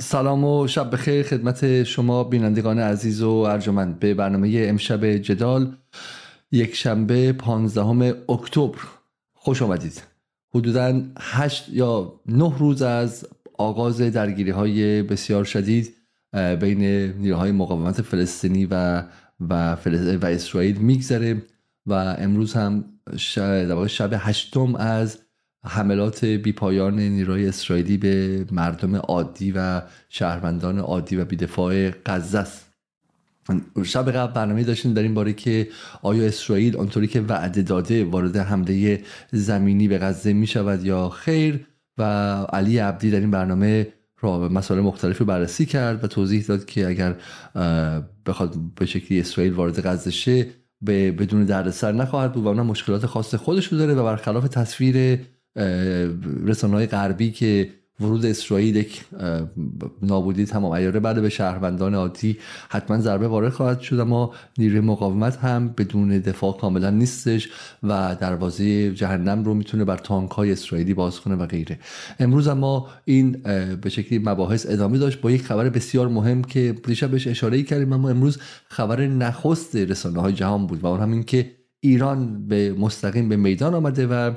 سلام و شب بخیر خدمت شما بینندگان عزیز و ارجمند به برنامه امشب جدال یک شنبه 15 اکتبر. خوش آمدید. حدودا هشت یا نه روز از آغاز درگیری های بسیار شدید بین نیروهای مقاومت فلسطینی و و, و اسرائیل میگذره و امروز هم شب, شب هشتم از حملات بیپایان نیروی اسرائیلی به مردم عادی و شهروندان عادی و بیدفاع غزه است. شب قبل برنامه داشتیم در این باره که آیا اسرائیل آنطوری که وعده داده وارد حمله زمینی به غزه می شود یا خیر؟ و علی عبدی در این برنامه را مسائل مختلفی بررسی کرد و توضیح داد که اگر بخواد به شکلی اسرائیل وارد غزه شه به بدون دردسر نخواهد بود و اون مشکلات خاص خودش رو داره و برخلاف تصویر رسانه های غربی که ورود اسرائیل یک نابودی تمام ایاره بعد به شهروندان عادی حتما ضربه وارد خواهد شد اما نیروی مقاومت هم بدون دفاع کاملا نیستش و دروازه جهنم رو می‌تونه بر تانک های اسرائیلی باز کنه و غیره. امروز اما این به شکلی مباحث ادامه داشت با یک خبر بسیار مهم که دیشب بهش اشاره کردیم اما امروز خبر نخست رسانه های جهان بود و اون همین که ایران به مستقیم به میدان آمده و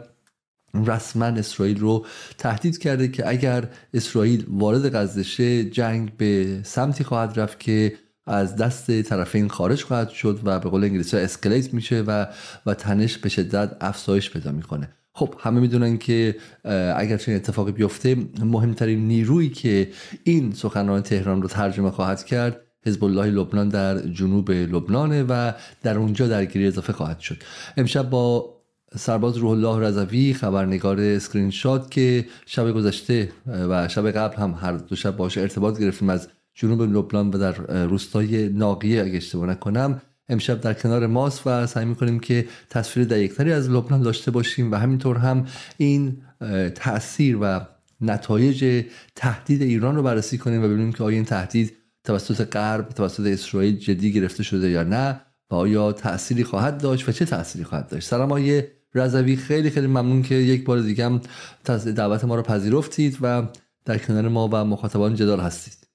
رسما اسرائیل رو تهدید کرده که اگر اسرائیل وارد غزه جنگ به سمتی خواهد رفت که از دست طرفین خارج خواهد شد و به قول انگلیسی ها اسکلیت میشه و و تنش به شدت افزایش پیدا می‌کنه. خب همه می‌دونن که اگر چنین اتفاقی بیفته مهمترین نیرویی که این سخنان تهران رو ترجمه خواهد کرد حزب الله لبنان در جنوب لبنانه و در اونجا درگیری اضافه خواهد شد. امشب با سرباز روح الله رضوی خبرنگار اسکرین شات که شب گذشته و شب قبل هم هر دو شب باش ارتباط گرفتیم از جنوب لبنان و در روستای ناقیه اگه اشتباه نکنم. امشب در کنار ماست و سعی می‌کنیم که تصویر دقیقتری از لبنان داشته باشیم و همینطور هم این تاثیر و نتایج تهدید ایران رو بررسی کنیم و ببینیم که آیا این تهدید توسط غرب توسط اسرائیل جدی گرفته شده یا نه و آیا تأثیری خواهد داشت و چه تأثیری خواهد داشت. سلام آیه رضوی خیلی خیلی ممنون که یک بار دیگه هم دعوت ما رو پذیرفتید و در کنار ما و مخاطبان جدال هستید.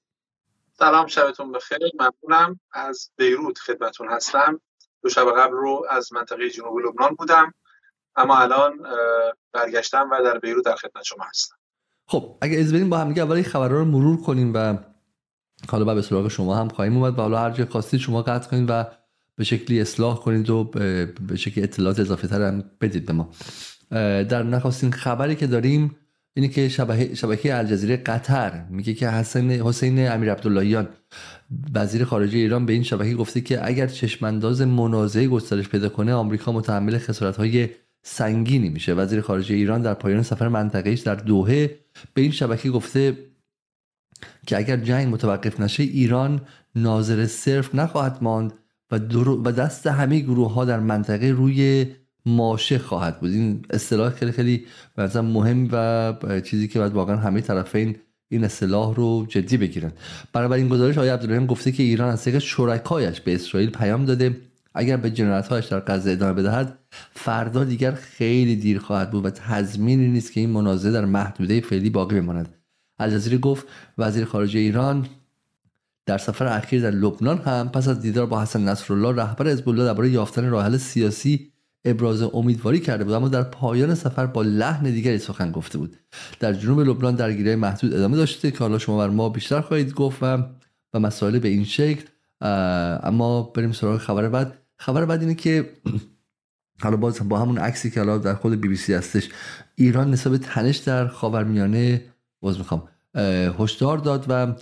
سلام شبتون بخیر. ممنونم. از بیروت خدمتون هستم. دو شب قبل رو از منطقه جنوب لبنان بودم اما الان برگشتم و در بیروت در خدمت شما هستم. خب اگه از بریم با هم اول این خبرها رو مرور کنیم و حالا بعد به سراغ شما هم خواهیم اومد و حالا هر جا خواستید شما قطع کنید و به شکلی اصلاح کنید و به شکلی اطلاعات اضافه تر هم بدید به ما. در نخواستین خبری که داریم اینه که شبکه, شبکه الجزیره قطر میگه که حسین حسین امیر عبداللهیان وزیر خارجه ایران به این شبکه گفته که اگر چشمانداز منازعه گسترش پیدا کنه آمریکا متحمل خسارت های سنگینی میشه. وزیر خارجه ایران در پایان سفر منطقه‌ایش در دوحه به این شبکه گفته که اگر جنگ متوقف نشه ایران ناظر صرف نخواهد ماند و, و دست همه گروه ها در منطقه روی ماشه خواهد بود. این اصطلاح خیلی خیلی مثلا مهم و چیزی که باید واقعا همه طرفین این اصطلاح رو جدی بگیرن. این گزارش آقای عبدالرحیم گفته که ایران از طریق شرکایش به اسرائیل پیام داده. اگر به جنایت‌هایش در غزه ادامه بدهد فردا دیگر خیلی دیر خواهد بود و تضمینی نیست که این منازعه در محدوده فعلی باقی بماند. الجزیره گفت وزیر خارجه ایران در سفر اخیر در لبنان هم پس از دیدار با حسن نصرالله رهبر حزب الله درباره یافتن راه سیاسی ابراز امیدواری کرده بود اما در پایان سفر با لحن دیگری سخن گفته بود. در جنوب لبنان درگیری محدود ادامه داشته که حالا شما بر ما بیشتر خواهید گفت و و مسائل به این شکل. اما بریم سراغ خبر بعد. خبر بعد اینه که حالا باز با همون عکسی که حالا در خود بی بی سی هستش ایران نسبت تنش در خاورمیانه باز می‌خوام. هشدار داد و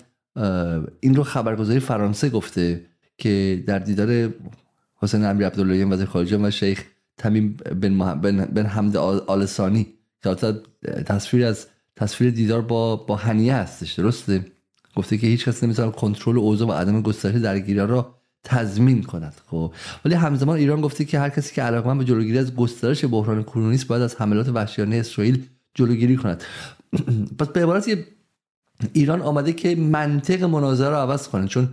این رو خبرگزاری فرانسه گفته که در دیدار حسین امیر عبداللهیان وزیر خارجه و شیخ تمیم بن, بن حمد آلسانی که تصویر از تصویر دیدار با با هنیه هستش درسته؟ گفته که هیچ کس نمی‌تونه کنترل اوضاع و عدم گسترش درگیری را تضمین کند خب. ولی همزمان ایران گفته که هر کسی که علاقمند به جلوگیری از گسترش بحران کرونی است باید از حملات وحشیانه اسرائیل جلوگیری کند. پس به عبارت ایران آمده که منطق مناظره رو عوض کنه. چون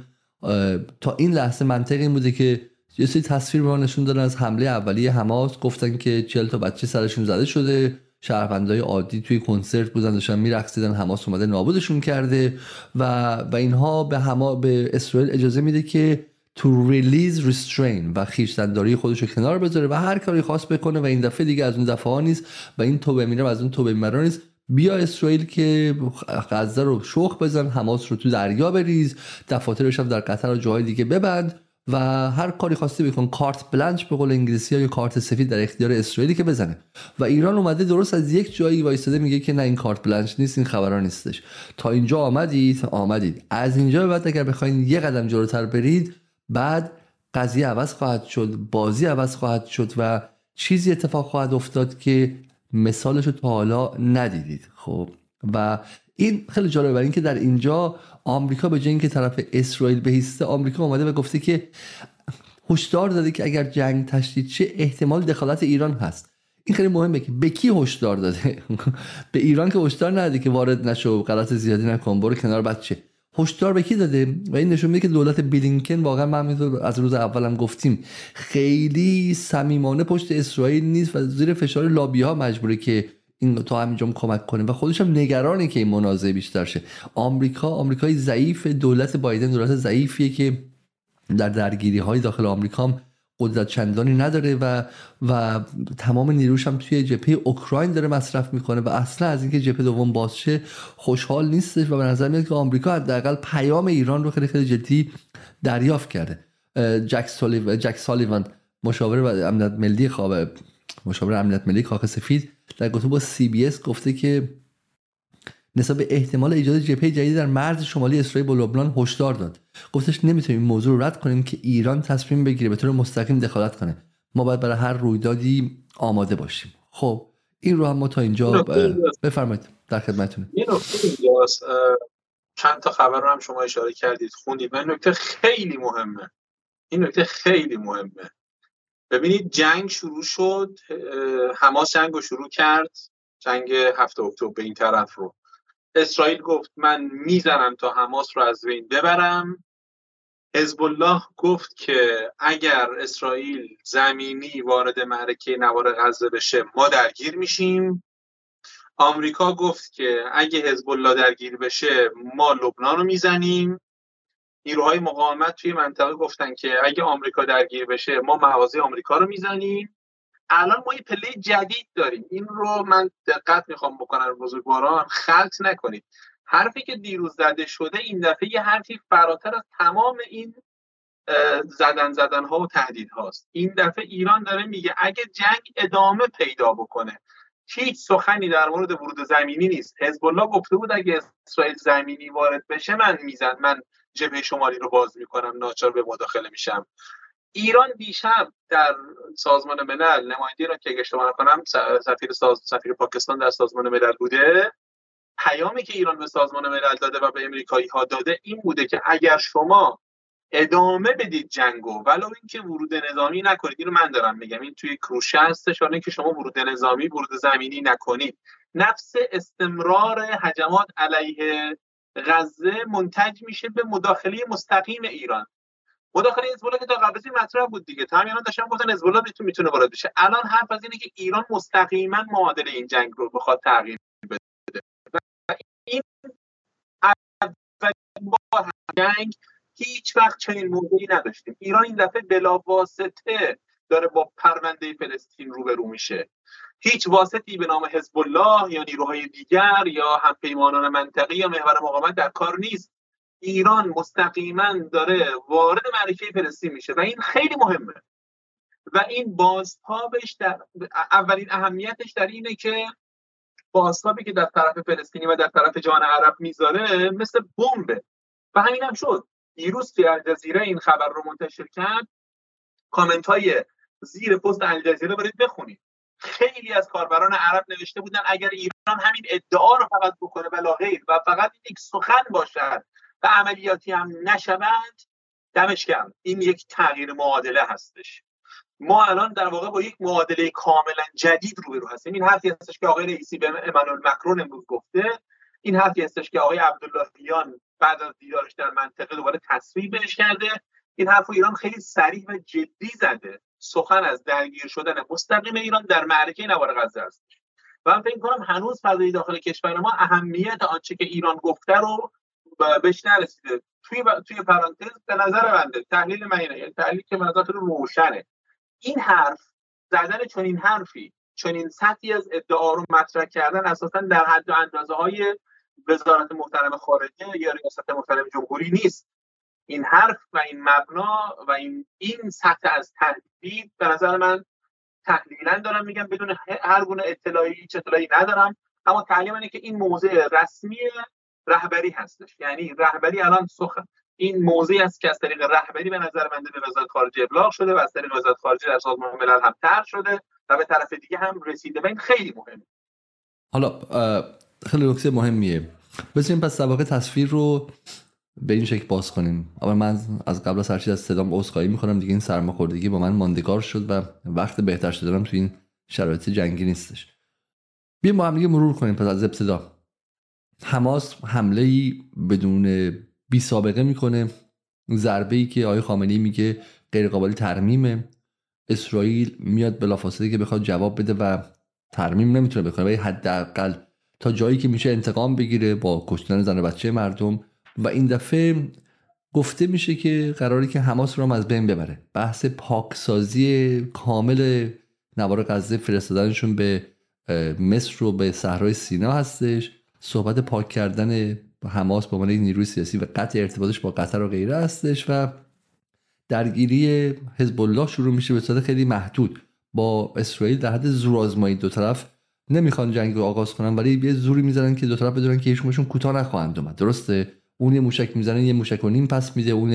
تا این لحظه منطق این بوده که یه سری تصویر به ما نشون دادن از حمله اولیه حماس. گفتن که 40 تا بچه سرشون زده شده. شهروندای عادی توی کنسرت بودن داشتن میرقصیدن. حماس اومده نابودشون کرده. و و اینها به هما به اسرائیل اجازه میده که تو ریلیز ریسترین و خیشتنداری خودش رو کنار بذاره و هر کاری خاص بکنه و این دفعه دیگه از اون دفعه ها نیست و این توبه میره و از اون توبه میره نیست. بیا اسرائیل که غزه رو شخ بزن حماس رو تو دریا بریز دفاترش هم در قطر و جاهای دیگه ببند و هر کاری خواستی بکن. کارت بلنچ به قول انگلیسی یا کارت سفید در اختیار اسرائیلی که بزنه. و ایران اومده درست از یک جایی وایستاده میگه که نه این کارت بلنچ نیست این خبران نیستش. تا اینجا آمدید؟ آمدید. از اینجا به بعد اگر بخواین یه قدم جلوتر برید بعد قضیه عوض خواهد شد بازی عوض خواهد شد و چیزی اتفاق خواهد افتاد که مثالش رو تا حالا ندیدید خب؟ و این خیلی جالبه برای اینکه در اینجا آمریکا به جای اینکه طرف اسرائیل بهیسته آمریکا اومده و گفته که هشدار داده که اگر جنگ تشدید چه احتمال دخالت ایران هست. این خیلی مهمه که به کی هشدار داده؟ به ایران که هشدار نداده که وارد نشو غلط زیادی نکن برو کنار بچه. هشدار به کی داده؟ و این نشون میده که دولت بلینکن واقعا من از روز اولم گفتیم خیلی صمیمانه پشت اسرائیل نیست و زیر فشار لابی ها مجبوره که این تا همینجا کمک کنه. و خودش هم نگرانه که این منازعه بیشتر شه. آمریکا آمریکای ضعیف دولت بایدن دولت ضعیفیه که در درگیری های داخل آمریکا هم قدرت چندانی نداره و و تمام نیروش هم توی جبهه اوکراین داره مصرف می‌کنه و اصلا از اینکه جبهه دوم باز شه خوشحال نیستش و به نظر میاد که آمریکا حداقل پیام ایران رو خیلی خیلی جدی دریافت کرده. جک, سالیو، جک سالیوان مشاور امنیت ملی خواب مشاور امنیت ملی کاخ سفید در گفتگو با سی بی اس گفته که نسبت به احتمال ایجاد جبهه جدید در مرز شمالی اسرائیل با لبنان هشدار داد. گفتش نمی‌تونیم این موضوع رو رد کنیم که ایران تصمیم بگیره به طور مستقیم دخالت کنه. ما باید برای هر رویدادی آماده باشیم. خب این رو هم ما تا اینجا بفرمایید در خدمتتونیم این چند تا خبر رو هم شما اشاره کردید خوندید. من نکته خیلی مهمه. این نکته خیلی مهمه. ببینید جنگ شروع شد. حماس جنگ رو شروع کرد. جنگ هفته اکتبر به این طرف رو. اسرائیل گفت من می‌زنم تا حماس رو از بین ببرم. حزب الله گفت که اگر اسرائیل زمینی وارد معرکه نوار غزه بشه ما درگیر میشیم. آمریکا گفت که اگه حزب الله درگیر بشه ما لبنان رو می‌زنیم. نیروهای مقاومت توی منطقه گفتن که اگه آمریکا درگیر بشه ما مواضع آمریکا رو می‌زنیم. الان ما یه پله جدید داریم. این رو من دقت می‌خوام بکنم بزرگواران. خلط نکنید. حرفی که دیروز زده شده این دفعه یه حرفی فراتر از تمام این زدن زدن ها و تهدید هاست این دفعه ایران داره میگه اگه جنگ ادامه پیدا بکنه هیچ سخنی در مورد ورود زمینی نیست. حزب الله گفته بود اگه اسرائیل زمینی وارد بشه من میزن من جبهه شمالی رو باز می‌کنم ناچار به مداخله میشم. ایران دیشب در سازمان ملل نماینده را که اشتباه کنم سفیر ساز... سفیر پاکستان در سازمان ملل بوده. پیامی که ایران به سازمان ملل داده و به امریکایی ها داده این بوده که اگر شما ادامه بدید جنگو ولو اینکه ورود نظامی نکنید اینو من دارم میگم این توی کروشه هستش که شما ورود نظامی ورود زمینی نکنید. نفس استمرار هجمات علیه غزه منتج میشه به مداخله مستقیم ایران. مداخله حزب که تا قبل از این مطرح بود دیگه. تماما داشتن گفتن حزب الله می‌تونه وارد بشه. الان حرف از اینه که ایران مستقیما معادله این جنگ رو بخواد تغییر بده. و این بار جنگ هیچ وقت چنین موضوعی نداشتیم. ایران این دفعه بلاواسطه داره با پرونده فلسطین روبرو میشه. هیچ واسطی به نام حزب الله یا نیروهای دیگر یا همپیمانان منطقی یا محور مقاومت در کار نیست. ایران مستقیما داره وارد معرکه فلسطین میشه و این خیلی مهمه. و این بازتابش در اولین اهمیتش در اینه که بازتابی که در طرف فلسطینی و در طرف جهان عرب می‌ذاره مثل بمبه. و همین هم شد. دیروز توی الجزیره این خبر رو منتشر کرد کامنت های زیر پست الجزیره برید بخونید. خیلی از کاربران عرب نوشته بودن اگر ایران همین ادعا رو فقط بکنه بلا غیر و فقط یک سخن باشد و عملیاتی هم نشوند دمش گرم. این یک تغییر معادله هستش. ما الان در واقع با یک معادله کاملا جدید روبرو هستیم. این حرفی هستش که آقای رئیسی به امانوئل مکرون امروز گفته. این حرفی هستش که آقای عبداللهیان بعد از دیدارش در منطقه دوباره تصویب بهش کرده. این حرف ایران خیلی سریع و جدی زده. سخن از درگیر شدن مستقیم ایران در معرکه نوار غزه است. و من فکر کنم هنوز فضای داخل کشور ما اهمیت آنچه که ایران گفته رو بهش نرسیده. توی توی پرانتز به نظر بنده تحلیل من اینه. یعنی تحلیل که نظر روشنه. این حرف زدن چون این حرفی چون این سطحی از ادعا رو مطرح کردن اساسا در حد و اندازه های وزارت محترم خارجه یا ریاست محترم جمهوری نیست. این حرف و این مبنا و این این سطح از تهدید به نظر من تحلیلا دارم میگم بدون هر گونه اطلاعی هیچ اطلاعی ندارم. اما تعلیم اینه که این موضع رسمی رهبری هستش. یعنی رهبری الان سخن این موضعی است که از طریق رهبری به نظر من به وزارت خارجه ابلاغ شده و از طریق وزارت خارجه در سازمان ملل هم طرح شده و به طرف دیگه هم رسیده و این خیلی مهمه. حالا خیلی نکته مهمیه. بسیم پس سابقه تصویر رو به این شکل باز کنیم. اما من از قبل از هر چیز از صدام عذرخواهی می‌کنم. دیگه این سرماخوردگی با من ماندگار شد و وقت بهتر شدنم تو این شرایط جنگی نیستش. بیا ما هم دیگه مرور کنیم پس از ابتدا. حماس حمله ای بدون بی سابقه می‌کنه. ضربه ای که آقای خامنه‌ای میگه غیر قابل ترمیمه. اسرائیل میاد بلافاصله که بخواد جواب بده و ترمیم نمی‌تونه بکنه ولی حداقل تا جایی که میشه انتقام بگیره با کشتن زن و بچه مردم. و این دفعه گفته میشه که قراری که حماس رو از بین ببره. بحث پاکسازی کامل نوار غزه فرستادنشون به مصر و به صحرای سینا هستش. صحبت پاک کردن حماس به عنوان نیروی سیاسی و قطع ارتباطش با قطر و غیره هستش و درگیری حزب الله شروع میشه به صورت خیلی محدود. با اسرائیل در حد زورآزمایی دو طرف نمی‌خوان جنگ رو آغاز کنن ولی یه زوری می‌زنن که دو طرف بدونن که هیچ کوتاه نخواهند اومد. درسته؟ اون یه موشک می‌زنه یه موشک و نیم پس میده اون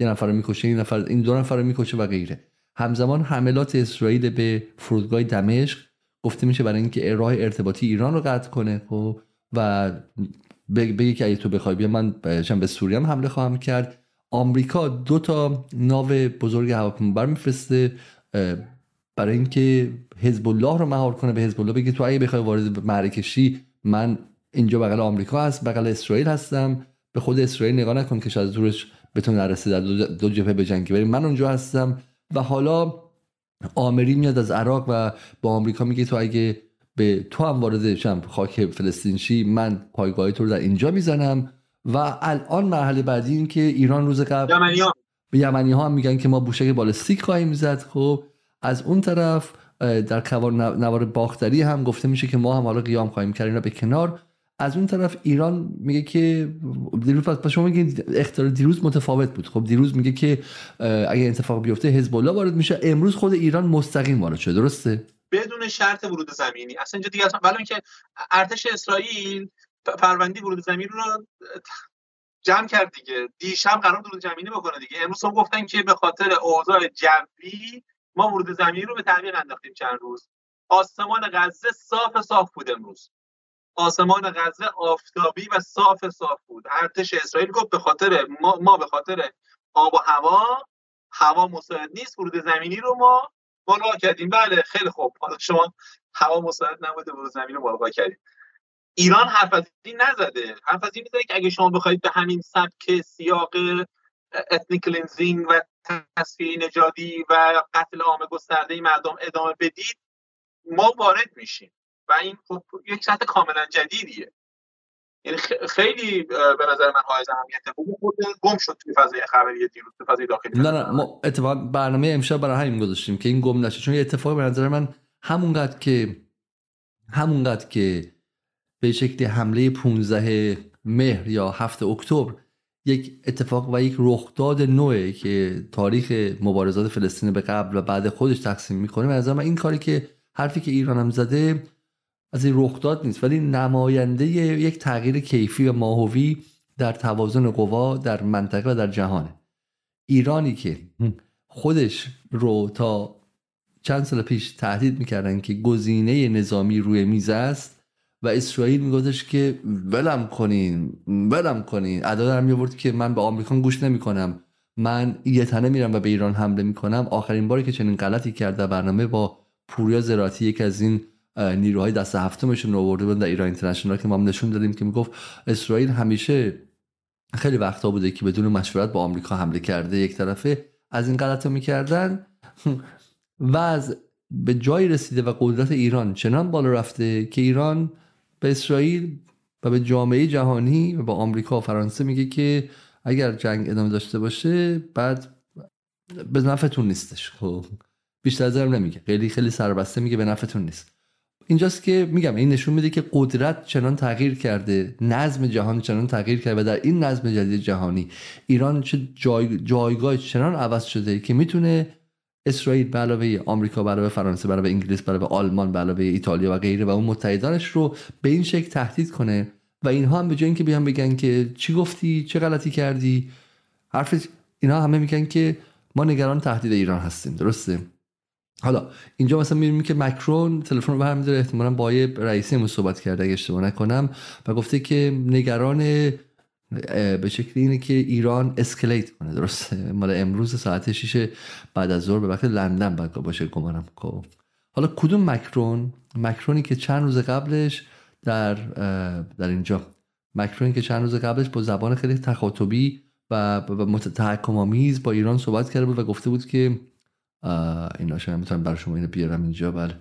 یه نفر رو می‌کشه این نفر این دو نفر رو می‌کشه و غیره. همزمان حملات اسرائیل به فرودگاه دمشق گفته میشه برای اینکه راه ارتباطی ایران رو قطع کنه خب؟ و بگه که اگه تو بخوای بیا من به سوریه هم حمله خواهم کرد. آمریکا دو تا ناو بزرگ هواپیمابر میفرسته برای اینکه حزب الله رو مهار کنه به حزب الله بگه تو اگه بخوای وارد معرکشی من اینجا بغل آمریکا هست بغل اسرائیل هستم. به خود اسرائیل نگاه نکن که از دورش بتون نرسه در دو جبهه به جنگی بریم من اونجا هستم. و حالا آمری میاد از عراق و با آمریکا میگه تو اگه به تو هم وارد شم خاک فلسطین شی من پایگاه تو رو در اینجا می‌زنم. و الان مرحله بعدی این که ایران روز قبل یمنی ها. به یمنی ها هم میگن که ما بوشک بالستیک خواهیم زد خب از اون طرف در نوار باختری هم گفته میشه که ما هم حالا قیام خواهیم کرد اینا به کنار. از اون طرف ایران میگه که دیروز پس شما میگید اختیار دیروز متفاوت بود. خب دیروز میگه که اگه اتفاق بیفته حزب الله وارد میشه. امروز خود ایران مستقیم وارد شده. درسته؟ بدون شرط ورود زمینی. اصلا اینجا دیگه اصلا اینکه ارتش اسرائیل پروندی ورود زمینی رو جمع کرد دیگه. دیشب قرار ورود زمینی بکنه دیگه. امروز هم گفتن که به خاطر اوضاع جوی ما ورود زمینی رو به تعویق انداختیم چند روز. آسمان غزه صاف صاف بود امروز. آسمان غزه آفتابی و صاف صاف بود. ارتش اسرائیل گفت به خاطر ما, ما به خاطر آب و هوا هوا مساعد نیست ورود زمینی رو ما ملغا کردیم. بله خیلی خوب. حالا شما هوا مساعد نبوده ورود زمینی رو ملغا کردیم. ایران حرف از این نزده. حرف از این می‌زنه که اگه شما بخواید به همین سبک سیاق ethnic cleansing و تصفیه نژادی و قتل عام گسترده مردم ادامه بدید ما وارد میشیم. و این خب یک سطح کاملا جدیدیه. یعنی خیلی به نظر من حائز اهمیت بود. گم شد توی فضای خبری دیروز توی فضای داخلی. نه نه ما اتفاق برنامه امشب برای همین گذاشتیم که این گم نشه. چون یه اتفاق به نظر من همونقدر که همونقدر که به شکل حمله 15 مهر یا 7 اکتبر یک اتفاق و یک رخداد نوعه که تاریخ مبارزات فلسطین به قبل و بعد خودش تقسیم می‌کنه به نظر من این کاری که حرفی که ایران هم زده از این رخداد نیست. ولی نماینده یک تغییر کیفی و ماهوی در توازن قوا در منطقه و در جهانه. ایرانی که خودش رو تا چند سال پیش تهدید می‌کردن که گزینه نظامی روی میز است و اسرائیل میگفتش که ولم کنین ولم کنین. ادا در میورد که من به آمریکا گوش نمی‌کنم. من یه تنه میرم و به ایران حمله می‌کنم. آخرین باری که چنین غلطی کرده برنامه با پوریا زراتی یک از این نیروهای دست هفتمشون رو آورده در ایران اینترنشنال که ما نشون دادیم که می‌گفت اسرائیل همیشه خیلی وقتا بوده که بدون مشورت با آمریکا حمله کرده یک طرفه. از این غلط می‌کردن. و از به جایی رسیده و قدرت ایران چنان بالا رفته که ایران به اسرائیل و به جامعه جهانی و به آمریکا و فرانسه میگه که اگر جنگ ادامه داشته باشه بعد به نفعتون نیستش. خب بیشتر از نمیگه. خیلی خیلی سربسته میگه به نفعتون نیست. اینجاست که میگم این نشون میده که قدرت چنان تغییر کرده نظم جهان چنان تغییر کرده و در این نظم جدید جهانی ایران چه جای جایگاه چنان عوض شده که می‌تونه اسرائیل به علاوه آمریکا به علاوه فرانسه به علاوه انگلیس به علاوه آلمان به علاوه ایتالیا و غیره و اون متحدانش رو به این شکل تهدید کنه و اینها هم به جای اینکه بیان بگن که چی گفتی چه غلطی کردی حرف اینها همه میگن که ما نگران تهدید ایران هستیم درسته؟ حالا اینجا مثلا می‌بینیم که مکرون تلفن رو برمیداره احتمالا با یه رئیسی صحبت کرده اگه اشتباه نکنم و گفته که نگران به شکلی اینه که ایران اسکلیت کنه درسته؟ مال امروز ساعت 6 بعد از ظهر به وقت لندن باید باشه گمانم حالا کدوم مکرون؟ مکرونی که چند روز قبلش در در اینجا. مکرونی که چند روز قبلش با زبان خیلی تخاطبی و تحکم آمیز با ایران صحبت کرده بود و گفته بود که اینا شاید می‌تونم برای شما اینو بیارم اینجا. بله.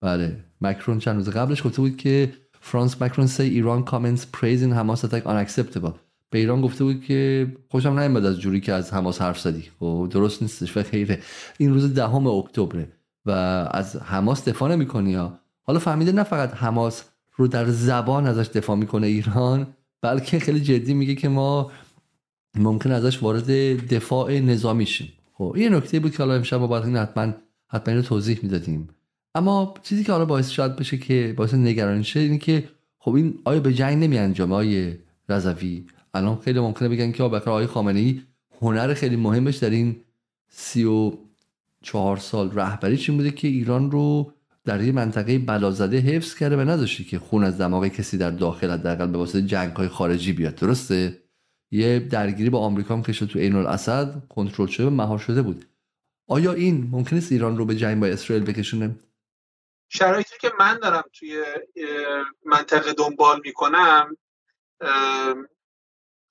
بله. مکرون چند روز قبلش گفته بود که فرانس مکرون سی ایران کامنتس پریزین حماس اتاک آن به ایران گفته بود که خوشم نیومد از جوری که از حماس حرف زدی. و خب، درست نیستش. و خیره. این روز دهم اکتبر و از حماس دفاع نمی‌کنی ها. حالا فهمیده نه فقط حماس رو در زبان ازش دفاع می‌کنه ایران بلکه خیلی جدی میگه که ما ممکن ازش وارد دفاع نظامی شیم خب این نکته بود که حالا امشب باید این حتما حتما رو توضیح می‌دادیم. اما چیزی که حالا باعث شاید بشه که باعث نگرانی شه اینه که خب این آیا به جنگ نمی انجامه آیه رضوی. الان خیلی ممکنه بگن که بخیر آقای خامنه ای هنر خیلی مهمش در این سی و چهار سال رهبری چی بوده که ایران رو در یه منطقه بلازده حفظ کرده و نداشتی که خون از دماغ کسی در داخل حداقل به واسطه جنگ های خارجی بیاد. درسته؟ یه درگیری با آمریکا هم که تو عین الاسد کنترل شده و مهار شده بود. آیا این ممکن است ایران رو به جنگ با اسرائیل بکشونه؟ شرایطی که من دارم توی منطقه دنبال می‌کنم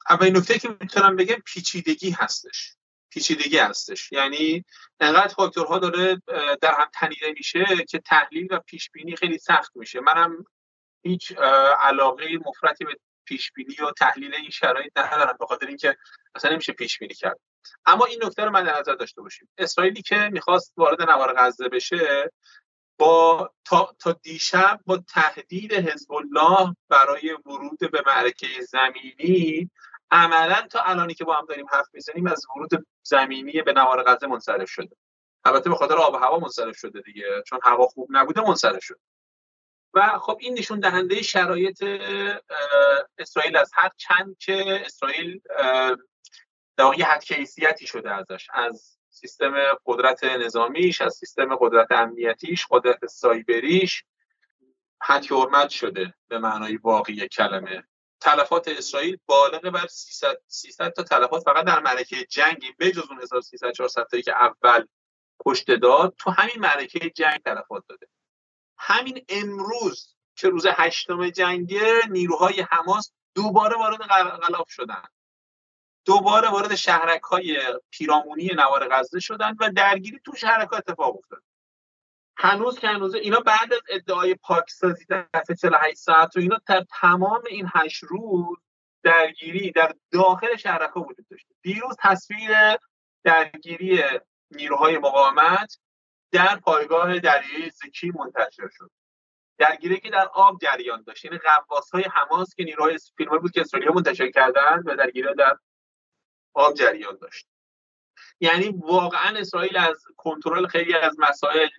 اولین نکته که می‌تونم بگم پیچیدگی هستش. پیچیدگی هستش. یعنی انقدر فاکتورها داره در هم تنیده میشه که تحلیل و پیش بینی خیلی سخت میشه. منم هیچ علاقه مفرطی به پیش بینی و تحلیل این شرایط ندارم به خاطر اینکه اصلا نمیشه پیش بینی کرد. اما این نکته رو من در نظر داشته باشیم. اسرائیلی که می‌خواست وارد نوار غزه بشه با تا, تا دیشب با تهدید حزب الله برای ورود به معرکه زمینی عملا تا الانی که با هم داریم حرف می‌زنیم از ورود زمینی به نوار غزه منصرف شده. البته به خاطر آب و هوا منصرف شده دیگه چون هوا خوب نبوده منصرف شده. و خب این نشون دهنده شرایط اسرائیل از هر چند که اسرائیل در حد کیسیتی شده ازش. از سیستم قدرت نظامیش از سیستم قدرت امنیتیش قدرت سایبریش حد حرمت شده به معنای واقعی کلمه. تلفات اسرائیل بالغ بر 300 300 تا تلفات فقط در معرکه جنگی. به جز اون 1300 400 تایی که اول کشته داد تو همین معرکه جنگ تلفات داده. همین امروز که روز هشتم جنگه نیروهای حماس دوباره وارد غلاف شدن. دوباره وارد شهرک های پیرامونی نوار غزه شدن و درگیری تو شهرک ها اتفاق افتاد. هنوز که هنوز اینا بعد از ادعای پاکسازی در 48 ساعت و اینا در تمام این هشت روز درگیری در داخل شهرک ها وجود داشته دیروز تصویر درگیری نیروهای مقاومت در پایگاه دریایی زکی منتشر شد. درگیری که در آب جریان داشت. یعنی قواس های حماس که نیروهای فیلم بود که اسرائیل منتشر کردن و درگیری در آب جریان داشت. یعنی واقعا اسرائیل از کنترل خیلی از مسائل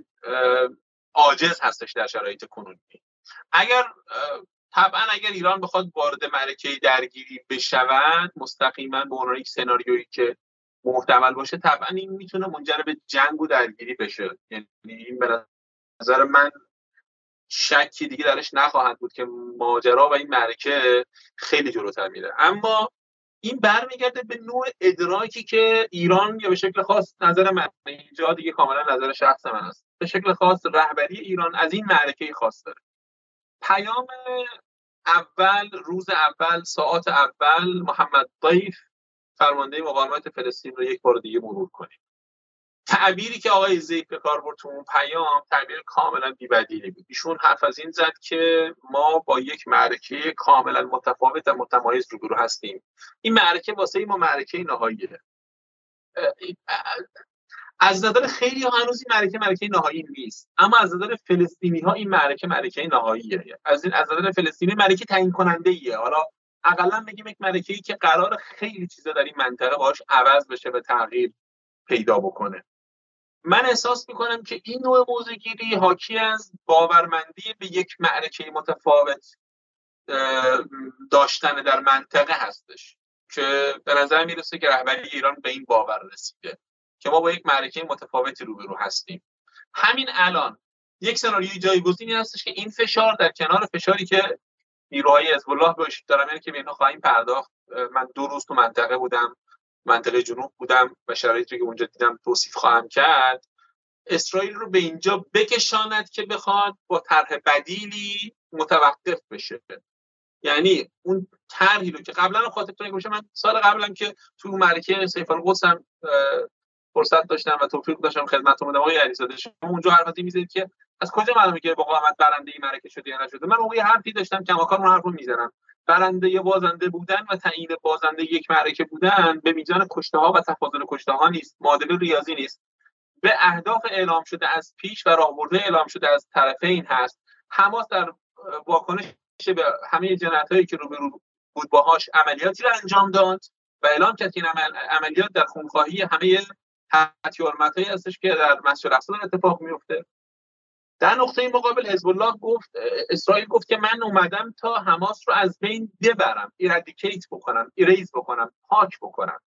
عاجز هستش در شرایط کنونی. اگر طبعا اگر ایران بخواد وارد معرکه درگیری بشود مستقیما به عنوان یک سناریویی که محتمل باشه طبعا این می‌تونه منجر به جنگ و درگیری بشه. یعنی این به نظر من شکی دیگه درش نخواهد بود که ماجرا و این معرکه خیلی جلوتر میره. اما این برمیگرده به نوع ادراکی که ایران یا به شکل خاص نظر من اینجا دیگه کاملا نظر شخص من است. به شکل خاص رهبری ایران از این معرکه خاص داره. پیام اول روز اول ساعت اول محمد ضیف فرمانده مقاومت فلسطین رو یک بار دیگه مرور کنیم. تعبیری که آقای زیک به کار برد اون پیام تعبیر کاملا بی‌بدیلی بود. ایشون حرف از این زد که ما با یک معرکه کاملا متفاوت و متمایز روبرو هستیم. این معرکه واسه ما معرکه نهاییه. از نظر خیلی هنوز این معرکه معرکه نهایی نیست. اما از نظر فلسطینی ها این معرکه معرکه نهاییه. از این از نظر فلسطینی معرکه تعیین کننده ایه حالا اقلا بگیم یک معرکه ای که قرار خیلی چیزا در این منطقه باش عوض بشه و تغییر پیدا بکنه. من احساس می‌کنم که این نوع موزگیری حاکی از باورمندی به یک معرکه متفاوت داشتن در منطقه هستش که به نظر می‌رسه که رهبری ایران به این باور رسیده که ما با یک معرکه متفاوتی روبرو هستیم. همین الان یک سناریوی جایگزینی هستش که این فشار در کنار فشاری که نیروهای حزب الله باش دارم که به خواهیم پرداخت. من دو روز تو منطقه بودم منطقه جنوب بودم و شرایطی که اونجا دیدم توصیف خواهم کرد. اسرائیل رو به اینجا بکشاند که بخواد با طرح بدیلی متوقف بشه. یعنی اون طرحی رو که قبلا خاطرتون باشه من سال قبلم که تو معرکه سیف القدس هم فرصت داشتم و توفیق داشتم خدمتتون بودم. آقای علیزاده شما اونجا حرفی می‌زنید که از کجا معلومه که مقاومت برنده این معرکه شده یا نشده؟ من اون حرفی داشتم که اون حرف رو می‌زنم. برنده بازنده بودن و تعیین بازنده یک معرکه بودن به میزان کشته ها و تفاضل کشته ها نیست. معادله ریاضی نیست. به اهداف اعلام شده از پیش و راهبرده اعلام شده از طرفین هست. حماس در واکنش به همه جنایت هایی که روبرو بود باهاش عملیاتی رو انجام داد و اعلام کرد که این عملیات در خونخواهی همه هایی هستش که در مسجد اقصا اتفاق میفته. در نقطه مقابل حزب الله گفت اسرائیل گفت که من اومدم تا حماس رو از بین ببرم eradicate بکنم erase بکنم پاک بکنم.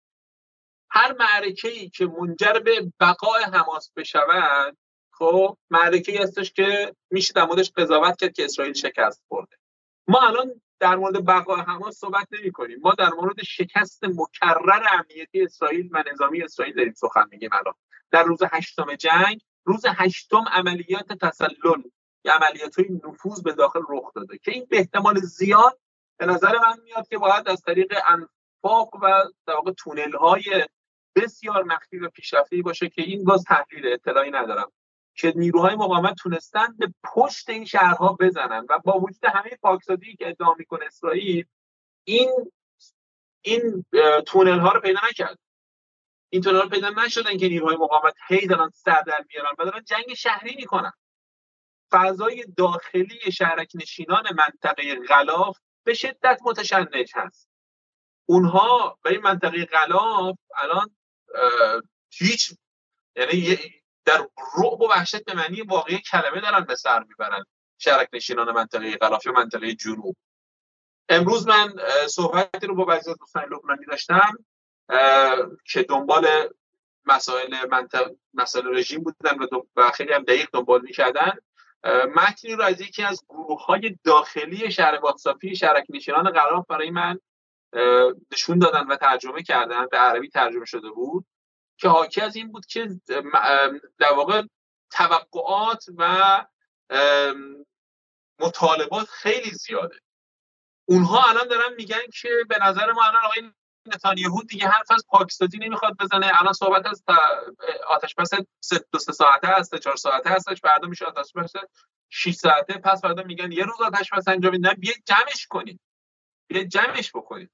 هر معرکه ای که منجر به بقای حماس بشود خب معرکه ای هستش که میشه در موردش قضاوت کرد که اسرائیل شکست خورده. ما الان در مورد بقای حماس صحبت نمی کنیم. ما در مورد شکست مکرر امنیتی اسرائیل و نظامی اسرائیل داریم سخن میگیم الان. در روز هشتم جنگ روز هشتم عملیات تسلل یا عملیات های نفوذ به داخل رخ داده که این به احتمال زیاد به نظر من میاد که باید از طریق انفاق و در واقع تونل های بسیار مخفی و پیشرفته باشه که این باز تحلیل اطلاعی ندارم. که نیروهای مقاومت تونستن به پشت این شهرها بزنن. و با وجود همه پاکسازی که ادعا می‌کنه اسرائیل این این تونل ها رو پیدا نکرد. این تونل ها پیدا نشدن که نیروهای مقاومت هی دارن سر در میارن و دارن جنگ شهری می‌کنن. فضای داخلی شهرک نشینان منطقه غلاف به شدت متشنج هست. اونها به این منطقه غلاف الان هیچ یعنی در رعب و وحشت به معنی واقعی کلمه دارن به سر می‌برن. شرک نشینان منطقه غلاف منطقه جنوب. امروز من صحبتی رو با بعضی از دوستان لبنانی داشتم که دنبال مسائل منطق مسائل رژیم بودن و, خیلی هم دقیق دنبال می‌کردن. متنی رو از یکی از گروه های داخلی شهر واتساپی شهرک نشینان غلاف برای من نشون دادن و ترجمه کردن به عربی ترجمه شده بود. که حاکی از این بود که در واقع توقعات و مطالبات خیلی زیاده. اونها الان دارن میگن که به نظر ما الان آقای نتانیاهو دیگه حرف از پاکستانی نمی‌خواد بزنه. الان صحبت از آتش بس دو سه ساعته هست چهار ساعته هستش فردا میشه آتش بس 6 ساعته. پس فردا میگن یه روز آتش بس انجام نه بیاید جمعش کنید بیاید جمعش بکنید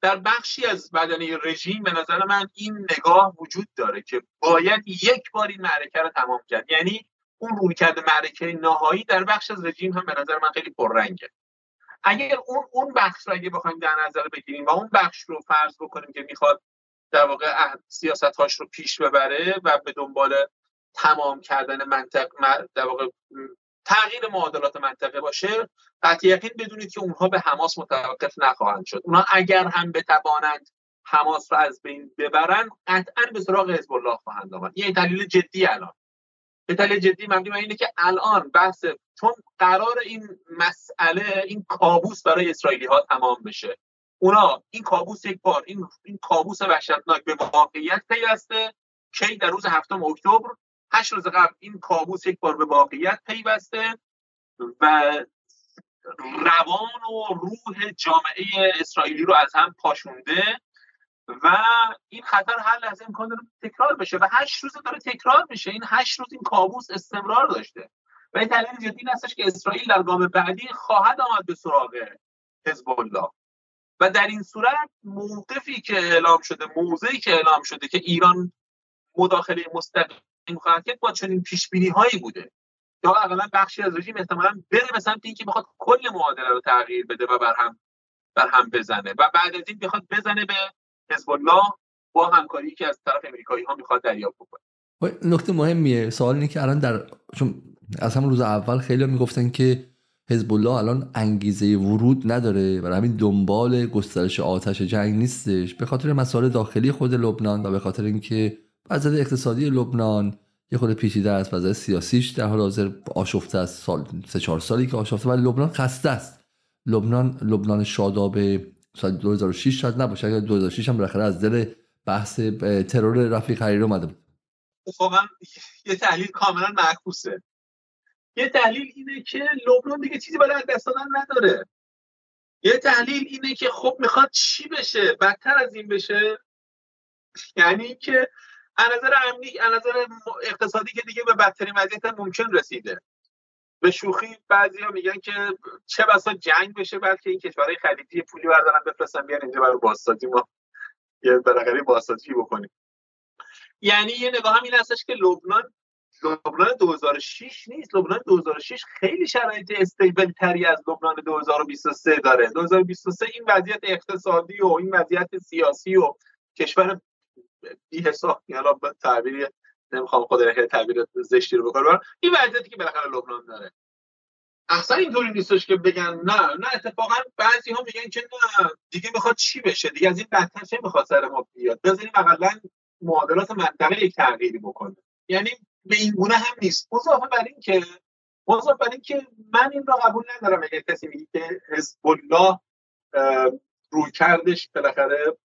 در بخشی از بدنه رژیم به نظر من این نگاه وجود داره که باید یک بار این معرکه رو تمام کرد. یعنی اون روی کرده معرکه نهایی در بخش از رژیم هم به نظر من خیلی پررنگه. اگر اون اون بخش رو اگه بخوایم در نظر بگیریم و اون بخش رو فرض بکنیم که می‌خواد در واقع سیاست هاش رو پیش ببره و به دنبال تمام کردن منطق در واقع تغییر معادلات منطقه باشه قطع یقین بدونید که اونها به حماس متوقف نخواهند شد. اونها اگر هم بتوانند حماس را از بین ببرن قطعا به سراغ حزب الله خواهند آمد. این دلیل جدی الان. به دلیل جدی مبنی اینه که الان بحث چون قرار این مسئله این کابوس برای اسرائیلی ها تمام بشه. اونا این کابوس یک بار این این کابوس وحشتناک به واقعیت پیوسته کی در روز هفتم اکتبر هشت روز قبل این کابوس یک بار به واقعیت پیوسته و روان و روح جامعه اسرائیلی رو از هم پاشونده و این خطر هر لحظه امکان داره تکرار بشه و هشت روز داره تکرار میشه. این هشت روز این کابوس استمرار داشته و این تحلیل جدی هستش که اسرائیل در گام بعدی خواهد آمد به سراغ حزب الله و در این صورت موقفی که اعلام شده موضعی که اعلام شده که ایران مداخله مستقیم کرد با چنین پیش بینی هایی بوده. یا اقلا بخشی از رژیم احتمالا بره به سمت اینکه بخواد کل معادله رو تغییر بده و بر هم بر هم بزنه. و بعد از این بخواد بزنه به حزب الله با همکاری که از طرف امریکایی ها می‌خواد دریافت بکنه. نکته مهمیه. سوال اینه که الان در چون از همون روز اول خیلی می‌گفتن که حزب الله الان انگیزه ورود نداره و همین دنبال گسترش آتش جنگ نیستش. به خاطر مسائل داخلی خود لبنان و به خاطر اینکه وضعیت اقتصادی لبنان یه خود پیچیده است وضعیت سیاسیش در حال حاضر آشفته است سال سه چهار سالی که آشفته ولی لبنان خسته است. لبنان لبنان شاداب سال 2006 شاید نباشه اگر 2006 هم بالاخره از دل بحث ترور رفیق حریری اومده بود. اتفاقا یه تحلیل کاملا معکوسه. یه تحلیل اینه که لبنان دیگه چیزی برای دست دادن نداره. یه تحلیل اینه که خب می‌خواد چی بشه؟ بدتر از این بشه؟ یعنی که از نظر امنی از نظر اقتصادی که دیگه به بدترین وضعیت ممکن رسیده. به شوخی بعضی ها میگن که چه بسا جنگ بشه بعد که این کشورهای خلیجی پولی بردارن بفرستن بیان اینجا برای بازسازی ما. یه بالاخره بازسازی بکنیم. یعنی یه نگاه هم این هستش که لبنان لبنان 2006 نیست. لبنان 2006 خیلی شرایط استیبل تری از لبنان 2023 داره. 2023 این وضعیت اقتصادی و این وضعیت سیاسی و کشور بی حساب. یعنی به تعبیر نمی‌خوام خود خیلی تعبیر زشتی رو بکنم. این وضعیتی که بالاخره لبنان داره. اصلا اینطوری نیستش که بگن نه نه اتفاقا بعضی ها میگن که نه دیگه می‌خواد چی بشه؟ دیگه از این بدتر چه می‌خواد سر ما بیاد؟ بذاریم اقلا معادلات منطقه یک تغییری بکنه. یعنی به این گونه هم نیست. اضافه بر این که اضافه بر این که من این را قبول ندارم. اگر کسی میگه که حزب الله روی کردش بالاخره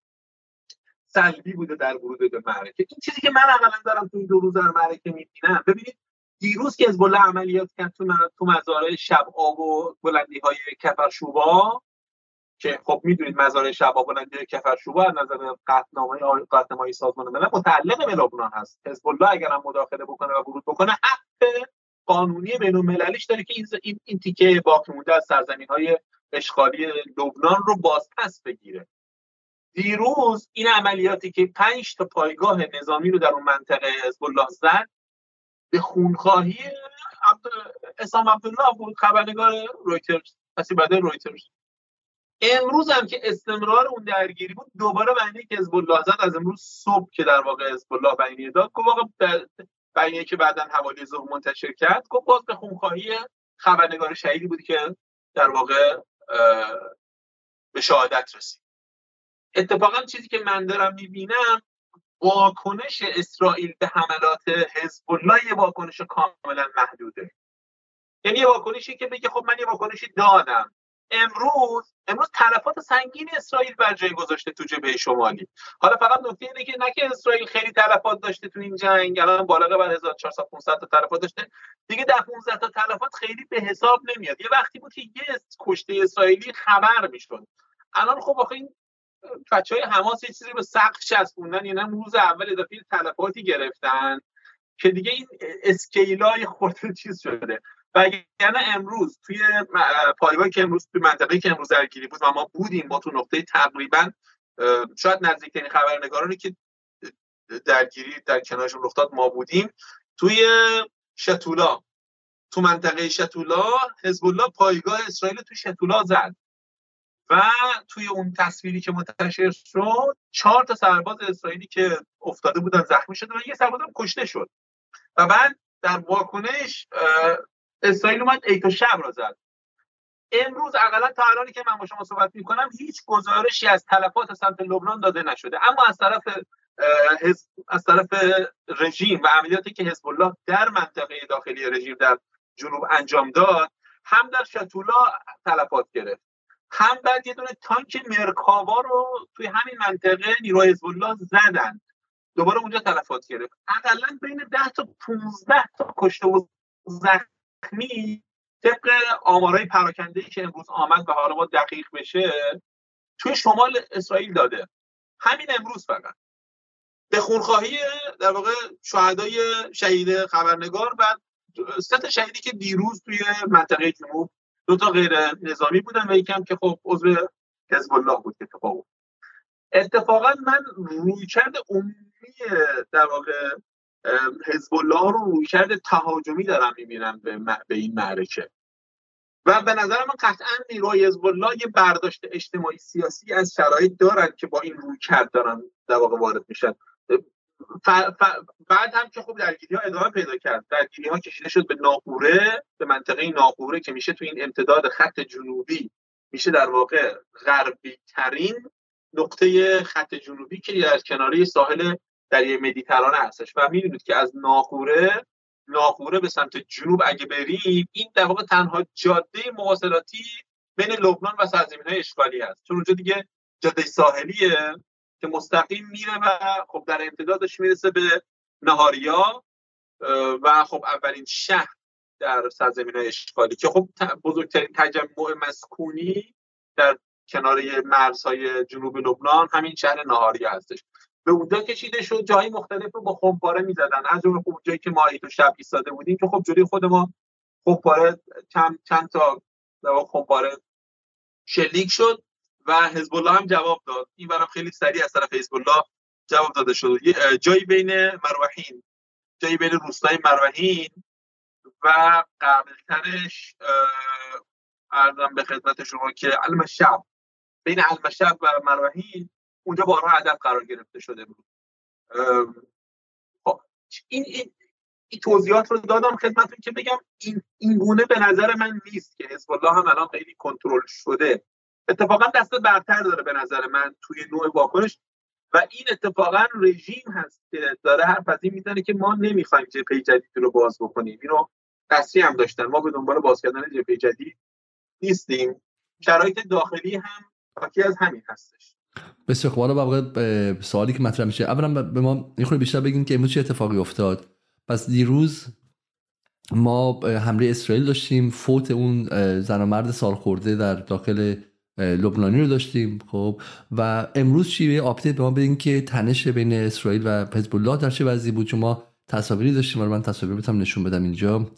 سلبی بوده در ورود به معرکه این چیزی که من اولا دارم تو این دو روز در معرکه می‌بینم ببینید دیروز که حزب الله عملیات کرد تو تو مزارع شب آب و بلندی های کفرشوبا که خب می‌دونید مزارع شب آب بلندی کفرشوبا از نظر قطعنامه قطعنامه سازمان ملل متعلق به لبنان هست. حزب الله اگر هم مداخله بکنه و ورود بکنه حق قانونی بین المللیش داره که این این تیکه باقی مونده از سرزمین های اشغالی لبنان رو بازپس بگیره. دیروز این عملیاتی که پنج تا پایگاه نظامی رو در اون منطقه حزب الله زد به خونخواهی عبد... اسلام عبدالله بود خبرنگار رویترز پسی بعد رویترز. امروز هم که استمرار اون درگیری بود دوباره بیانیه که حزب الله زد از امروز صبح که در واقع حزب الله بیانیه داد گفت واقع که بعدا حوالی ظهر منتشر کرد گفت باز به خونخواهی خبرنگار شهیدی بود که در واقع به شهادت رسید. اتفاقا چیزی که من دارم می‌بینم واکنش اسرائیل به حملات حزب الله یه واکنش کاملا محدوده. یعنی یه واکنشی که بگه خب من یه واکنشی دادم. امروز امروز تلفات سنگین اسرائیل بر جای گذاشته تو جبهه شمالی. حالا فقط نکته اینه که نه اسرائیل خیلی تلفات داشته تو این جنگ الان بالغ بر 1400 500 تا تلفات داشته. دیگه در 15 تا تلفات خیلی به حساب نمیاد. یه وقتی بود که یه کشته اسرائیلی خبر می‌شد. الان خب آخه این بچه های حماس یه چیزی به سقف چسبوندن یعنی روز اول اضافه تلفاتی گرفتن که دیگه این اسکیلای خورده چیز شده. و یعنی امروز توی پایگاهی که امروز توی منطقه‌ای که امروز درگیری بود و ما بودیم با تو نقطه تقریبا شاید نزدیکترین خبرنگارانی که درگیری در کنارشون رخ ما بودیم. توی شتولا تو منطقه شتولا حزب الله پایگاه اسرائیل تو شتولا زد. و توی اون تصویری که منتشر شد چهار تا سرباز اسرائیلی که افتاده بودن زخمی شده و یه سرباز هم کشته شد. و بعد در واکنش اسرائیل اومد ایتو شب را زد. امروز اقلا تا الانی که من با شما صحبت می‌کنم هیچ گزارشی از تلفات سمت لبنان داده نشده. اما از طرف از طرف رژیم و عملیاتی که حزب الله در منطقه داخلی رژیم در جنوب انجام داد هم در شتولا تلفات گرفت. هم بعد یه دونه تانک مرکاوا رو توی همین منطقه نیروی حزب زدن. دوباره اونجا تلفات گرفت. اقلا بین 10 تا 15 تا کشته و زخمی طبق آمارای پراکنده که امروز آمد و حالا ما دقیق بشه توی شمال اسرائیل داده. همین امروز فقط. به خونخواهی در واقع شهدای شهید خبرنگار و سه شهیدی که دیروز توی منطقه جنوب دو تا غیر نظامی بودن و یکم که خب عضو حزب الله بود که اتفاق اتفاقا من رویکرد عمومی در واقع حزب الله رو رویکرد تهاجمی دارم می‌بینم به, به این معرکه. و به نظر من قطعا نیروهای حزب الله یه برداشت اجتماعی سیاسی از شرایط دارن که با این روی کرد دارن در واقع وارد میشن. ف... ف... بعد هم که خب درگیری ها ادامه پیدا کرد. درگیری ها کشیده شد به ناقوره به منطقه ناقوره که میشه تو این امتداد خط جنوبی میشه در واقع غربی ترین نقطه خط جنوبی که در کناره ساحل دریای مدیترانه هستش. و می‌دونید که از ناقوره ناقوره به سمت جنوب اگه بریم این در واقع تنها جاده مواصلاتی بین لبنان و سرزمین های اشغالی هست. چون اونجا دیگه جاده ساحلیه. که مستقیم میره و خب در امتدادش می‌رسه به نهاریا و خب اولین شهر در سرزمین های اشغالی که خب بزرگترین تجمع مسکونی در کناره مرزهای جنوب لبنان همین شهر نهاریا هستش. به اونجا کشیده شد جایی مختلف رو با خمپاره می‌زدن. از جمله خب جایی که ما تو شب ایستاده بودیم که خب جلوی خود ما خمپاره چند چند تا خمپاره شلیک شد. و حزب الله هم جواب داد. این برام خیلی سریع از طرف حزب الله جواب داده شد. جایی بین مروحین جایی بین روستای مروحین و قبلترش ارزم به خدمت شما که علم شب بین علم شب و مروحین اونجا بارها هدف قرار گرفته شده بود. خب، این, این این توضیحات رو دادم خدمتتون که بگم این این گونه به نظر من نیست که حزب الله هم الان خیلی کنترل شده. اتفاقا دست برتر داره به نظر من توی نوع واکنش. و این اتفاقا رژیم هست که داره حرف از این می‌زنه که ما نمی‌خوایم جبهه جدید رو باز بکنیم. اینو قصری هم داشتن. ما به دنبال باز کردن جبهه جدید نیستیم. شرایط داخلی هم حاکی از همین هستش. بسیار خوب. حالا سوالی که مطرح میشه اولا به ما یه بیشتر بگین که امروز چه اتفاقی افتاد. پس دیروز ما حمله اسرائیل داشتیم. فوت اون زن و مرد سالخورده در داخل لبنانی رو داشتیم خب. و امروز چی یه آپدیت به ما بدین که تنش بین اسرائیل و حزب الله در چه وضعی بود؟ چون ما تصاویری داشتیم من تصاویر بتونم نشون بدم اینجا.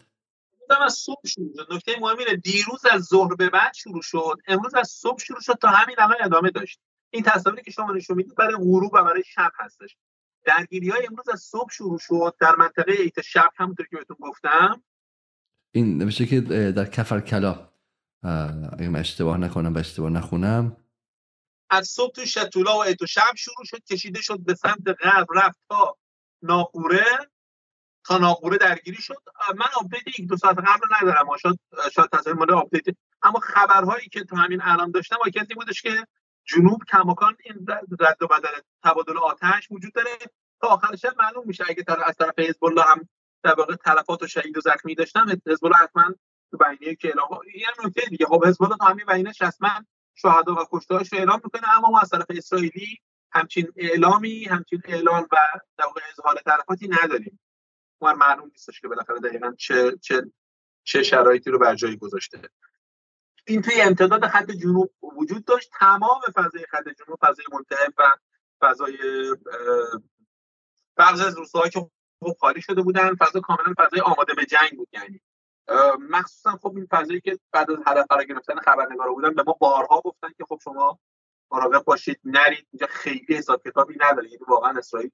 از صبح شروع نکته مهم اینه دیروز از ظهر به بعد شروع شد. امروز از صبح شروع شد تا همین الان ادامه داشت. این تصاویری که شما نشون می‌دید برای غروب و برای شب هستش. درگیری های امروز از صبح شروع شد در منطقه ایت شب همونطور که بهتون گفتم. این نوشته که در کفر کلا. اگه من اشتباه نکنم و اشتباه نخونم. از صبح تو شتولا و ایتو شب شروع شد کشیده شد به سمت غرب رفت تا ناقوره. تا ناقوره درگیری شد. من update یک دو ساعت قبل ندارم. شاید شاید تصویر مال update. اما خبرهایی که تو همین الان داشتم واقعیتی بودش که جنوب کماکان این رد و بدل تبادل آتش وجود داره. تا آخر شب معلوم میشه اگه از طرف حزب الله هم در واقع تلفات و شهید و زخمی داشتن حزب الله حتما تو بیانیه که اعلام یه نکته دیگه. خب حزب الله تو همین بیانیه‌اش رسما شهدا و کشته‌هاش رو اعلام می‌کنه اما ما از طرف اسرائیلی همچین اعلامی همچین اعلان و در واقع اظهار تلفاتی نداریم. ما معلوم نیستش که بالاخره دقیقا چه چه چه شرایطی رو بر جای گذاشته. این توی امتداد خط جنوب وجود داشت. تمام فضای خط جنوب فضای منتهب و فضای بعضی از روستاهایی که خب خالی شده بودن فضا کاملا فضای آماده به جنگ بود یعنی مخصوصا خب این فضایی که بعد از هدف قرار گرفتن خبرنگارا بودن به ما بارها گفتن که خب شما مراقب باشید نرید اینجا خیلی حساب کتابی نداره. یعنی واقعا اسرائیل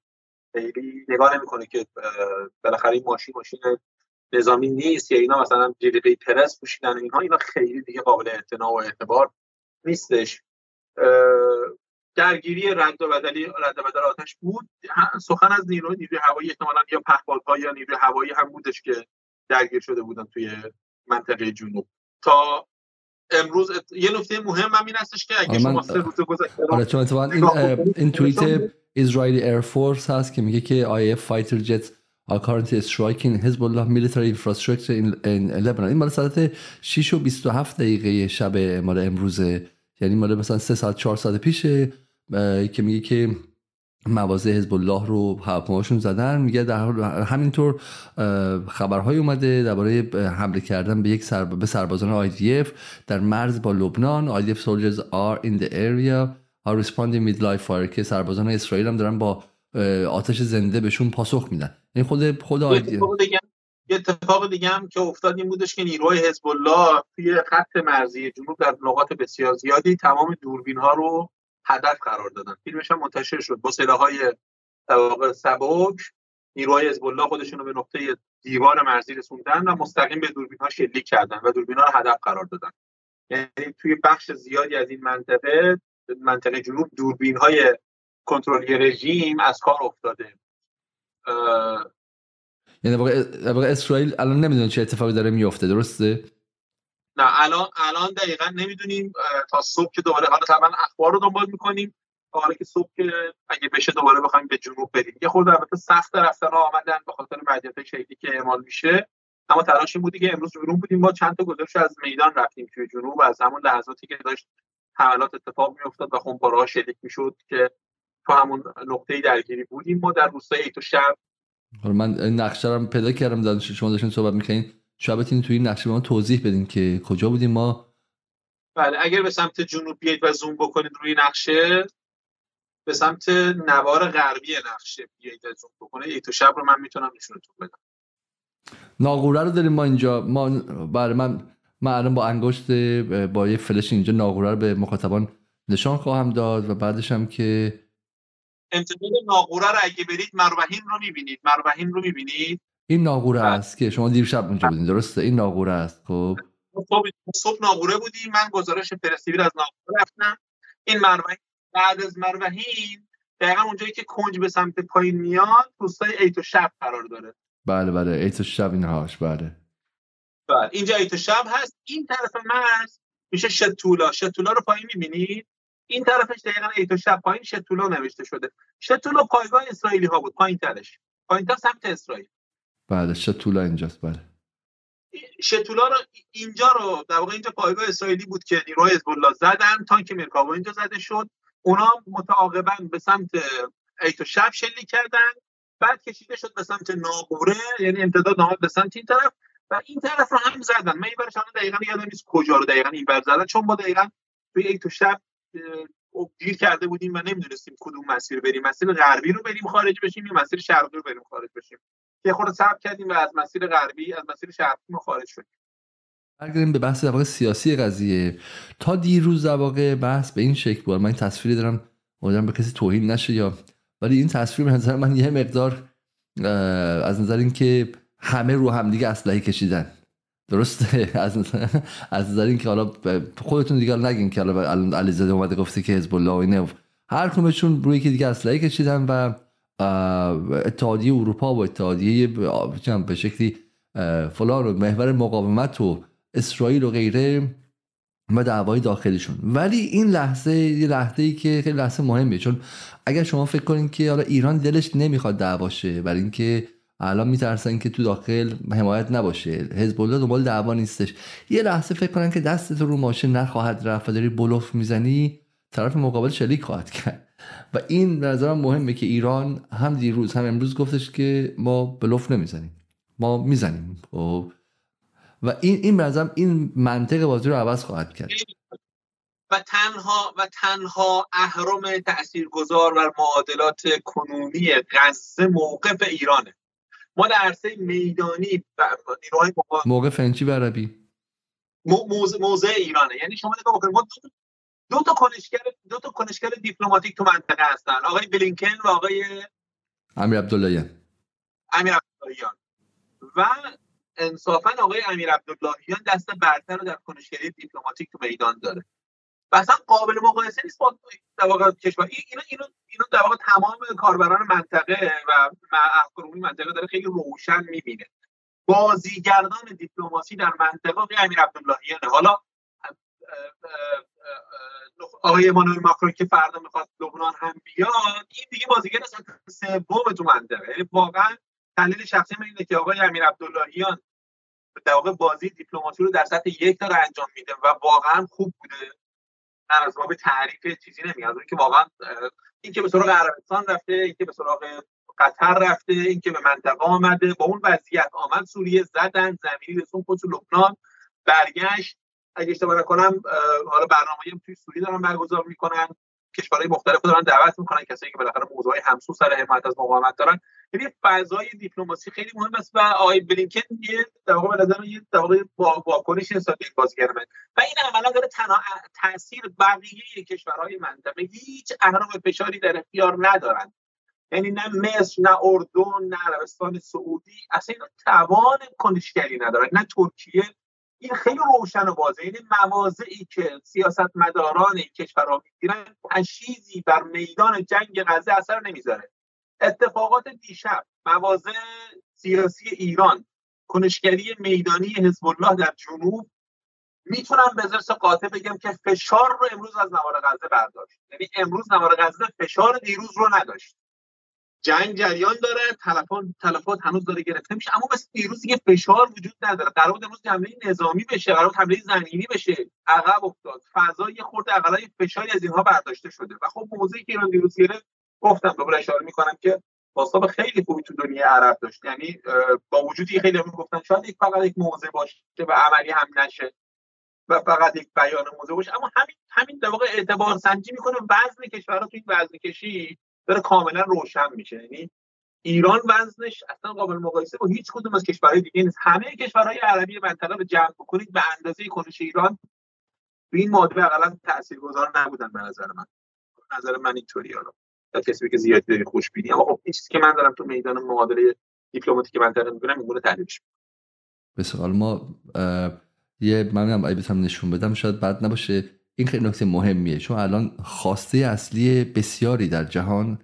خیلی نگاه نمی‌کنه که بالاخره این ماشین ماشین نظامی نیست یا اینا مثلا جلیقه پرس پوشیدن اینها اینا خیلی دیگه قابل اعتنا و اعتبار نیستش. درگیری رد و بدلی رد و بدل آتش بود. سخن از نیروی نیروی هوایی احتمالاً یا پهپادها یا نیروی هوایی هم بودش که درگیر شده بودن توی منطقه جنوب. تا امروز یه نکته مهم هم این هستش که اگه شما سه روز گذشته آره چون این, این توییت اسرائیلی ایرفورس هست که میگه که IF fighter jets are currently striking Hezbollah military infrastructure in, in Lebanon. این مال ساعت 6 و 27 دقیقه شب مال امروزه. یعنی مال مثلا 3 ساعت 4 ساعت پیشه که میگه که مواضع حزب الله رو هواپیماشون زدن. میگه در همینطور خبرهای اومده درباره حمله کردن به یک سرب... به سربازان IDF در مرز با لبنان. IDF soldiers are in the area. are responding with live fire که سربازان اسرائیل هم دارن با آتش زنده بهشون پاسخ میدن. این خود خود یه اتفاق دیگه هم که افتاد این بودش که نیروهای حزب الله توی خط مرزی جنوب در نقاط بسیار زیادی تمام دوربین ها رو هدف قرار دادن. فیلمش هم منتشر شد با سلاحهای واقع سبک. نیروهای حزب الله خودشون رو به نقطه دیوار مرزی رسوندن و مستقیم به دوربین ها شلیک کردن و دوربین ها رو هدف قرار دادن. یعنی توی بخش زیادی از این منطقه منطقه جنوب دوربین های کنترلی رژیم از کار افتاده. یعنی اسرائیل الان نمی‌دونه چه اتفاقی داره میفته درسته؟ نه الان الان دقیقا نمی‌دونیم تا صبح که دوباره حالا طبعا اخبار رو دنبال می‌کنیم حالا که صبح که اگه بشه دوباره بخوایم به جنوب بریم. یه خورده البته سخت رفتن آمدن به خاطر مدیریت شهیدی که اعمال میشه. اما تلاش بودی که امروز بیرون بودیم. ما چند تا گزارش از میدان رفتیم توی جنوب. از همون لحظاتی که داشت حملات اتفاق میافتاد و خمپاره ها شلیک می‌شد که تو همون نقطه درگیری بودیم. ما در روستای ایتو شب من نقشه رو پیدا کردم دانش شما داشتین صحبت می‌کنین شاید بتونید توی این نقشه به ما توضیح بدین که کجا بودیم ما. بله اگر به سمت جنوب بیاید و زوم بکنید روی نقشه به سمت نوار غربی نقشه بیاید و زوم بکنید ایتو شب رو من می‌تونم نشونتون بدم. ناقوره رو داریم ما اینجا. ما برای من من الان با انگشت با یه فلش اینجا ناقوره رو به مخاطبان نشان خواهم داد و بعدش هم که امتداد ناقوره رو اگه برید مروحین رو می‌بینید. مروحین رو می‌بینید؟ این ناقوره بله. است که شما دیر شب اونجا بودین درسته؟ این ناقوره است خب. صبح, صبح ناقوره بودیم. من گزارش پرسیویر از ناقوره رفتم. این مروحین بعد از مروحین دقیقا اونجایی که کنج به سمت پایین میاد روستای ایت و شب قرار داره. بله بله. ایت و شب اینهاش بله. بله. اینجا ایت و شب هست. این طرف مرز میشه شتولا. شتولا رو پایین می‌بینید؟ این طرفش دقیقا ایتو شب پایین شتولا نوشته شده. شتولا پایگاه اسرائیلی ها بود. پایین ترش پایین تر سمت اسرائیل. بله شتولا اینجاست بله. شتولا رو اینجا رو در واقع اینجا پایگاه اسرائیلی بود که نیروهای حزب الله زدن تانک مرکاوا اینجا زده شد. اونا متعاقبا به سمت ایتو شب شلیک کردن. بعد کشیده شد به سمت ناقوره یعنی امتداد نامد به سمت این طرف. و این طرف رو هم زدن. من این برش دقیقا یادم نیست کجا رو دقیقا این بر زدن. چون با دقیقا توی ایتو شب گیر کرده بودیم و نمی‌دونستیم کدوم مسیر بریم. مسیر غربی رو بریم خارج بشیم یا مسیر شرقی رو بریم خارج بشیم. که خود صبر کردیم و از مسیر غربی از مسیر شرقی ما خارج شدیم. برگردیم به بحث در سیاسی قضیه. تا دیروز در بحث به این شکل بود. من این تصویری دارم امیدوارم به کسی توهین نشه یا ولی این تصویر به نظر من یه مقدار از نظر اینکه همه رو همدیگه اسلحه کشیدن. درسته؟ از از نظر اینکه حالا خودتون دیگه نگین که حالا علیزاده اومده گفته که حزب الله و اینه هر روی که دیگه اسلحه کشیدن و اتحادیه اروپا و اتحادیه به شکلی فلان و محور مقاومت و اسرائیل و غیره و دعوای داخلیشون. ولی این لحظه یه لحظه ای که خیلی لحظه مهمه چون اگر شما فکر کنین که حالا ایران دلش نمی‌خواد دعواشه برای اینکه الان میترسن که تو داخل حمایت نباشه حزب الله دنبال دعوا نیستش. یه لحظه فکر کنن که دستت رو ماشین نخواهد رفت داری بلوف می‌زنی طرف مقابل شلیک خواهد کرد. و این به نظرم مهمه که ایران هم دیروز هم امروز گفتش که ما بلوف نمی‌زنیم. ما می‌زنیم. خب. و این این به این منطق بازی رو عوض خواهد کرد. و تنها و تنها اهرم تاثیرگذار و معادلات کنونی غزه موقف ایرانه. ما در عرصه میدانی نیروهای موقع فنچی و عربی. موضع, موضع ایرانه. یعنی شما نگاه بکنید ما دو تا کنشگر دو تا کنشگر دیپلماتیک تو منطقه هستن. آقای بلینکن و آقای امیر عبداللهیان. امیر عبداللهیان. و انصافا آقای امیر عبداللهیان دست برتر رو در کنشگری دیپلماتیک تو میدان داره. و اصلا قابل مقایسه نیست با در واقع کشور. اینو اینو اینو در واقع تمام کاربران منطقه و احکامی منطقه داره خیلی روشن می‌بینه. بازیگردان دیپلماسی در منطقه آقای امیر عبداللهیانه. حالا آقای امانوئل ماکرون که فردا می‌خواد لبنان هم بیاد این دیگه بازیگر سوم تو منطقه. یعنی واقعا تحلیل شخصی من اینه که آقای امیر عبداللهیان در واقع بازی دیپلماسی رو در سطح یک داره انجام میده و واقعا خوب بوده. من از باب تعریف چیزی نمیاد. که واقعا این که به سراغ عربستان رفته این که به سراغ قطر رفته این که به منطقه آمده با اون وضعیت آمد سوریه زدن زمینی رسون خود لبنان برگشت. اگه اشتباه نکنم حالا برنامه توی سوریه دارن برگزار می‌کنن. کشورهای مختلف دارن دعوت می‌کنن کسایی که بالاخره موضوع همسو سر حمایت از مقاومت دارن. یعنی فضای دیپلماسی خیلی مهم است و آقای بلینکن یه در واقع به نظر یه در واقع واکنش نسبت به بازیگر و این عملا داره تنها تاثیر بقیه کشورهای منطقه هیچ اهرام فشاری در اختیار ندارن. یعنی نه مصر نه اردن نه عربستان سعودی اصلا اینا توان کنشگری ندارن. نه ترکیه این خیلی روشن و واضحه. یعنی مواضعی که سیاست مداران این کشورها می‌گیرن تشییزی بر میدان جنگ غزه اثر نمی‌ذاره. اتفاقات دیشب مواضع سیاسی ایران کنشگری میدانی حزب الله در جنوب. می‌تونم به زرس قاطع بگم که فشار رو امروز از نوار غزه برداشت. یعنی امروز نوار غزه فشار دیروز رو نداشت. جنگ جریان داره تلفات تلفات هنوز داره گرفته میشه. اما مثل دیروز دیگه فشار وجود نداره. قرار بود امروز حمله نظامی بشه قرار حمله زمینی بشه. عقب افتاد. فضا یه خورده اقلای فشاری از اینها برداشته شده. و خب موضوعی که ایران دیروز گرفت گفتم دوباره اشاره می‌کنم که باستاب خیلی خوبی تو دنیا عرب داشت. یعنی با وجودی خیلی هم گفتن شاید یک فقط یک موضع باشه و عملی هم نشه و فقط یک بیان موضع باشه. اما همین همین در واقع اعتبار سنجی می‌کنه. وزن کشورها تو این وزن کشی داره کاملا روشن میشه. یعنی ایران وزنش اصلا قابل مقایسه با هیچ کدوم از کشورهای دیگه نیست. همه کشورهای عربی منطقه رو جمع بکنید به اندازه کنش ایران به این ماده اقلا تاثیرگذار نبودن به نظر من. نظر من اینطوری حالا. کسی که زیادی داری خوش بینی اما خب این چیزی که من دارم تو میدان معادله دیپلماتیک منطقه می‌بینم این گونه تحلیلش بسیار ما یه من هم نشون بدم شاید بد نباشه. این خیلی نکته مهمیه. چون الان خواسته اصلی بسیاری در جهان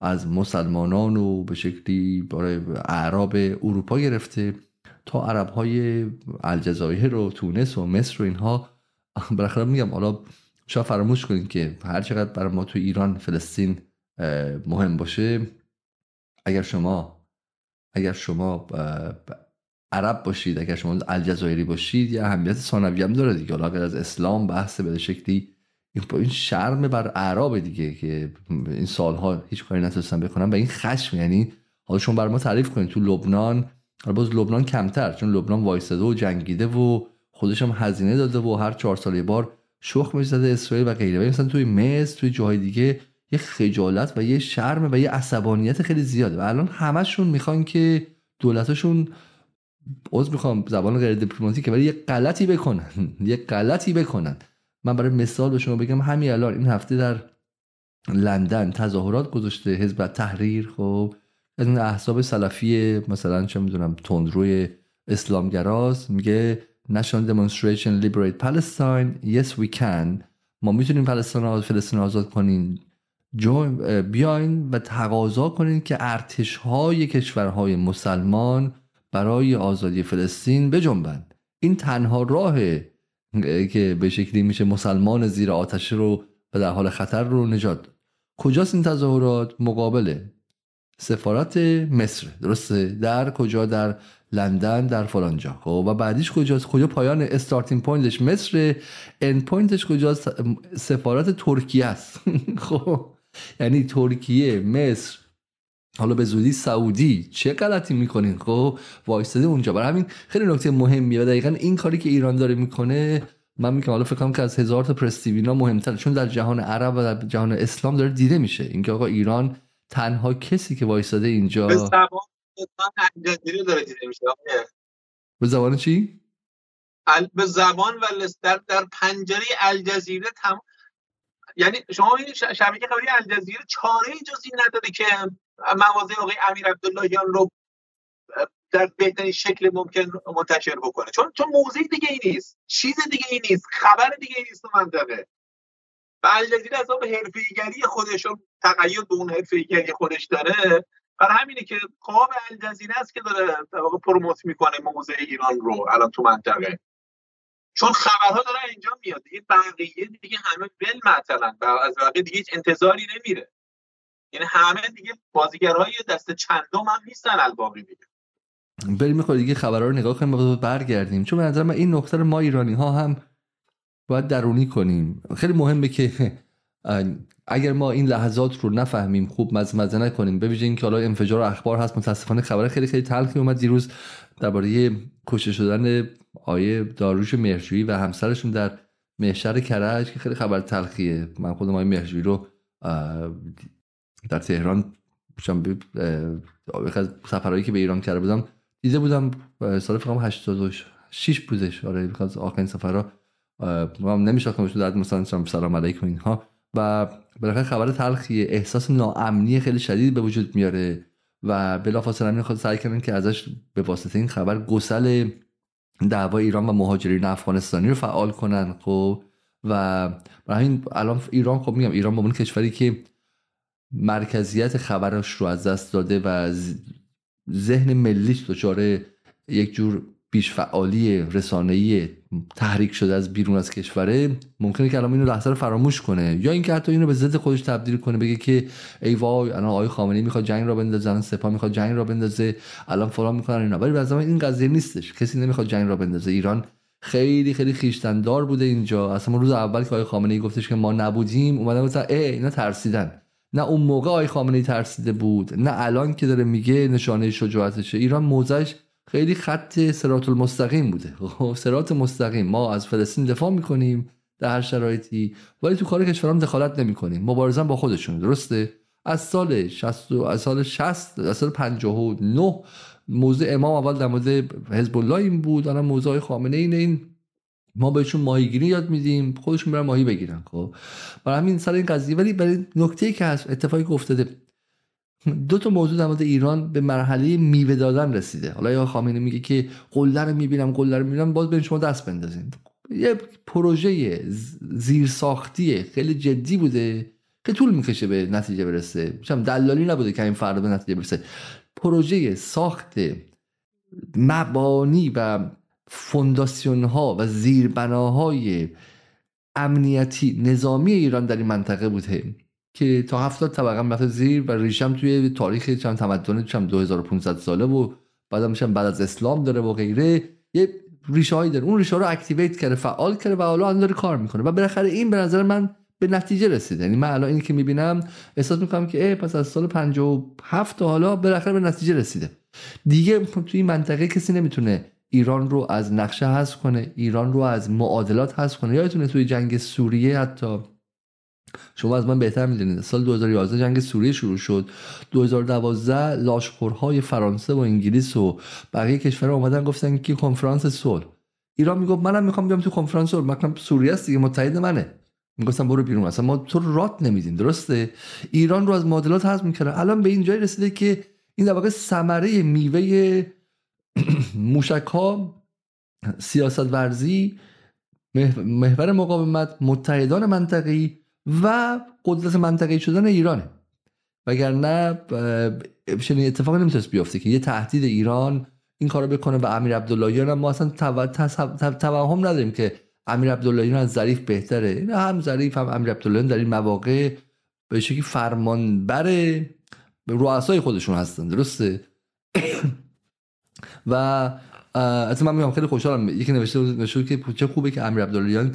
از مسلمانان و به شکلی برای اعراب اروپا گرفته تا عرب های الجزایر و تونس و مصر و اینها. بالاخره میگم حالا شاید فراموش کنید که هر چقدر برای ما تو ایران فلسطین مهم باشه اگر شما اگر شما عرب باشید اگر شما الجزایری باشید یا اهمیت ثانوی هم داره دیگه. اگر از اسلام بحث به شکلی این شرم بر اعراب دیگه که این سالها هیچ کاری نتونستن بکنن و این خشم یعنی حالا شما بر ما تعریف کنید تو لبنان حالا باز لبنان کمتر چون لبنان وایساده و جنگیده و خودش هم هزینه داده و هر چهار سال بار شخ می‌زده اسرائیل و غیره. مثلا توی مصر توی جاهای دیگه یه خجالت و یه شرم و یه عصبانیت خیلی زیاده. و الان همشون می‌خوان که دولتشون عذر می‌خوام زبان غیر دیپلماتیکه ولی یه غلطی بکنن. یه غلطی بکنن. من برای مثال به شما بگم همین الان این هفته در لندن تظاهرات گذاشته حزب تحریر. خب از این احزاب سلفی مثلا چه می‌دونم تندروی اسلامگراست. میگه National Demonstration Liberate Palestine. Yes we can. ما می‌تونیم فلسطین فلسطین آزاد کنیم بیاین و تقاضا کنین که ارتش های کشورهای مسلمان برای آزادی فلسطین بجنبند. این تنها راه که به شکلی میشه مسلمان زیر آتش رو و در حال خطر رو نجات کجاست این تظاهرات؟ مقابل سفارت مصر. درسته؟ در کجا؟ در لندن در فلانجا خب و بعدیش کجاست؟ کجا پایان starting point ش؟ مصر. end point ش کجاست؟ سفارت ترکیه است. خب یعنی ترکیه مصر حالا به زودی سعودی. چه غلطی می‌کنین؟ خب وایستاده اونجا. برای همین خیلی نکته مهمیه و دقیقا این کاری که ایران داره می‌کنه من میگم حالا فکر کنم که از هزار تا پرستیوینا مهمتر چون در جهان عرب و در جهان اسلام داره دیده میشه. اینکه آقا ایران تنها کسی که وایستاده اینجا به زبان الجزیره داره دیده میشه به زبان چی؟ به زبان و در, در پنجره الجزیره تمام یعنی شما ببینید شبکه خبری الجزیره چاره جز این نداره که مواضع آقای امیر عبداللهیان رو در بهترین شکل ممکن منتشر بکنه. چون چون موضوع دیگه ای نیست. چیز دیگه ای نیست. خبر دیگه ای نیست منطقه. و الجزیره از به حرفه‌ایگری خودش تقید به اون حرفه‌ایگری خودش داره. برای همینه که قاب الجزیره است که داره پروموت می‌کنه موضع ایران رو الان تو منطقه. چون خبرها داره اینجا میاد. دیگه بقیه دیگه همه بل معطلن. و از بقیه دیگه هیچ انتظاری نمیره. یعنی همه دیگه بازیگرهای دست چندم هم نیستن الباقی دیگه. بریم می‌خواد دیگه خبرها رو نگاه کنیم و برگردیم. چون به نظر من این نکته ما ایرانی ها هم باید درونی کنیم. خیلی مهمه که اگر ما این لحظات رو نفهمیم خوب مزمزه نکنیم. ببینید اینکه حالا انفجار اخبار هست متاسفانه خبر خیلی خیلی تلخی اومد. دیروز درباره کشته شدن آیه داروش مهرجویی و همسرشون در محشر کرج که خیلی خبر تلخیه. من خودم آیه مهرجویی رو در تهران از سفرهایی که به ایران کرده بودم دیده بودم سال فکرم 86 بودش. آره از آخرین سفرها. نمیشناختمش در مثلا سلام علیکم اینها. و بالاخره خبر تلخی احساس ناامنی خیلی شدید به وجود میاره. و بلافاصله همین خود سعی کردن که ازش به واسطه این خبر گسل دعوا ایران و مهاجرین افغانستانی رو فعال کنن خب. و برای همین الان ایران خب میگم ایران به کشوری که مرکزیت خبرش رو از دست داده و ذهن ملیش دچار یک جور بیش فعالی رسانه‌ای تحریک شده از بیرون از کشوره. ممکنه که الان اینو لحظه رو فراموش کنه. یا اینکه حتی اینو به ضد خودش تبدیل کنه بگه که ای وای الان آقای خامنه‌ای می‌خواد جنگ را بندازه الان سپاه می‌خواد جنگ را بندازه الان فلان می‌کنن اینا. ولی به این قضیه نیستش. کسی نمی‌خواد جنگ را بندازه. ایران خیلی خیلی خیشتندار بوده اینجا. اصلا روز اول که آقای خامنه‌ای گفتش که ما نبودیم اومدن گفتن ای اینا ترسیدن. نه اون موقع آقای خامنه‌ای ترسیده بود نه الان که داره میگه نشانه شجاعتشه. ایران موزش خیلی خط سرات المستقیم بوده. خب، سرات مستقیم. ما از فلسطین دفاع می‌کنیم در هر شرایطی ولی تو کار کشورام دخالت نمی‌کنیم. مبارزه با خودشون درسته؟ از سال 60 از سال 60 از سال 59 موضوع امام اول در مورد حزب الله این بود. الان موضوع خامنه اینه این ما بهشون ماهیگیری یاد میدیم خودشون برن ماهی بگیرن خب. برای همین سر این قضیه ولی برای نکته که هست اتفاقی که افتاده دو تا موضوع در مورد ایران به مرحله میوه دادن رسیده. حالا یا خامنه میگه که قله رو می‌بینم قله رو می‌بینم باز به شما دست بندازین. یه پروژه زیرساختی خیلی جدی بوده که طول می‌کشه به نتیجه برسه. چون دلالی نبوده که این فرد به نتیجه برسه. پروژه ساخت مبانی و فونداسیون ها و زیربناهای امنیتی نظامی ایران در این منطقه بوده که تا هفتاد طبقه رفته زیر و ریشم توی تاریخ چند تمدن چند 2500 ساله و بعد میشم بعد از اسلام داره و غیره یه ریشه هایی داره. اون ریشه رو اکتیویت کرده فعال کرده و حالا داره کار می‌کنه. و بالاخره این به نظر من به نتیجه رسیده. یعنی من الان اینی که می‌بینم احساس می‌کنم که ای پس از سال 57 تا حالا بالاخره به نتیجه رسیده. دیگه توی این منطقه کسی نمی‌تونه ایران رو از نقشه حذف کنه ایران رو از معادلات حذف کنه. یادتونه توی جنگ سوریه حتی؟ شما از من بهتر می‌دونید. سال 2011 جنگ سوریه شروع شد. 2012 لاشخورهای فرانسه و انگلیس و بقیه کشورها اومدن گفتن که کنفرانس صلح. ایران می‌گفت منم می‌خوام بیام تو کنفرانس صلح. مثلا سوریه است دیگه متحد منه. می‌گفتم برو بیرون. اصلا ما تو رات نمیدیم. درسته؟ ایران رو از معادلات حذف می‌کنه الان به این جای رسیده که این در واقع ثمره میوه موشک ها سیاست ورزی محور مقاومت متحدان منطقی و قدرت منطقی شدن ایرانه. وگرنه چنین اتفاقی نمی‌تونست بیافته که یه تهدید ایران این کارو بکنه و امیر عبداللهیان هم ما اصلا توهم نداریم که امیر عبداللهیان از ظریف بهتره. هم ظریف هم امیر عبداللهیان در این مواقع به شکلی فرمانبر رؤسای خودشون هستن. درسته؟ و از من میگم خیلی خوشحالم. یکی نوشته نوشته که چه خوبه که امیر عبداللهیان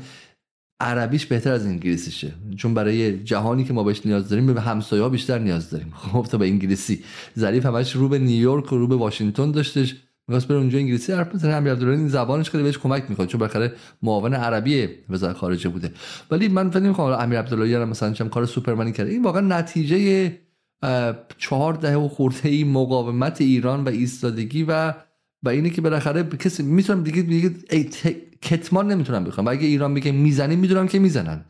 عربیش بهتر از انگلیسیشه. چون برای جهانی که ما بهش نیاز داریم به همسایه ها بیشتر نیاز داریم. خب تا به انگلیسی. ظریف همش رو به نیویورک و رو به واشنگتن داشتش. می‌خواست بره اونجا انگلیسی حرف بزنه. امیر عبدالله زبانش خیلی بهش کمک می‌کنه چون بالاخره معاون عربی وزارت خارجه بوده. ولی من فکر نمی‌کنم امیر عبدالله مثلا چم کار سوپرمنی کرده. این واقعا نتیجه چهار دهه و خورده ای مقاومت ایران و ایستادگی و و اینه که بالاخره کسی می‌تونم دیگه دیگه کتمان نمی‌تونم بخوام. و اگه ایران میگه می‌زنیم می‌دونم که می‌زنن.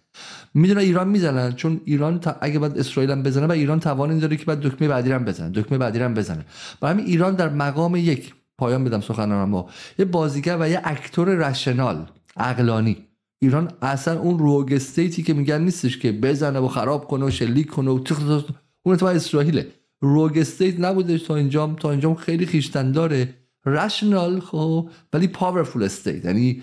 می‌دونن ایران می‌زنن چون ایران تا اگه بعد اسرائیل هم بزنه و ایران توانی داره که بعد دکمه بعدی هم بزنه دکمه بعدی هم بزنه. برای همین ایران در مقام یک پایان بدم سخنرانم با یه بازیگر و یه actor rational عقلانی. ایران اصلا اون rogue state ی که میگن نیستش که بزنه و خراب کنه و شلیک کنه و اون تو اسرائیله. rogue state نبوده تا اینجام تا اینجام خیلی خویشتن‌داره. rational خب ولی powerful state یعنی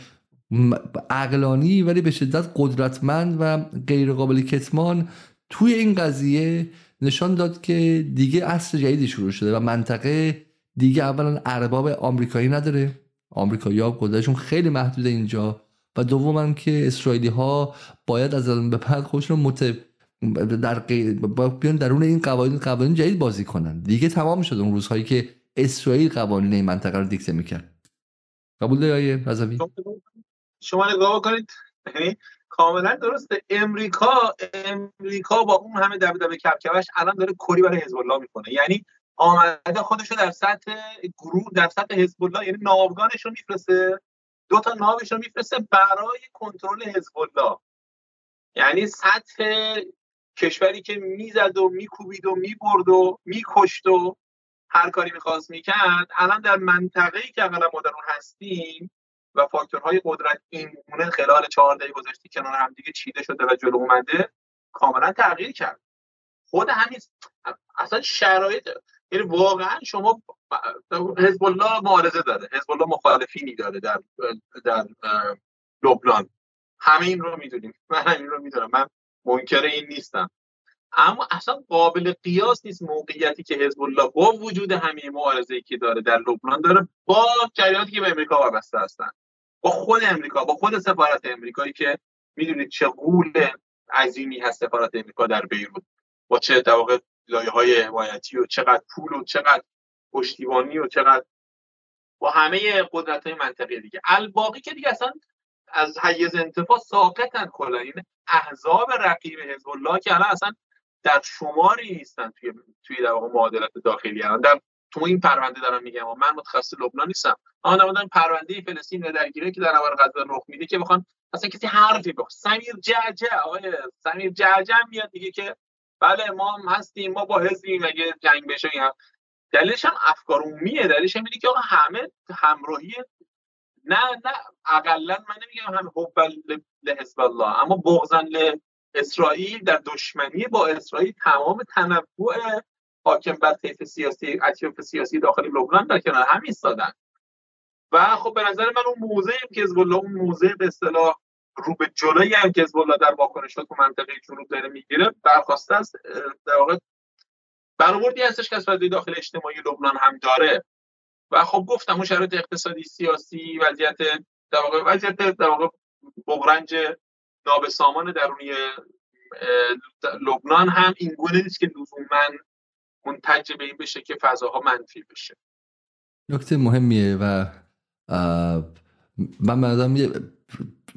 عقلانی ولی به شدت قدرتمند و غیر قابل کتمان توی این قضیه نشان داد که دیگه عصر جدیدی شروع شده و منطقه دیگه اولا ارباب آمریکایی نداره. آمریکایی ها قدرتشون خیلی محدوده اینجا و دوما که اسرائیلی ها باید از الان به بعد خودشون مت در بیان درون این قوانین قوانین جدید بازی کنن. دیگه تمام شد اون روزهایی که اسرائیل قوانین این منطقه رو دیکته می‌کرد. قبول داری آیه شما نگاه کنید. یعنی کاملا درسته. امریکا امریکا با اون همه دبدبه کپکپش الان داره کری برای حزب الله می‌کنه. یعنی آمده خودش رو در سطح گروه در سطح حزب الله یعنی ناوگانش رو میفرسته. دو تا ناوش رو میفرسته برای کنترل حزب الله یعنی سطح کشوری که می‌زد و میکوبید و می‌برد و میکشت و هر کاری می‌خواست می‌کرد الان در منطقه ای که اقلا ما در اون هستیم و فاکتورهای قدرت این گونه خلال چهار دهه گذشته کنار هم دیگه چیده شده و جلو اومده کاملا تغییر کرد. خود همین اصلا شرایط یعنی واقعا شما حزب الله معارضه داره حزب الله مخالفینی داره در در لبنان. همه این رو می‌دونیم. من این رو می‌دونم. من منکر این نیستم. اما اصلا قابل قیاس نیست موقعیتی که حزب الله با وجود همه معارضه‌ای که داره در لبنان داره با جریاناتی که به امریکا وابسته هستن با خود امریکا با خود سفارت امریکایی که می‌دونید چه قول عظیمی هست سفارت امریکا در بیروت با چه در واقع لایه های حمایتی و چقدر پول و چقدر پشتیبانی و چقدر با همه قدرت های منطقه دیگه. الباقی که دیگه اصلا از حیز انتفاع ساقطن کلا این احزاب رقیب حزب الله که الان اصلا در شماری نیستن توی توی در واقع معادلات داخلی. الان در تو این پرونده دارم میگم من متخصص لبنان نیستم. آن نمودن پرونده فلسطین و درگیری که در نوار غزه رخ میده که بخوان اصلا کسی حرفی بخواد. سمیر جعجع آقای سمیر جعجع میاد دیگه که بله ما هم هستیم ما با حزبیم مگه جنگ بشه دلیلش هم افکار عمومیه. دلیلش هم اینه که آقا همه همراهی نه نه اقلا من نمیگم هم حب لحزب الله اما بغضن اسرائیل در دشمنی با اسرائیل تمام تنوع حاکم بر طیف سیاسی اطیاف سیاسی داخل لبنان در کنار هم ایستادن. و خب به نظر من اون موضع که حزب الله اون موضع به اصطلاح رو به جلوی هم که حزب الله در واکنش تو منطقه جنوب داره می‌گیره برخواسته است در واقع برآوردی هستش که از فضای داخل اجتماعی لبنان هم داره. و خب گفتم اون شرایط اقتصادی سیاسی وضعیت در واقع وضعیت در واقع بغرنج نابسامان درونی لبنان هم این گونه نیست که لزوما منتج به این بشه که فضاها منفی بشه. نکته مهمیه و من مردم یه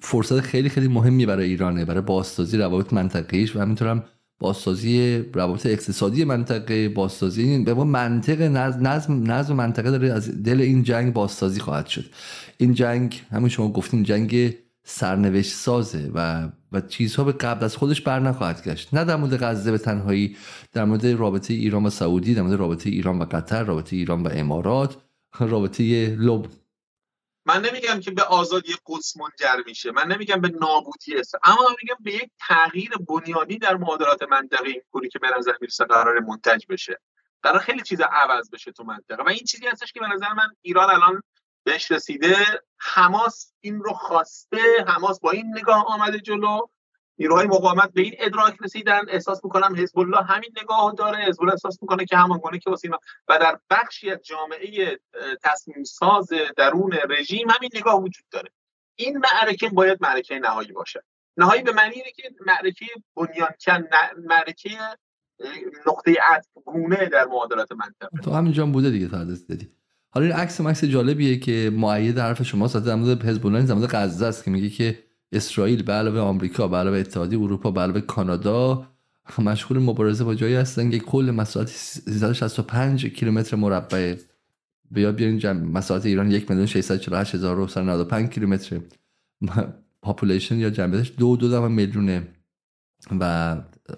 فرصت خیلی خیلی مهمی برای ایرانه برای بازسازی روابط منطقیش و همینطورم بازسازی روابط اقتصادی منطقه بازسازی به منطق نظم نظم منطقه داره از دل این جنگ بازسازی خواهد شد. این جنگ همون شما گفتیم جنگ سرنوشت سازه و و چیزها به قبل از خودش بر نخواهد گشت. نه در مورد غزه به تنهایی در مورد رابطه ایران و سعودی در مورد رابطه ایران و قطر رابطه ایران و امارات رابطه لب. من نمیگم که به آزادی قدس منجر میشه. من نمیگم به نابودی است. اما میگم به یک تغییر بنیادی در معادلات منطقه این کوری که به نظر می‌رسه قرار منتج بشه. قرار خیلی چیز عوض بشه تو منطقه. و این چیزی هستش که به نظر من ایران الان بهش رسیده حماس این رو خواسته حماس با این نگاه آمده جلو. نیروهای مقاومت به این ادراک رسیدن. احساس می‌کنم حزب الله همین نگاه داره. حزب الله احساس می‌کنه که همان گونه که واسه و در بخشی از جامعه تصمیم ساز درون رژیم همین نگاه وجود داره. این معرکه باید معرکه نهایی باشه. نهایی به معنی اینه که معرکه بنیانکن معرکه نقطه عطف گونه در معادلات منطقه. تو همینجا بوده دیگه تا دادی. حالا این عکس مکس جالبیه که مؤید حرف شما در مورد حزب الله در غزه است که میگه که اسرائیل به علاوه آمریکا به علاوه اتحادیه اروپا به علاوه کانادا مشغول مبارزه با جایی هستن که کل مساحت 365 کیلومتر مربع به یاد بیارین مساحت ایران 1 میلیون 648 هزار و 95 کیلومتر. population یا جمعیتش دو دو میلیونه. و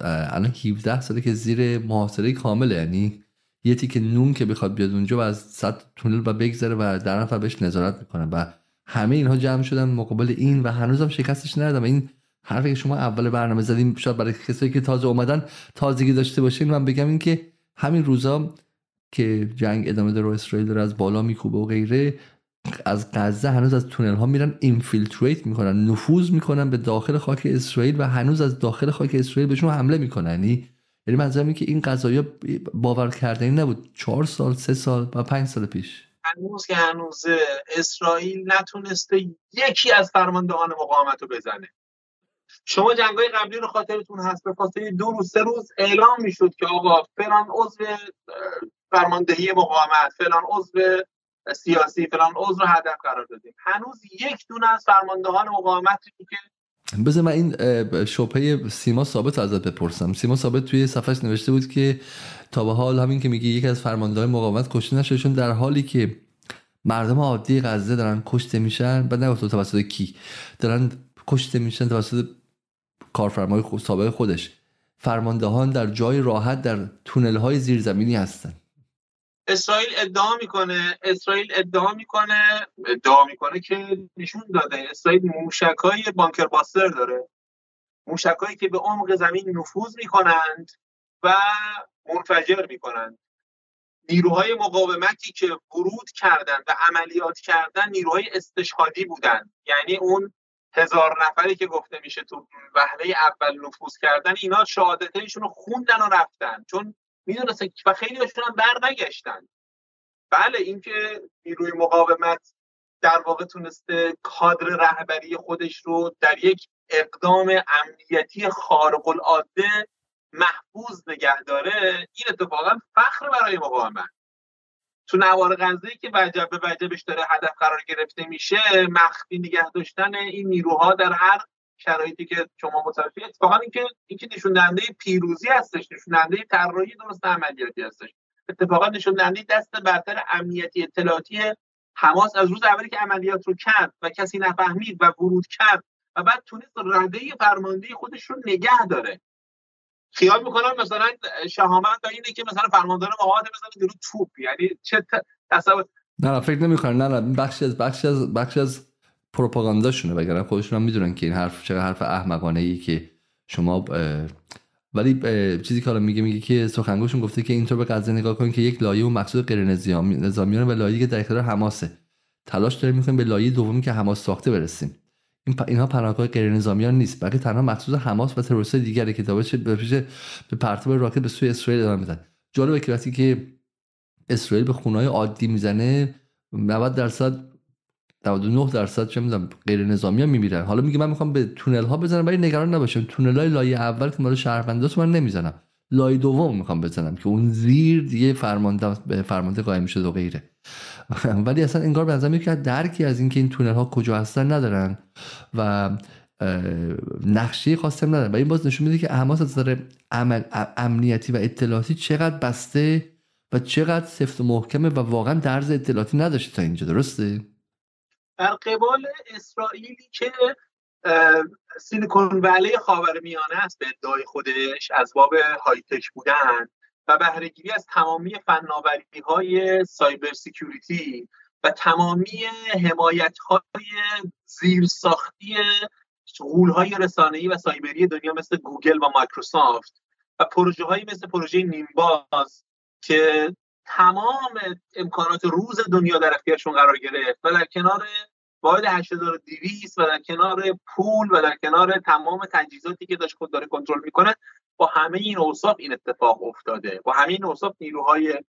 الان 17 ساله که زیر محاصره کامله یعنی یه تیک نون که بخواد بیاد اونجا و از صد تونل و بگذره و در نفر بهش نظارت می‌کنه. و همه اینها جمع شدن مقابل این و هنوزم شکستش ندادم. این حرفی که شما اول برنامه زدیم شاید برای کسایی که تازه اومدن تازگی داشته باشین. من بگم این که همین روزا که جنگ ادامه داره اسرائیل داره از بالا میکوبه و غیره از غزه هنوز از تونل ها میرن اینفیلتریت می‌کنن نفوذ می‌کنن به داخل خاک اسرائیل و هنوز از داخل خاک اسرائیل بهشون حمله می‌کنن. یعنی یعنی منظورم که این قضايا باور کردنی نبود. چهار سال سه سال و پنج سال پیش. هنوز که هنوز اسرائیل نتونسته یکی از فرماندهان مقاومت رو بزنه. شما جنگای قبلی رو خاطرتون هست به فاصله دو روز سه روز اعلام می‌شد که آقا فلان عضو فرماندهی مقاومت فلان عضو سیاسی فلان عضو رو هدف قرار دادیم. هنوز یک دونه از فرماندهان مقاومت که بذار من این شبهه سیما ثابت ازت بپرسم. سیما ثابت توی صفحش نوشته بود که تا به حال همین که میگه یکی از فرماندهان مقاومت کشته در حالی که مردم عادی غزه دارن کشته میشن بعد نگفت توسط کی دارن کشته میشن توسط کارفرمای سابق خودش. فرماندهان در جای راحت در تونل های زیرزمینی هستن. اسرائیل ادعا می‌کنه اسرائیل ادعا می‌کنه ادعا می‌کنه که نشون داده. اسرائیل موشکای بانکر باستر داره. موشکایی که به عمق زمین نفوذ می‌کنند و منفجر می‌کنند. نیروهای مقاومتی که ورود کردند و عملیات کردن نیروهای استشهادی بودند یعنی اون هزار نفری که گفته میشه تو وهله اول نفوذ کردن اینا شهادتشون رو خوندن و رفتن. چون می‌دونستن و خیلی هاشون هم بر نگشتن بله اینکه نیروی مقاومت در واقع تونسته کادر رهبری خودش رو در یک اقدام امنیتی خارق العاده محفوظ نگه داره این اتفاقا فخر برای مقاومت. تو نوار غزه که وجب به وجبش داره هدف قرار گرفته میشه مخفی نگه داشتن این نیروها در هر شرایطی که شما متوجه اتفاقا اینکه اینکه نشون دهنده پیروزی هستش نشون دهنده طراحی درست عملیاتی هستش. اتفاقا نشون دهنده دست برتر امنیتی اطلاعاتی حماس از روز اولی که عملیات رو کرد و کسی نفهمید و ورود کرد و بعد تونست رده فرماندهی خودش رو نگه داره. خیال می‌کنم مثلا شهامت اینه که مثلا فرماندار مقاومت بزنه جلو توپ. یعنی چه تصور نه فکر نمی‌کنن نه نه. بخشی از بخشی از بخشی از پروپاگانداشونه وگرنه خودشون هم می‌دونن که این حرف چه حرف احمقانه ای که شما ولی چیزی که حالا میگه میگه که سخنگوشون گفته که اینطور به قضیه نگاه کنید که یک لایه و مقصود غیر نظامیان و لایه که در اختیار حماسه. تلاش داریم می‌کنیم به لایه دومی که حماس ساخته برسیم. این اینها پناهگاه غیر نظامیان نیست بلکه تنها مقصود حماس و تروریست دیگری که تا به پرتاب راکت به سوی اسرائیل ادامه میدن. جالبه که وقتی که اسرائیل به خونهای عادی می‌زنه 90 درصد 99 درصد چه می‌دونم غیر نظامی ها میمیرن. حالا میگه من می‌خوام به تونل ها بزنم ولی نگران نباشم. تونل های لایه اول که مال شهرونداست من نمی‌زنم. لایه دوم می‌خوام بزنم که اون زیر دیگه فرمانده به فرمانده قائم شده و غیره. ولی اصلا انگار به نظر که درکی از اینکه این تونل ها کجا هستن ندارن و نقشه خاصی ندارن. و این باز نشون میده که حماس از نظر امنیتی و اطلاعاتی چقدر بسته و چقدر سفت و محکمه و واقعا درز اطلاعاتی نداشته تا اینجا. درسته؟ در قبال اسرائیلی که سیلیکون ولی خاورمیانه است به ادعای خودش از باب هایتک بودن و بهرهگیری از تمامی فناوری های cyber security و تمامی حمایت های زیرساختی غول های رسانه‌ای و سایبری دنیا مثل گوگل و مایکروسافت و پروژه هایی مثل پروژه Nimbus که تمام امکانات روز دنیا در اختیارشون قرار گرفت و در کنار واحد 8200 و در کنار پول و در کنار تمام تجهیزاتی که داشت خود داره کنترل می‌کنه با همه این اوصاف این اتفاق افتاده. با همه این اوصاف نیروهای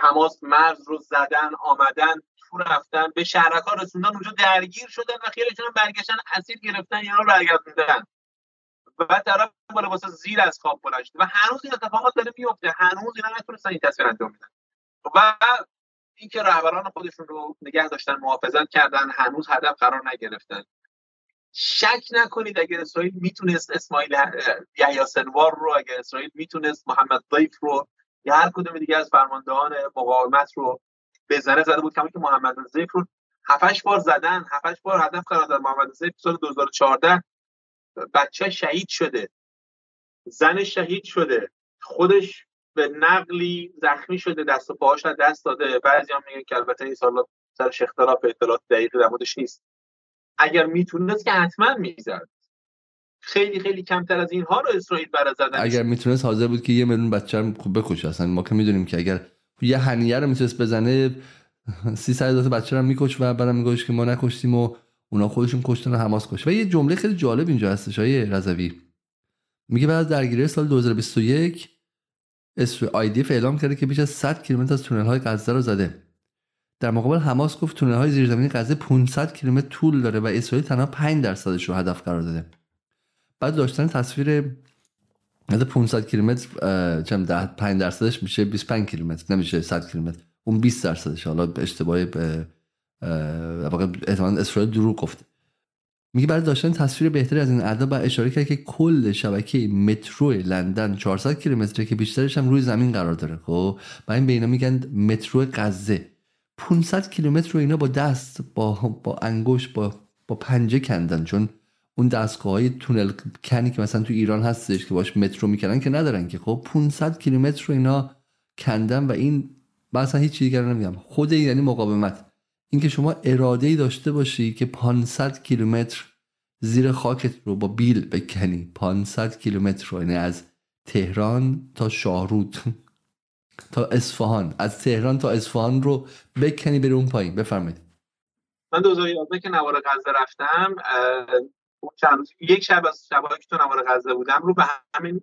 حماس مرز رو زدن آمدن تو رفتن به شهرکا رسوندن اونجا درگیر شدن و خیلیشون برگشتن اسیر گرفتن یا برگردوندن. و طرف بالا واسه زیر از خواب بلند و هنوز این اتفاقات داره میفته هنوز اینا نتونستن این تصویر انجام بدن. و اینکه رهبران خودشون رو نگه داشتن محافظت کردن هنوز هدف قرار نگرفتن. شک نکنید اگر اسرائیل می‌تونست اسماعیل یحیی سنوار رو اگر اسرائیل می‌تونست محمد ضیف رو یا هر کدوم دیگه از فرماندهان مقاومت رو بزنه زده بود کما که محمد ضیف رو هفتش بار زدن هفتش بار هدف قرار داد. محمد ضیف سال 2014 بچه شهید شده. زن شهید شده. خودش به نقلی زخمی شده دست و پاهاش دست داده. بعضی هم میگن که البته این سال سرش اختلاف اطلاعات دقیقی در موردش نیست. اگر می‌تونست که حتما می‌زد. خیلی خیلی کمتر از اینها رو اسرائیل برای زدن. اگر می‌تونست حاضر بود که یه میلیون بچه رو خوب بکشه. اصلا ما که می‌دونیم که اگر یه هنیه رو می‌تونست بزنه سی سر بچه رو میکش و بعدم میگوش که ما نکشتیم و اونا خودشون کشتن و حماس کشت. و یه جمله خیلی جالب اینجا هستش های رضوی میگه بعد از درگیری سال 2021 آیدیف اعلام کرده که بیش از 100 کیلومتر از تونل های غزه رو زده. در مقابل حماس گفت تونل های زیرزمینی غزه 500 کیلومتر طول داره و اسرائیل تنها 5 درصدش رو هدف قرار داده. بعد داشتن تصویر از 500 کیلومتر چم 5 درصدش میشه 25 کیلومتر نمیشه 100 کیلومتر اون 20 درصدش حالا به اشتباه به احتمال اسرائیل دروغ گفت میگه برای داشتن تصویر بهتری از این اعداد با اشاره کرد که کل شبکه مترو لندن 400 کیلومتره که بیشترش هم روی زمین قرار داره خب؟ و این به اینا میگن مترو غزه. 500 کیلومتر رو اینا با دست با با انگشت با با پنجه کندن. چون اون دستگاه های تونل کنی که مثلا تو ایران هستش که باش مترو می‌کنن که ندارن که خب؟ 500 کیلومتر رو اینا کندن و این مثلا هیچ چیزی دیگر نمیگم. خود یعنی مقاومت. اینکه شما اراده ای داشته باشی که 500 کیلومتر زیر خاکت رو با بیل بکنی. 500 کیلومتر رو یعنی از تهران تا شاهرود. تا اصفهان. از تهران تا اصفهان رو بکنی بری اون پایین. بفرمایید. من 2011 که نوار غزه رفتم یک شب از شبایی که تو نوار غزه بودم. رو به همین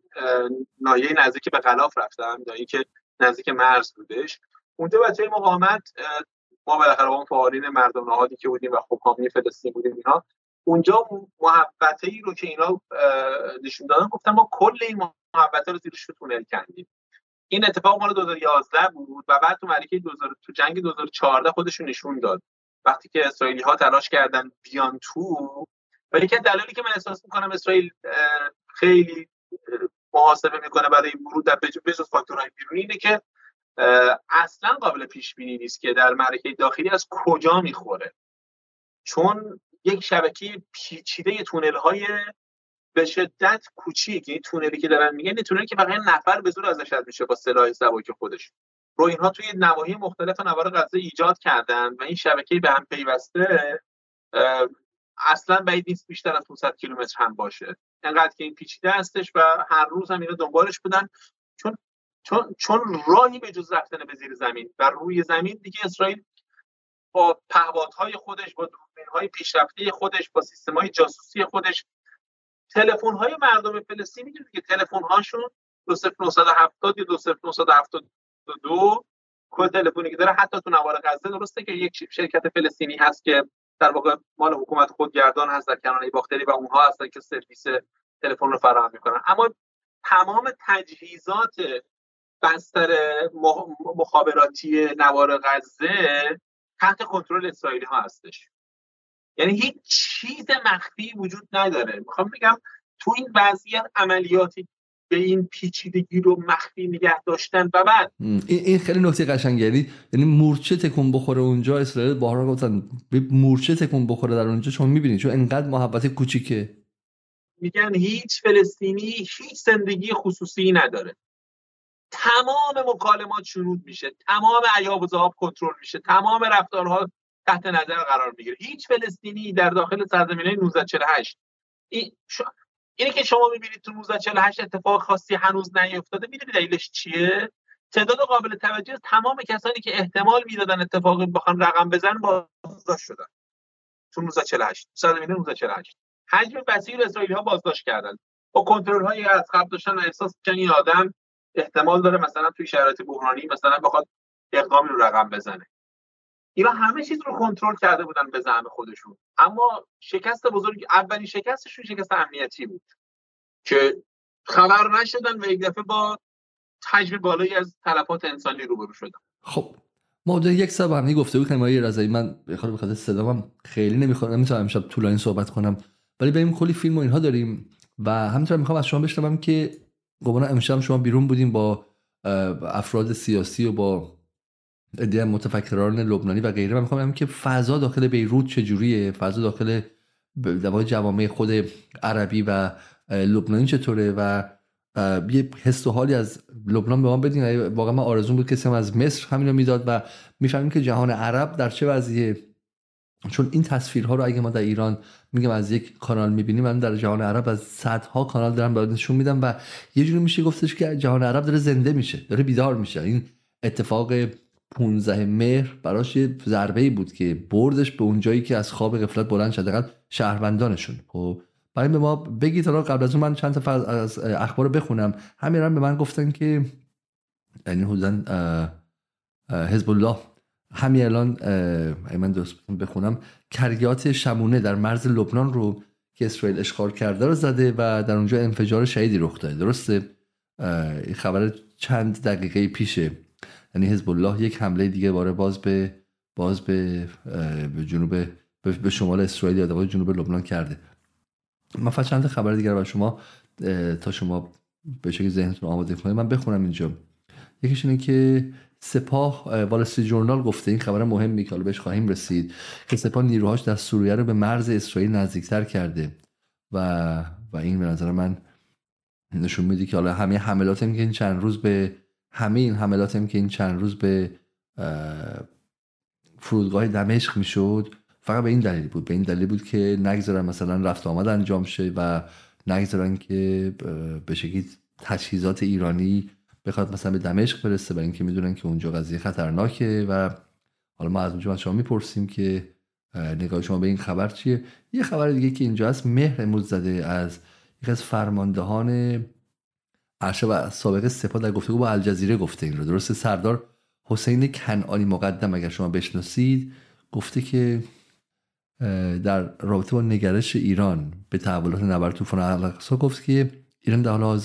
نایه نزدیک به غلاف رفتم نایه که نزدیک مرز بودش. اونجا بچه مقاومت ما بالاخره اون فعالین مردم نهادی که بودیم و خب حامی فلسطین بودیم اینا اونجا محبته ای رو که اینا نشون دادن گفتم ما کل این محبته رو زیرش تونل کردیم این اتفاق مال 2011 بود و بعد تو ملکه 2000 تو جنگ 2014 خودشون نشون داد. وقتی که اسرائیلی ها تلاش کردن بیان تو ولی که دلیلی که من احساس می‌کنم اسرائیل خیلی محاسبه می‌کنه برای ورود در بجز فاکتورهای بیرونی اینه که اصلا قابل پیش بینی نیست که در معرکه داخلی از کجا می‌خوره. چون یک شبکه پیچیده تونل های به شدت کوچیک این تونلی که دارن میگن این تونلی که فقط نفر به زور ازش رد میشه با سلاح سبک خودش. رو اینها توی نواحی مختلف نوار غزه ایجاد کردن و این شبکه به هم پیوسته اصلا بعید نیست بیشتر از 500 کیلومتر هم باشه. انقدر که این پیچیده هستش و هر روز هم اینا دنبالش بودن. چون چون چون راهی به جز رفتن به زیر زمین و روی زمین دیگه اسرائیل با پهپادهای خودش با دوربین‌های پیشرفته خودش با سیستم‌های جاسوسی خودش تلفن های مردم فلسطین می‌دونید که تلفن هاشون 2970 یا 2972 کد تلفنی که داره حتی تو نوار غزه درسته که یک شرکت فلسطینی هست که در واقع مال حکومت خودگردان هست در کنانه باختری و اونها هستن که سرویس تلفن رو فراهم می‌کنن. اما تمام تجهیزات بستر مخابراتی نوار غزه تحت کنترل اسرائیلی ها هستش. یعنی هیچ چیز مخفی وجود نداره. می‌خوام بگم تو این وضعیت عملیاتی به این پیچیدگی رو مخفی نگه داشتن و بعد. این خیلی نکته قشنگه. یعنی یعنی مورچه تکون بخوره اونجا اسرائیل بارها گفتن مورچه تکون بخوره در اونجا شما می‌بینید چون انقدر محبت کوچیکه. میگن هیچ فلسطینی هیچ زندگی خصوصی نداره. تمام مکالمات شروع میشه تمام عیاب و ذهاب کنترل میشه تمام رفتارها تحت نظر قرار می‌گیره. هیچ فلسطینی در داخل سرزمین 1948 این اینه که شما می‌بینید تو 1948 اتفاق خاصی هنوز نیفتاده می‌دونید دلیلش چیه؟ تعداد قابل توجه تمام کسانی که احتمال می‌دادن اتفاقی بخوان رقم بزن بازداشت شدن. تو 1948 سرزمین 1948 حجم وسیع اسرائیلی ها بازداشت کردن. با کنترل های از قبل داشتن احساس این آدم احتمال داره مثلا توی شرایط بحرانی مثلا بخواد اقدامی رو رقم بزنه. اینا همه چیز رو کنترل کرده بودن به زعم خودشون. اما شکست بزرگ اولین شکستشون شکست امنیتی بود که خبر نشدن و یک دفعه با حجم بالایی از تلفات انسانی روبرو شدن. خب ما یک سال با هم گفته بود آقای رضایی. من بخاطر بخاطر صدامم خیلی نمی‌خوام نمی‌تونم امشب طولانی صحبت کنم. ولی بریم کلی فیلم و اینها داریم و همینطور می‌خوام از شما بشنوم که قبلا امشب شما بیرون بودیم با افراد سیاسی و با ایده متفکران لبنانی و غیره. من می‌خوام که فضا داخل بیروت چجوریه؟ فضا داخل دوای جوامع خود عربی و لبنانی چطوره؟ و یه حس و حالی از لبنان به ما بدین. واقعا من آرزون بود کسی هم از مصر همین رو می‌داد و می‌فهمیم که جهان عرب در چه وضعیه. چون این تصویرها رو اگه ما در ایران میگم از یک کانال می‌بینیم من در جهان عرب از صدها کانال دارم برای نشون میدم و یه جوری میشه گفتش که جهان عرب داره زنده میشه داره بیدار میشه. این اتفاق 15 مهر براش یه ضربه بود که بردش به اون جایی که از خواب غفلت بلند شده شهروندانشون. خب برای به ما بگید تا قبل از اون من چند تا از اخبار رو بخونم. همین به من گفتن که یعنی حدودن حزب الله همین الان من درست بخونم کریات شمونه در مرز لبنان رو که اسرائیل اشغال کرده رو زده و در اونجا انفجار شهیدی رخ داده. درسته؟ این خبر چند دقیقه پیشه یعنی حزب الله یک حمله دیگه باره باز به باز به جنوب به شمال اسرائیل یا جنوب لبنان کرده. من فقط چند خبر دیگر برای شما تا شما به شکل ذهنتون آماده کنید. من بخونم اینجا. یکیش اینه که سپاه والستی جورنال گفته این خبر مهمی که بهش خواهیم رسید که سپاه نیروهاش در سوریه رو به مرز اسرائیل نزدیکتر کرده. و و این به نظر من نشون میده که حالا همه حملات هم که این چند روز به همه این حملات هم که این چند روز به فرودگاه دمشق می‌شد فقط به این دلیل بود. به این دلیل بود که نگذارن مثلا رفت آمد انجام شه و نگذارن که به شکلی تجهیزات ایرانی بخواد مثلا به دمشق برسه برای اینکه می‌دونن که اونجا قضیه خطرناکه و حالا ما از اونجا شما می‌پرسیم که نگاه شما به این خبر چیه؟ یه خبر دیگه که اینجا هست مهر امروز زده از یکی از فرماندهان ارشد و سابق سپاه در گفتگو با الجزیره گفته این رو. درسته؟ سردار حسین کنعانی مقدم اگر شما بشناسید گفته که در رابطه با نگرش ایران به تحولات نبرد طوفان الاقصا گفت که ایران در حال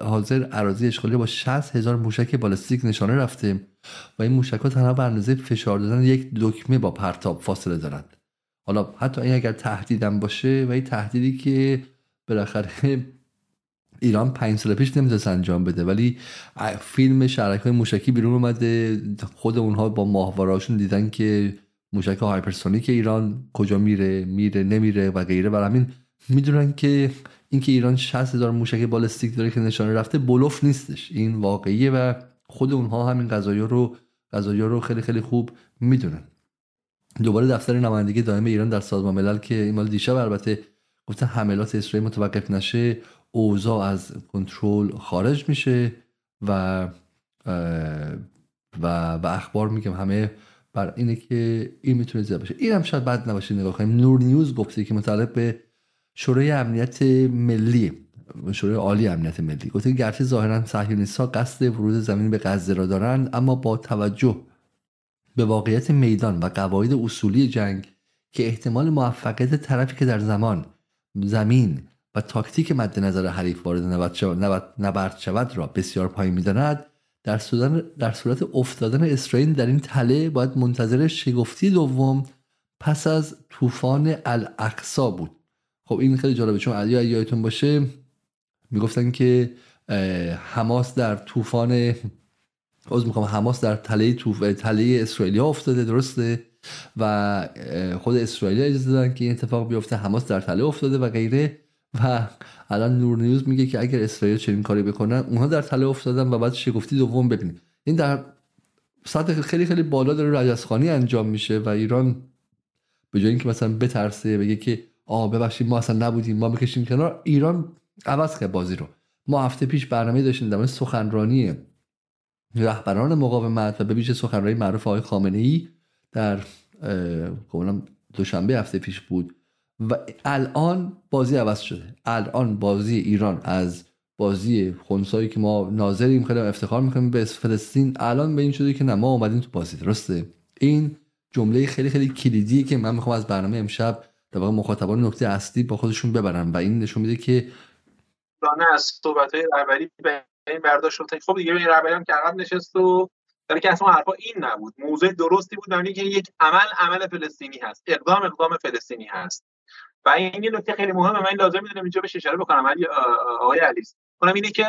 حاضر, عراضی اشغالی با 60 هزار موشک بالستیک نشانه رفته و این موشک ها تنها به اندازه فشار دادن یک دکمه با پرتاب فاصله دارند. حالا حتی این اگر تهدیدم باشه و این تهدیدی که بالاخره ایران پنج سال پیش نمی‌تونست انجام بده ولی فیلم شرک های موشکی بیرون اومده خود اونها با ماهوارهاشون دیدن که موشک هایپرسونیک ایران کجا میره میره نمیره و غیره. و همین می‌دونن که اینکه ایران 60 هزار موشک بالستیک داره که نشانه رفته بلوف نیستش. این واقعیه و خود اونها همین قضایی رو قضایی رو خیلی خیلی خوب می‌دونن. دوباره دفتر نمایندگی دائم ایران در سازمان ملل که این مال دیشب البته گفته حملات اسرائیل متوقف نشه اوضاع از کنترل خارج میشه و و و اخبار میگم همه بر اینه که این می‌تونه زیاد باشه. این شاید بد نباشه نگاه کنیم. نور نیوز گفته که متعلق به شورای امنیت ملی شورای عالی امنیت ملی گفته گرچه ظاهرا صهیونیست‌ها قصد ورود زمین به غزه را دارند اما با توجه به واقعیت میدان و قواعد اصولی جنگ که احتمال موفقیت طرفی که در زمان زمین و تاکتیک مد نظر حریف وارد نبرد شود را بسیار پایین می‌داند در, در صورت افتادن اسرائیل در این تله باید منتظر شگفتی دوم پس از طوفان الاقصا بود. خب این خیلی جالبه چون علی یادتون باشه می‌گفتن که حماس در طوفان از می‌خوام حماس در تله توف... تله اسرائیلیا افتاده درسته؟ و خود اسرائیل اجازه دادن که این اتفاق بیفته حماس در تله افتاده و غیره. و الان نور نیوز میگه که اگر اسرائیل چنین کاری بکنن اونها در تله افتادن و بعد شگفتی دوم ببینید این در سطح خیلی خیلی بالا داره رجزخانی انجام میشه و ایران به جای اینکه مثلا بترسه بگه که آ ببخشید ما اصلا نبودیم. ما بکشیم کنار. ایران عوض کرد بازی رو. ما هفته پیش برنامه داشتیم در سخنرانی رهبران مقاومت و به ویژه سخنرانی معروف آقای خامنه ای در دوشنبه هفته پیش بود. و الان بازی عوض شده. الان بازی ایران از بازی خونسایی که ما ناظریم خیلی افتخار می‌کنیم به فلسطین. الان به این شده که نه ما اومدیم تو بازی. درسته؟ این جمله خیلی خیلی کلیدیه که من می‌خوام از برنامه امشب در واقع مخاطبان نکته اصلی با خودشون ببرن و این نشون میده که دانه از صحبت های رهبری به این برداشت شد خب دیگه این رهبری هم که عقب نشست و در که اصلا حرفا این نبود. موضوع درستی بود در که یک عمل عمل فلسطینی هست. اقدام اقدام فلسطینی هست. و این یه نکته خیلی مهمه. من لازم می‌دونم اینجا بهش اشاره بکنم. علی آقای علیس. اونم اینه که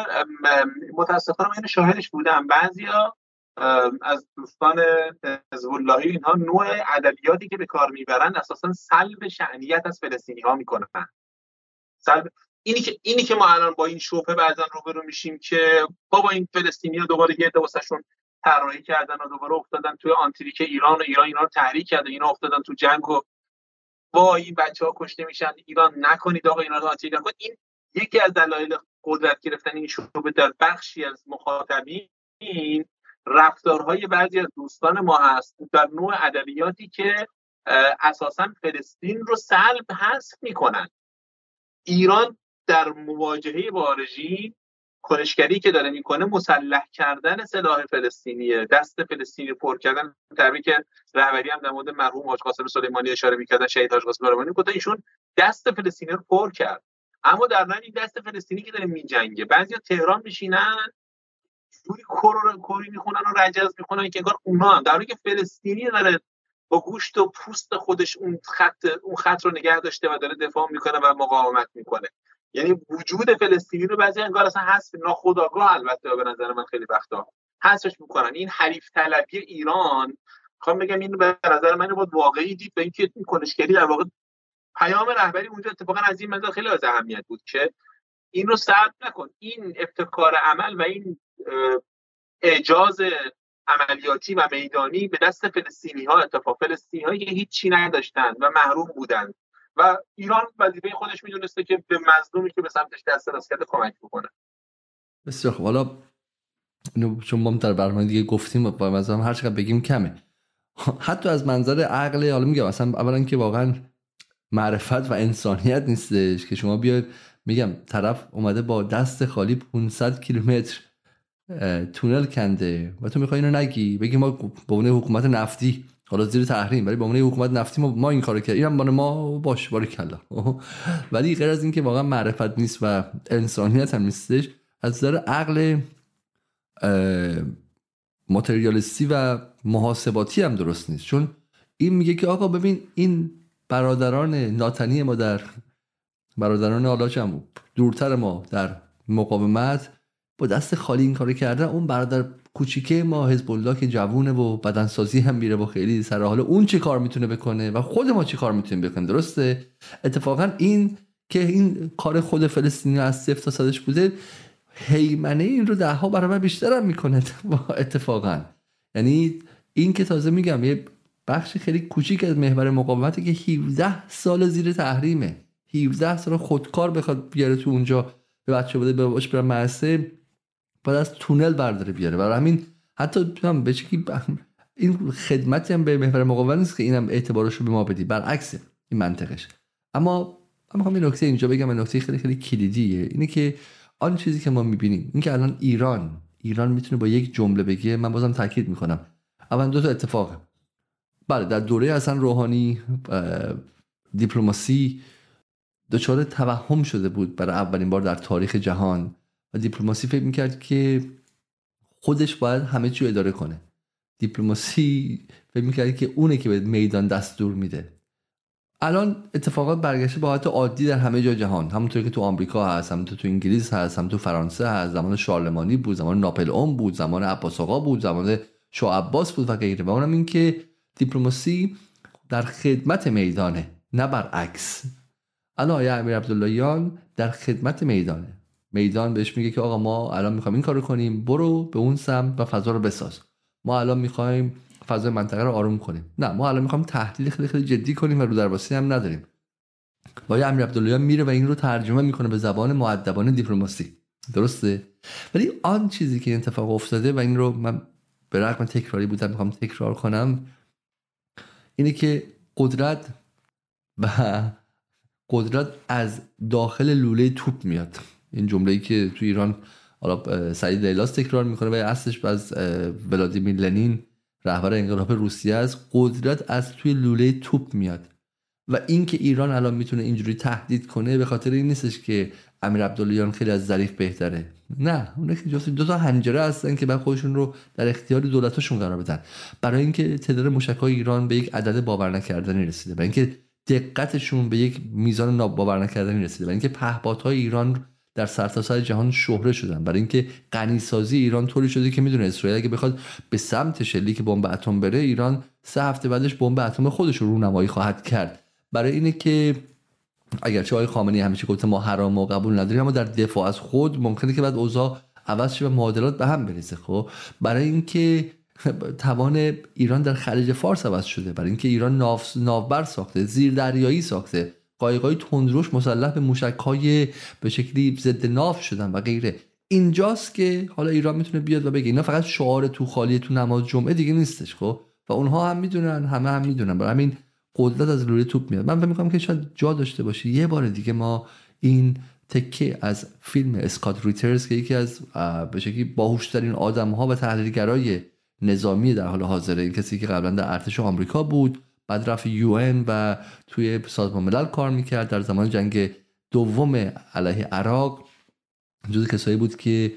متاسفانه من شاهدش بودم. بعضیا از دوستان حزب اللهی اینها نوع ادبیاتی که به کار می‌برن اساسا سلب شعنیت از فلسطینی ها می‌کنن. سلب اینی که اینی که ما الان با این شبهه بعضا روبرو میشیم که بابا این فلسطینی ها دوباره یه واسهشون طراحی کردن و دوباره افتادن توی آنتریک ایران و ایران اینا رو تحریک کرده اینا افتادن تو جنگ و با این بچه ها کشته میشن ایران نکنید آقا اینا رو آتیل نکنید این یکی از دلایل قدرت گرفتن این شعبه در بخشی از مخاطبین رفتارهای بعضی از دوستان ما هست در نوع ادبیاتی که اساسا فلسطین رو سلب حذف می‌کنن. ایران در مواجهه با رژیم کنشگری که داره می‌کنه مسلح کردن سلاح فلسطینیه. دست فلسطینی پر کردن تعبیری که رهبری هم در مورد مرحوم حاج قاسم سلیمانی اشاره می‌کردن شهید حاج قاسم سلیمانی گفت ایشون دست فلسطینی رو پر کرد. اما در این دست فلسطینی که داره میجنگه. بعضیا تهران میشینن جوری کوری می‌خونن و رجز می‌خونن که انگار اونا هم. در که فلسطینی داره با گوشت و پوست خودش اون خط اون خط رو نگه داشته و داره دفاع می‌کنه و مقاومت می‌کنه. یعنی وجود فلسطینی رو بعضی انگار اصلا حذف ناخودآگاه البته به نظر من خیلی وقتا. حذفش می‌کنن. این حریف طلبی ایران می‌خوام بگم این به نظر من بود واقعی دید به اینکه این کنشگری در واقع پیام رهبری اونجا اتفاقا از این منظر خیلی از اهمیت بود که این رو سرد نکن. این ابتکار عمل و این اعجاز عملیاتی و میدانی به دست فلسطینی ها اتفاق فلسطینی هایی که هیچی نداشتند و محروم بودند و ایران وظیفه خودش می‌دونسته که به مظلومی که به سمتش دست دراز کرده کمک بکنه. بسیار خب حالا چون ما در برنامه دیگه گفتیم با مثلا هر چقدر بگیم کمه. حتی از منظر عقل حالا میگم اصلا اولا که واقعا معرفت و انسانیت نیستش که شما بیاید میگم طرف اومده با دست خالی 500 کیلومتر تونل کنده. و تو می‌خوای اینو نگی بگی ما به عنوان حکومت نفتی حالا زیر تحریم ولی به عنوان حکومت نفتی ما, ما این کارو کردیم. اینم ما باش باری کلا. ولی غیر از اینکه واقعا معرفت نیست و انسانیت هم نیستش از نظر عقل ماتریالیستی و محاسباتی هم درست نیست. چون این میگه که آقا ببین این برادران ناتنی ما در برادران حالا دورتر ما در مقاومت با دست خالی این کارو کردن اون برادر کوچیکه ما حزب الله که جوونه و بدنسازی هم میره با خیلی سر حال اون چه کار می‌تونه بکنه و خود ما چه کار می‌تونیم بکنیم درسته؟ اتفاقا این که این کار خود فلسطینی از صفر تا صدش بوده حیمنه این رو ده ها برابر بیشتر هم می‌کنه اتفاقا. یعنی این که تازه میگم یه بخش خیلی کوچیک از محور مقاومتی که 17 سال زیر تحریمه. 17 سال خودکار بخواد بیاره تو اونجا به بچه بوده به باش برن باید از تونل برداره بیاره. برای همین حتی هم به این خدمتی هم به محور مقاومت نیست که اینم اعتبارش رو به ما بدی. برعکس این منطقش. اما من می‌خوام این نکته اینجا بگم نکته خیلی خیلی کلیدیه. اینه که آن چیزی که ما می‌بینیم این که الان ایران ایران می‌تونه با یک جمله بگه من بازم تاکید می‌کنم. اول دو تا اتفاقه بله در دوره اصلا روحانی دیپلماسی دچار توهم شده بود برای اولین بار در تاریخ جهان. دیپلماسی فکر می‌کرد که خودش باید همه چی اداره کنه. دیپلماسی فکر می‌کرد که اونه که به میدان دستور میده. الان اتفاقات برگشته به حالت عادی در همه جا جهان. همونطور که تو آمریکا هست همونطور تو انگلیس هست همونطور تو فرانسه هست. زمان شارلمانی بود زمان ناپل اون بود زمان عباس آقا بود زمان شاه عباس بود و غیره. و اونم این که دیپلماسی در خدمت میدانه نه برعکس. الان آیه امیر عبداللهیان در خدمت میدانه. میدان بهش میگه که آقا ما الان می‌خوایم این کارو کنیم برو به اون سمت و فضا رو بساز. ما الان می‌خوایم فضای منطقه رو آروم کنیم. نه ما الان می‌خوایم تحلیل خیلی خیلی جدی کنیم و رو درواسی هم نداریم. و امیر عبداللهیان میره و این رو ترجمه می‌کنه به زبان معدبانه دیپلماسی. درسته؟ ولی آن چیزی که اتفاق افتاده و این رو من به رغم تکراری بودم می‌خوام تکرار کنم اینه که قدرت و قدرت از داخل لوله توپ میاد. این جمله ای که تو ایران حالا سعید لیلاس تکرار می‌کنه و اصلش از ولادیمیر لنین رهبر انقلاب روسیه است. قدرت از توی لوله توپ میاد و اینکه ایران الان می‌تونه اینجوری تهدید کنه به خاطر این نیستش که امیر عبداللیان خیلی از ظریف بهتره. نه اون که جفت دو تا هنجره هستن که بعد خودشون رو در اختیار دولتاشون قرار بدن. برای اینکه تعداد موشک‌های ایران به یک عدد باور نکردنی رسیده برای اینکه دقتشون به یک میزان باور نکردنی رسیده برای اینکه پهپادهای ایران در سرتاسر سر جهان شهره شدن. برای اینکه غنیسازی ایران طوری شده که می‌دونه اسرائیل اگه بخواد به سمت شلیک بمب اتم بره ایران سه هفته بعدش بمب اتم خودش رو رونمایی خواهد کرد. برای اینه که اگرچه آقای خامنه‌ای همیشه گفته ما حرام و قبول نداریم اما در دفاع از خود ممکنه که بعد اوضاع عوض شه و معادلات به هم برسه خب برای اینکه توان ایران در خلیج فارس عوض شده. برای اینکه ایران ناف ناوبر ساخته زیر دریایی ساخته. قایقای تندروش مسلح به موشک‌های به شکلی ضد ناف شدن و غیره. اینجاست که حالا ایران می‌تونه بیاد و بگه اینا فقط شعار تو خالی تو نماز جمعه دیگه نیستش خب؟ و اونها هم می‌دونن همه هم می‌دونن. برای همین قدرت از لوله توپ میاد. من فکر می‌کنم که شاید جا داشته باشه یه بار دیگه ما این تکه از فیلم اسکات ریترز که یکی از به شکلی باهوشترین آدم ها و تحلیلگرای نظامی در حال حاضره این کسی که قبلا در ارتش آمریکا بود بعد رفت یو و توی سازمان ملل کار می‌کرد. در زمان جنگ دوم علیه عراق جز کسایی بود که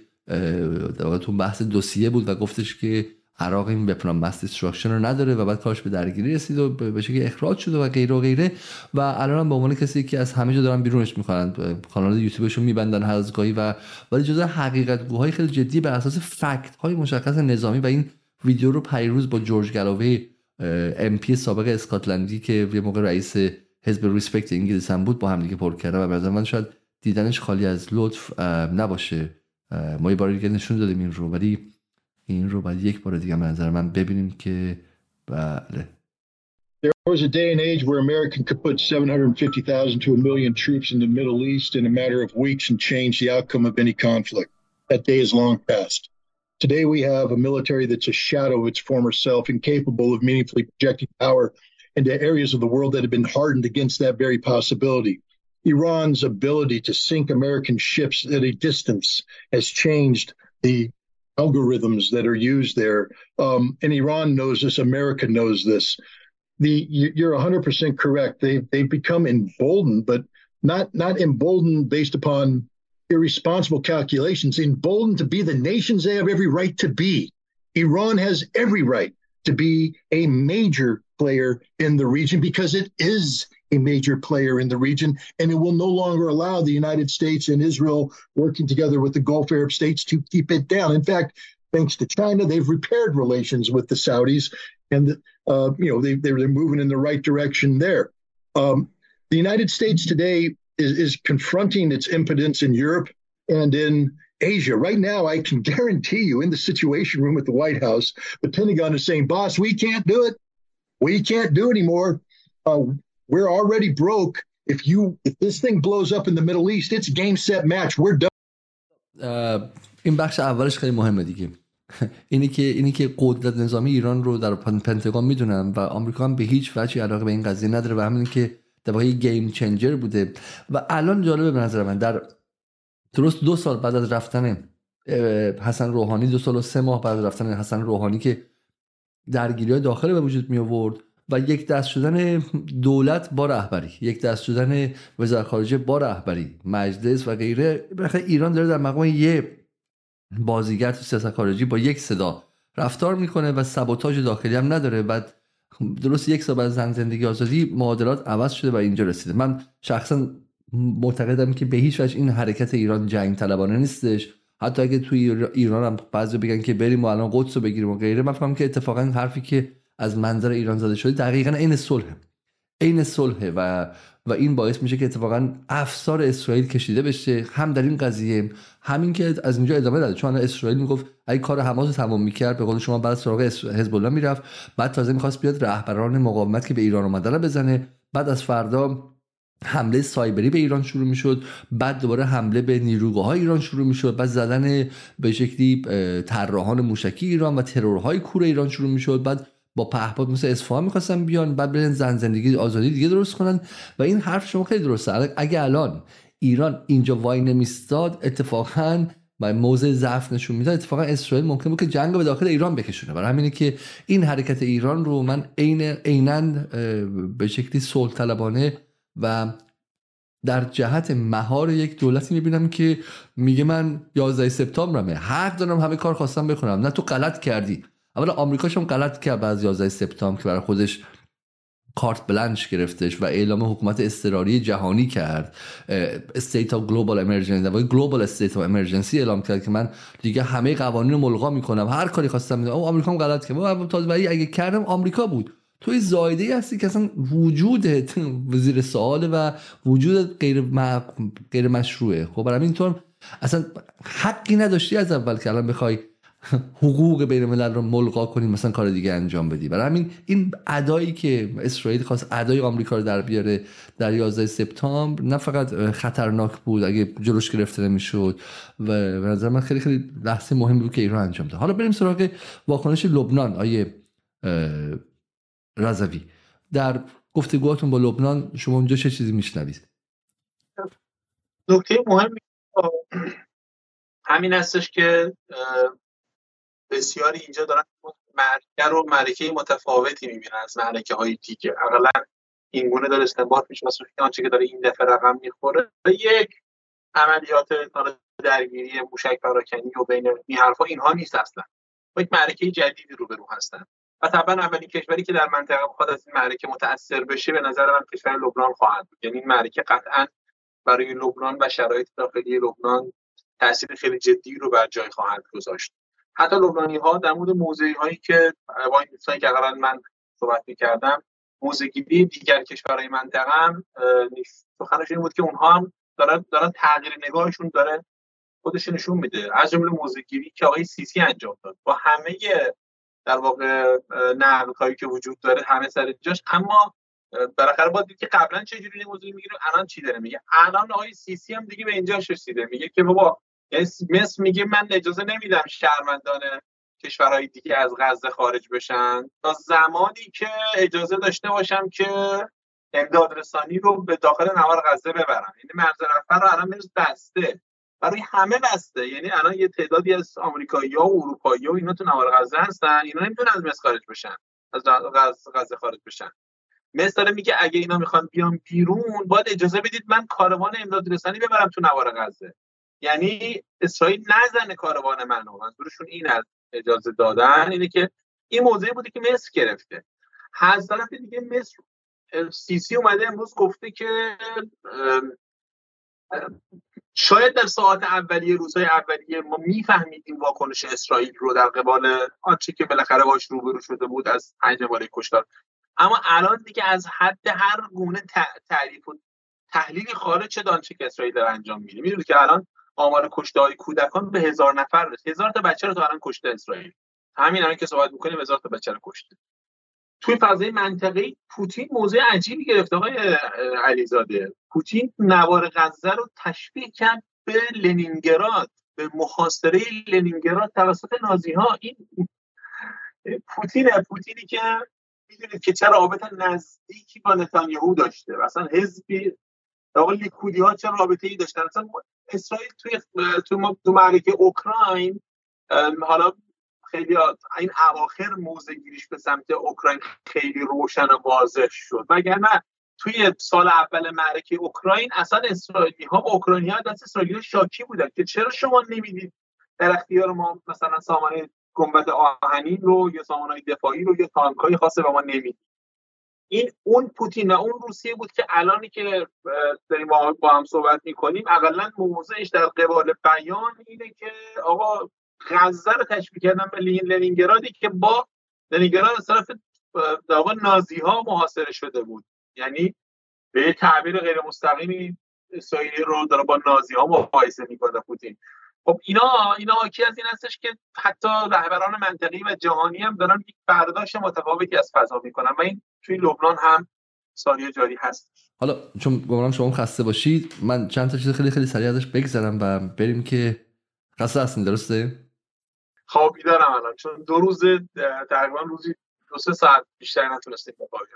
در تو بحث دوسیه بود و گفتش که عراق این weapon mass destruction رو نداره و بعد کارش به درگیری رسید و به شکلی اخراج شده و غیره و غیره. و الان به عنوان کسی که از همه جا دارن بیرونش می‌کنن کانال یوتیوبشون میبندن هر از گاهی و ولی جزء حقیقت گوهای خیلی جدی بر اساس fact های مشخص نظامی و این ویدیو رو پریروز با جورج گالووی MP سابق اسکاتلندی که یه موقع رئیس حزب Respect انگلیس هم بود با هم دیگه پر کرده و به من شاید دیدنش خالی از لطف نباشه ما یه بار دیگه نشون دادیم این رو ولی این رو باید یک بار دیگه به نظر من ببینیم که بله There was a day and age where America could put 750,000 to a million troops in the Middle East in a matter of weeks and change the outcome of any conflict. That day is long past. Today, we have a military that's a shadow of its former self, incapable of meaningfully projecting power into areas of the world that have been hardened against that very possibility. Iran's ability to sink American ships at a distance has changed the algorithms that are used there. Um, and Iran knows this. America knows this. The you're 100% correct. They they've become emboldened, but not not emboldened based upon irresponsible calculations. Emboldened to be the nations they have every right to be. Iran has every right to be a major player in the region because it is a major player in the region, and it will no longer allow the United States and Israel working together with the Gulf Arab states to keep it down. In fact, thanks to China, they've repaired relations with the Saudis, and uh, you know they, they're, moving in the right direction there. Um, the United States today is, is confronting its impotence in Europe and in Asia. Right now, I can guarantee you in the Situation Room at the White House, the Pentagon is saying, "Boss, we can't do it. We can't do it anymore. Uh, we're already broke. If you if this thing blows up in the Middle East, it's game set match. We're done. این بخش اولش خیلی مهمه دیگه اینی که اینی که قدرت نظامی ایران رو در پنتگان میدونم و آمریکا هم به هیچ وجهی علاقه به این قضیه نداره و همین که واقع گیم چنجر بوده. و الان جالبه به نظر من در درست دو سال بعد از رفتن حسن روحانی دو سال و سه ماه بعد از رفتن حسن روحانی که درگیری داخل به وجود می آورد و یک دست شدن دولت با رهبری یک دست شدن وزارت خارجه با رهبری مجلس و غیره. ایران داره در مقام یه بازیگر تو سیاست خارجی با یک صدا رفتار می‌کنه و سبوتاژ داخلی هم نداره. بعد درست یک سال بعد زن زندگی آزادی معادلات عوض شده و اینجا رسیده. من شخصا معتقدم که به هیچ وجه این حرکت ایران جنگ طلبانه نیستش. حتی اگه توی ایران هم بعضی بگن که بریم و الان قدس رو بگیریم و غیره من فهمم که اتفاقا حرفی که از منظر ایران زده شده دقیقا عین صلح عین صلح و و این باعث میشه که اتفاقا افسار اسرائیل کشیده بشه. هم در این قضیه همین که از اینجا ادامه داده. چون اسرائیل می‌گفت اگه کار حماس رو تمام می‌کرد به قول شما بعد سراغ حزب الله می‌رفت. بعد تازه می‌خواست بیاد رهبران مقاومت که به ایران اومدن بزنه. بعد از فردا حمله سایبری به ایران شروع می‌شد. بعد دوباره حمله به نیروگاه ایران شروع می‌شد. بعد زدن به شکلی طراحان موشکی ایران و ترورهای کور ایران شروع می‌شد. بعد با پهپاد مثل اصفهان می‌خواستن بیان بعد برن زن زندگی آزادی دیگه درست کنن. و این حرف شما خیلی درسته. اگه الان ایران اینجا وای نمیستاد اتفاقا و موضع ضعف نشون می‌داد اتفاقا اسرائیل ممکن بود که جنگ به داخل ایران بکشونه. برای همینه که این حرکت ایران رو من عین عینا به شکلی صلح طلبانه و در جهت مهار یک دولتی می‌بینم که میگه من 11 سپتامبرمه. حق دارم همه کار خواستم بکنم. نه تو غلط کردی. اولا آمریکا هم غلط کرد بعد 11 سپتامبر که برای خودش carte blanche گرفتش و اعلام حکومت اضطراری جهانی کرد. state of global emergency و global state of emergency اعلام کرد که من دیگه همه قوانین رو ملغا می‌کنم. هر کاری خواستم او آمریکا هم غلط کرد. تازه ولی اگه کردم آمریکا بود. توی زایده هستی که اصلا وجودت وزیر سواله و وجود غیر, غیر مشروعه. خب برای اینطور اصلا حقی نداشتی از اول که الان بخوای حقوق بین الملل رو ملغا کنیم مثلا کار دیگه انجام بدی. برای همین این ادایی که اسرائیل خواست ادای آمریکا رو در بیاره در 11 سپتامبر نه فقط خطرناک بود اگه جلوش گرفته نمی‌شد. و به نظر من خیلی خیلی لحظه مهمی بود که ایران انجام داد. حالا بریم سراغ واکنش لبنان آیه رضوی. در گفتگوهاتون با لبنان شما اونجا چه چیزی میشنوید؟ نکته مهم همین هستش که بسیاری اینجا دارن مرکه رو مرکه متفاوتی می‌بینن از مرکه های دیگه. اقلا این گونه داره استنباط میشه. مثلا آنچه که داره این دفعه رقم می‌خوره یک عملیات درگیری موشک پراکنی و بین این حرفا اینها نیست اصلا. با یک معرکه جدیدی روبرو هستن. و طبعا اولین کشوری که در منطقه بخواد از این معرکه متاثر بشه به نظر من کشور لبنان خواهد بود. یعنی این معرکه قطعا برای لبنان و شرایط داخلی لبنان تاثیر خیلی جدی رو بر جای خواهد گذاشت. حتی لبنانی ها در مورد موضعی هایی که با این دوستانی که قبلا من صحبت می‌کردم موزگیری دیگر کشورهای منطقه هم سخنش این بود که اونها هم دارن, دارن تغییر نگاهشون داره خودش نشون میده. از جمله موزگیری که آقای سیسی انجام داد. با همه در واقع نقل که وجود داره همه سر جاش. اما بالاخره باید دید که قبلا چه جوری موضوع می‌گیره الان چی داره میگه؟ الان آقای سیسی هم دیگه به اینجاش رسیده میگه که بابا مصر میگه من اجازه نمیدم شهروندان کشورهای دیگه از غزه خارج بشن. تا زمانی که اجازه داشته باشم که امداد رسانی رو به داخل نوار غزه ببرم. یعنی مرز رفت رو الان بسته. برای همه بسته. یعنی الان یه تعدادی از آمریکایی ها و اروپایی ها اینا تو نوار غزه هستن. اینا نمی‌تونن از مصر خارج بشن. از غزه خارج بشن. مصر داره میگه اگه اینا می‌خوان بیان بیرون باید اجازه بدید من کاروان امداد رسانی ببرم تو نوار غزه. یعنی اسرائیل نزنه کاروان منو منظورشون این از اجازه دادن اینه که این موضعی بوده که مصر گرفته. از طرف دیگه مصر سیسی اومده امروز گفته که شاید در ساعت اولیه روزهای اولیه ما میفهمیدیم واکنش اسرائیل رو در قبال آنچه که بالاخره باش روبرو شده بود از پنج باره کشتار. اما الان دیگه از حد هر گونه تعریف و تحلیلی خارج شده آنچه که اسرائیل داره انجام میده. می‌دونید که الان آمار کشته های کودکان به هزار نفر رسید. هزار تا بچه رو تا الان کشته اسرائیل. همین الان که صحبت می‌کنیم هزار تا بچه رو کشته. توی فضای منطقه پوتین موضع عجیبی گرفت آقای علیزاده. پوتین نوار غزه رو تشبیه کرد به لنینگراد به محاصره لنینگراد توسط نازی ها این پوتین پوتینی که می‌دونید که چه رابطه نزدیکی با نتانیاهو داشته. مثلا حزبی آقا لیکودی ها چه رابطه ای داشتن؟ اصلا اسرائیل توی تو, تو معرکه اوکراین حالا خیلی این اواخر موزه گیریش به سمت اوکراین خیلی روشن و واضح شد. وگرنه توی سال اول معرکه اوکراین اصلا اسرائیلی ها اوکراینی ها دست اسرائیلی شاکی بودن که چرا شما نمی‌دید در اختیار ما مثلا سامانه گنبد آهنین رو یا سامانه دفاعی رو یا تانک های خاصه به ما نمی‌دید؟ این اون پوتین و اون روسیه بود که الانی که داریم با هم صحبت می‌کنیم اقلا موضعش در قبال بیان اینه که آقا غزه رو تشبیه کردن به لنینگرادی که با لنینگراد از طرف آقا نازی ها محاصره شده بود. یعنی به تعبیر غیر مستقیمی اسرائیل رو داره با نازی ها مقایسه می‌کنه پوتین. خب اینا اینا حاکی از این هستش که حتی رهبران منطقی و جهانی هم دارن یک برداشت متفاوتی از فضا می‌کنن و این توی لبنان هم سالیه جاری هست حالا چون گمانم شما خسته باشید من چند تا چیز خیلی خیلی سریع ازش بگذرم و بریم که خسته هستین درسته؟ خوابی دارم الان چون دو روز تقریبا روزی دو سه ساعت بیشتر نتونستیم بخوابیم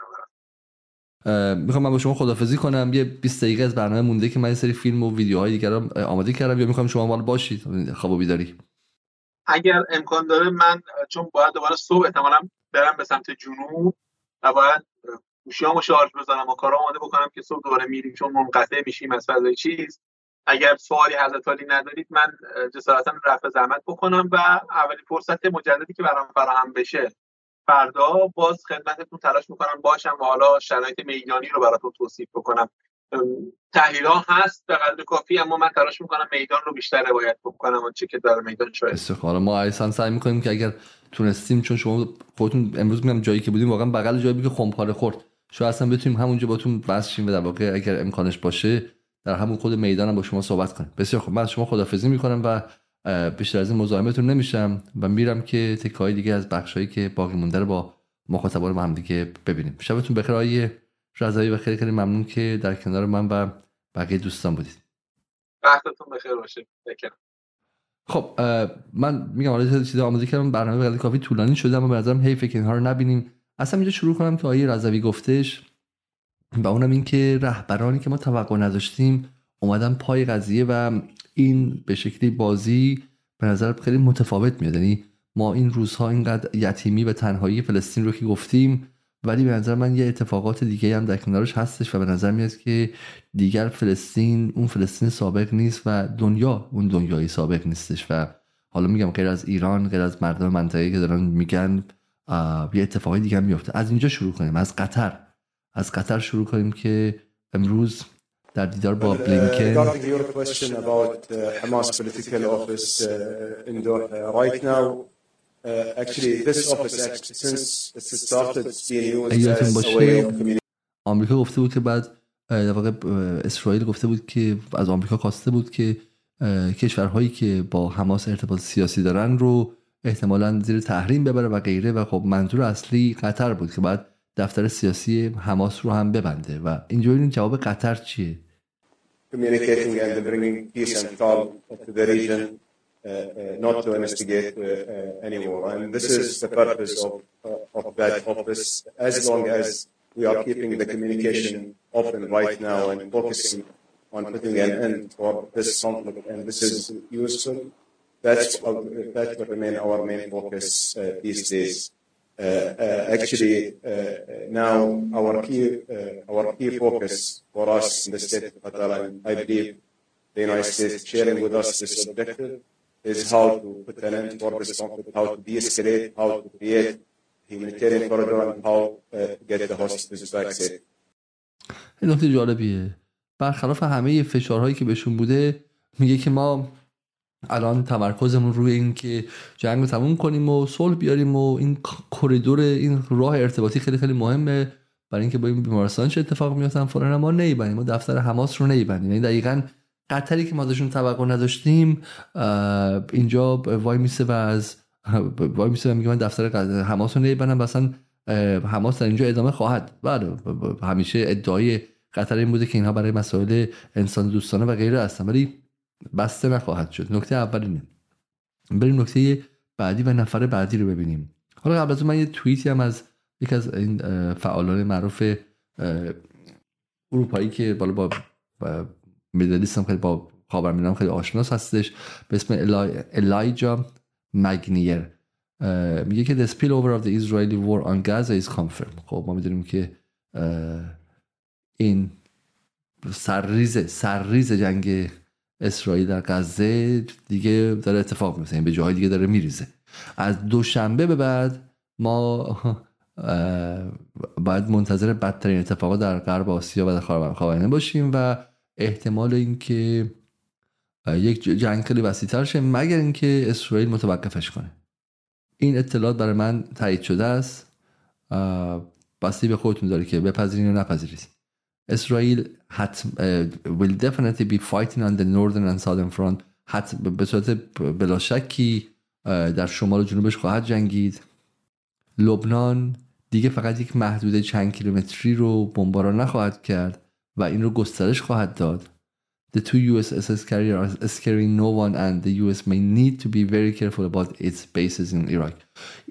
می‌خوام من با شما خدافزی کنم. یه 20 دقیقه از برنامه مونده که من یه سری فیلم و ویدیوهای دیگر رو آماده کردم. یا می‌خوام شما مال باشید؟ خواب و بیداری. اگر امکان داره من چون باید دوباره صبح احتمالا برم به سمت جنوب و باید گوشیامو شارژ بزنم و کارا آماده بکنم که صبح دوباره میریم چون منقطع میشیم از فضای چیز. اگر سوالی حضرت ندارید من جسارتا رفع زحمت بکنم و اولین فرصت مجددی که برام فراهم بشه فردا باز خدمتتون تلاش می‌کنم باشم و حالا شرایط میدانی رو براتون توصیف بکنم. تحلیل هست به قدر کافی اما من تلاش می‌کنم میدان رو بیشتر روایت بکنم چه که در میدان شاید. حالا ما ایسان سعی می‌کنیم که اگر تونستیم چون شما خودتون امروز میگم جایی که بودیم واقعا بغل جایی که خمپاره خورد. شاید اصلا بتونیم همونجا باتون بس شیم و در واقع اگر امکانش باشه در همون خود میدان هم با شما صحبت کنیم. بسیار خوب. من شما خدافظی می‌کنم و بیشتر از این مزاحمتون نمیشم و میرم که تکای دیگه از بخشایی که باقی مونده رو با مخاطبان ما هم دیگه ببینیم. شبتون بخیر آقای رضایی و خیلی خیلی ممنون که در کنار من و بقیه دوستان بودید. وقتتون بخیر باشه. خب من میگم حالا چیز آماده کردم برنامه خیلی کافی طولانی شده اما به نظرم حیفه که اینها رو نبینیم. اصلا اینجا شروع کنم که آقای رضوی گفتش و اونم این که رهبرانی که ما توقع نداشتیم اومدن پای قضیه و این به شکلی بازی به نظر خیلی متفاوت میاد. یعنی ما این روزها اینقدر یتیمی و تنهایی فلسطین رو که گفتیم ولی به نظر من یه اتفاقات دیگه هم در کنارش هستش و به نظر میاد که دیگر فلسطین اون فلسطین سابق نیست و دنیا اون دنیای سابق نیستش و حالا میگم غیر از ایران غیر از مردم منطقه که دارن میگن یه اتفاقی دیگه هم میفته. از اینجا شروع کنیم. از قطر. از قطر شروع کنیم که امروز در دیدار با بلینکن. آمریکا گفته بود که بعد در واقع اسرائیل گفته بود که از آمریکا خواسته بود که کشورهایی که با حماس ارتباط سیاسی دارن رو احتمالا زیر تحریم ببره و غیره و خب منظور اصلی قطر بود که بعد دفتر سیاسی حماس رو هم ببنده. و اینجا این جواب قطر چیه؟ Communicating and bringing peace and calm to the region, uh, uh, not to investigate uh, anymore. And this is the purpose of, uh, of that office, as long as we are keeping the communication open right now and focusing on putting an end to this conflict. And this is useful. That's, that will remain our main focus uh, these days. Uh, uh, actually uh, now our key our key focus for us in the state of Qatar, and I believe the United States sharing with us this objective, is how to put an end for this conflict, how to de-escalate, how to create humanitarian corridor, and how to get the hostages back safe. نکته جالبیه برخلاف همه فشارهایی که بهشون بوده میگه که ما الان تمرکزمون روی این که جنگ رو تموم کنیم و صلح بیاریم و این کریدور این راه ارتباطی خیلی خیلی مهمه. برای اینکه با این بیمارستان چه اتفاق میفتن فورا ما نیبنیم ما دفتر حماس رو نیبنیم یعنی دقیقا قطری که ما داشتون توقع نداشتیم اینجا وای میسه و از وای میسه و میگه من دفتر حماس رو نیبنم مثلا حماس در اینجا ادامه خواهد. بله همیشه ادعای قطر این بوده که اینها برای مسائل انسان دوستانه و غیره هستن. ولی بسته نخواهد شد. نکته اول اینه. بریم نکته بعدی و نفر بعدی رو ببینیم. حالا قبل از من یه توییتی هم از یکی از این فعالان معروف اروپایی که بالا با مدلیست هم خیلی با خاورمیانه خیلی آشناس هستش به اسم الایجا مگنیر میگه که the spillover of the Israeli war on Gaza is confirmed. خب ما می‌دونیم که این سرریز سرریز جنگ اسرائیل در غزه دیگه داره اتفاق میفته یعنی به جاهای دیگه داره میریزه. از دوشنبه به بعد ما باید منتظر بدترین اتفاقات در غرب آسیا و در خاورمیانه باشیم و احتمال اینکه یک جنگ خیلی وسیع‌تر شه مگر اینکه اسرائیل متوقفش کنه. این اطلاعات برای من تایید شده است. بستی به خودتون داره که بپذیرین یا نپذیرید. اسرائیل حتم will definitely be fighting on the northern and southern front حتم به صورت بلا شکی در شمال و جنوبش خواهد جنگید لبنان دیگه فقط یک محدوده چند کیلومتری رو بمباران نخواهد کرد و این رو گسترش خواهد داد The two USS carrier are scaring no one and the US may need to be very careful about its bases in Iraq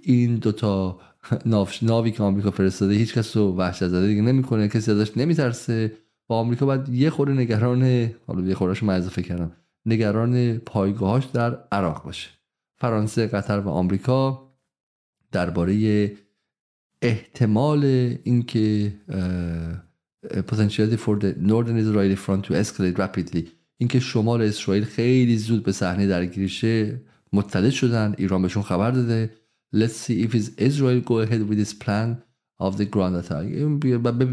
این دوتا ناوی که آمریکا فرستاده هیچ کس رو وحشت زده دیگه نمی‌کنه کسی ازش نمیترسه. و آمریکا باید یه خورده نگران حالا یه خوردهش من اضافه کردم نگران پایگاهاش در عراق باشه. فرانسه قطر و آمریکا درباره احتمال اینکه for the northern Israeli front to escalate rapidly اینکه شمال اسرائیل خیلی زود به صحنه درگیریشه مطلع شدن ایران بهشون خبر داده. Let's see if Israel go ahead with this plan of the ground attack.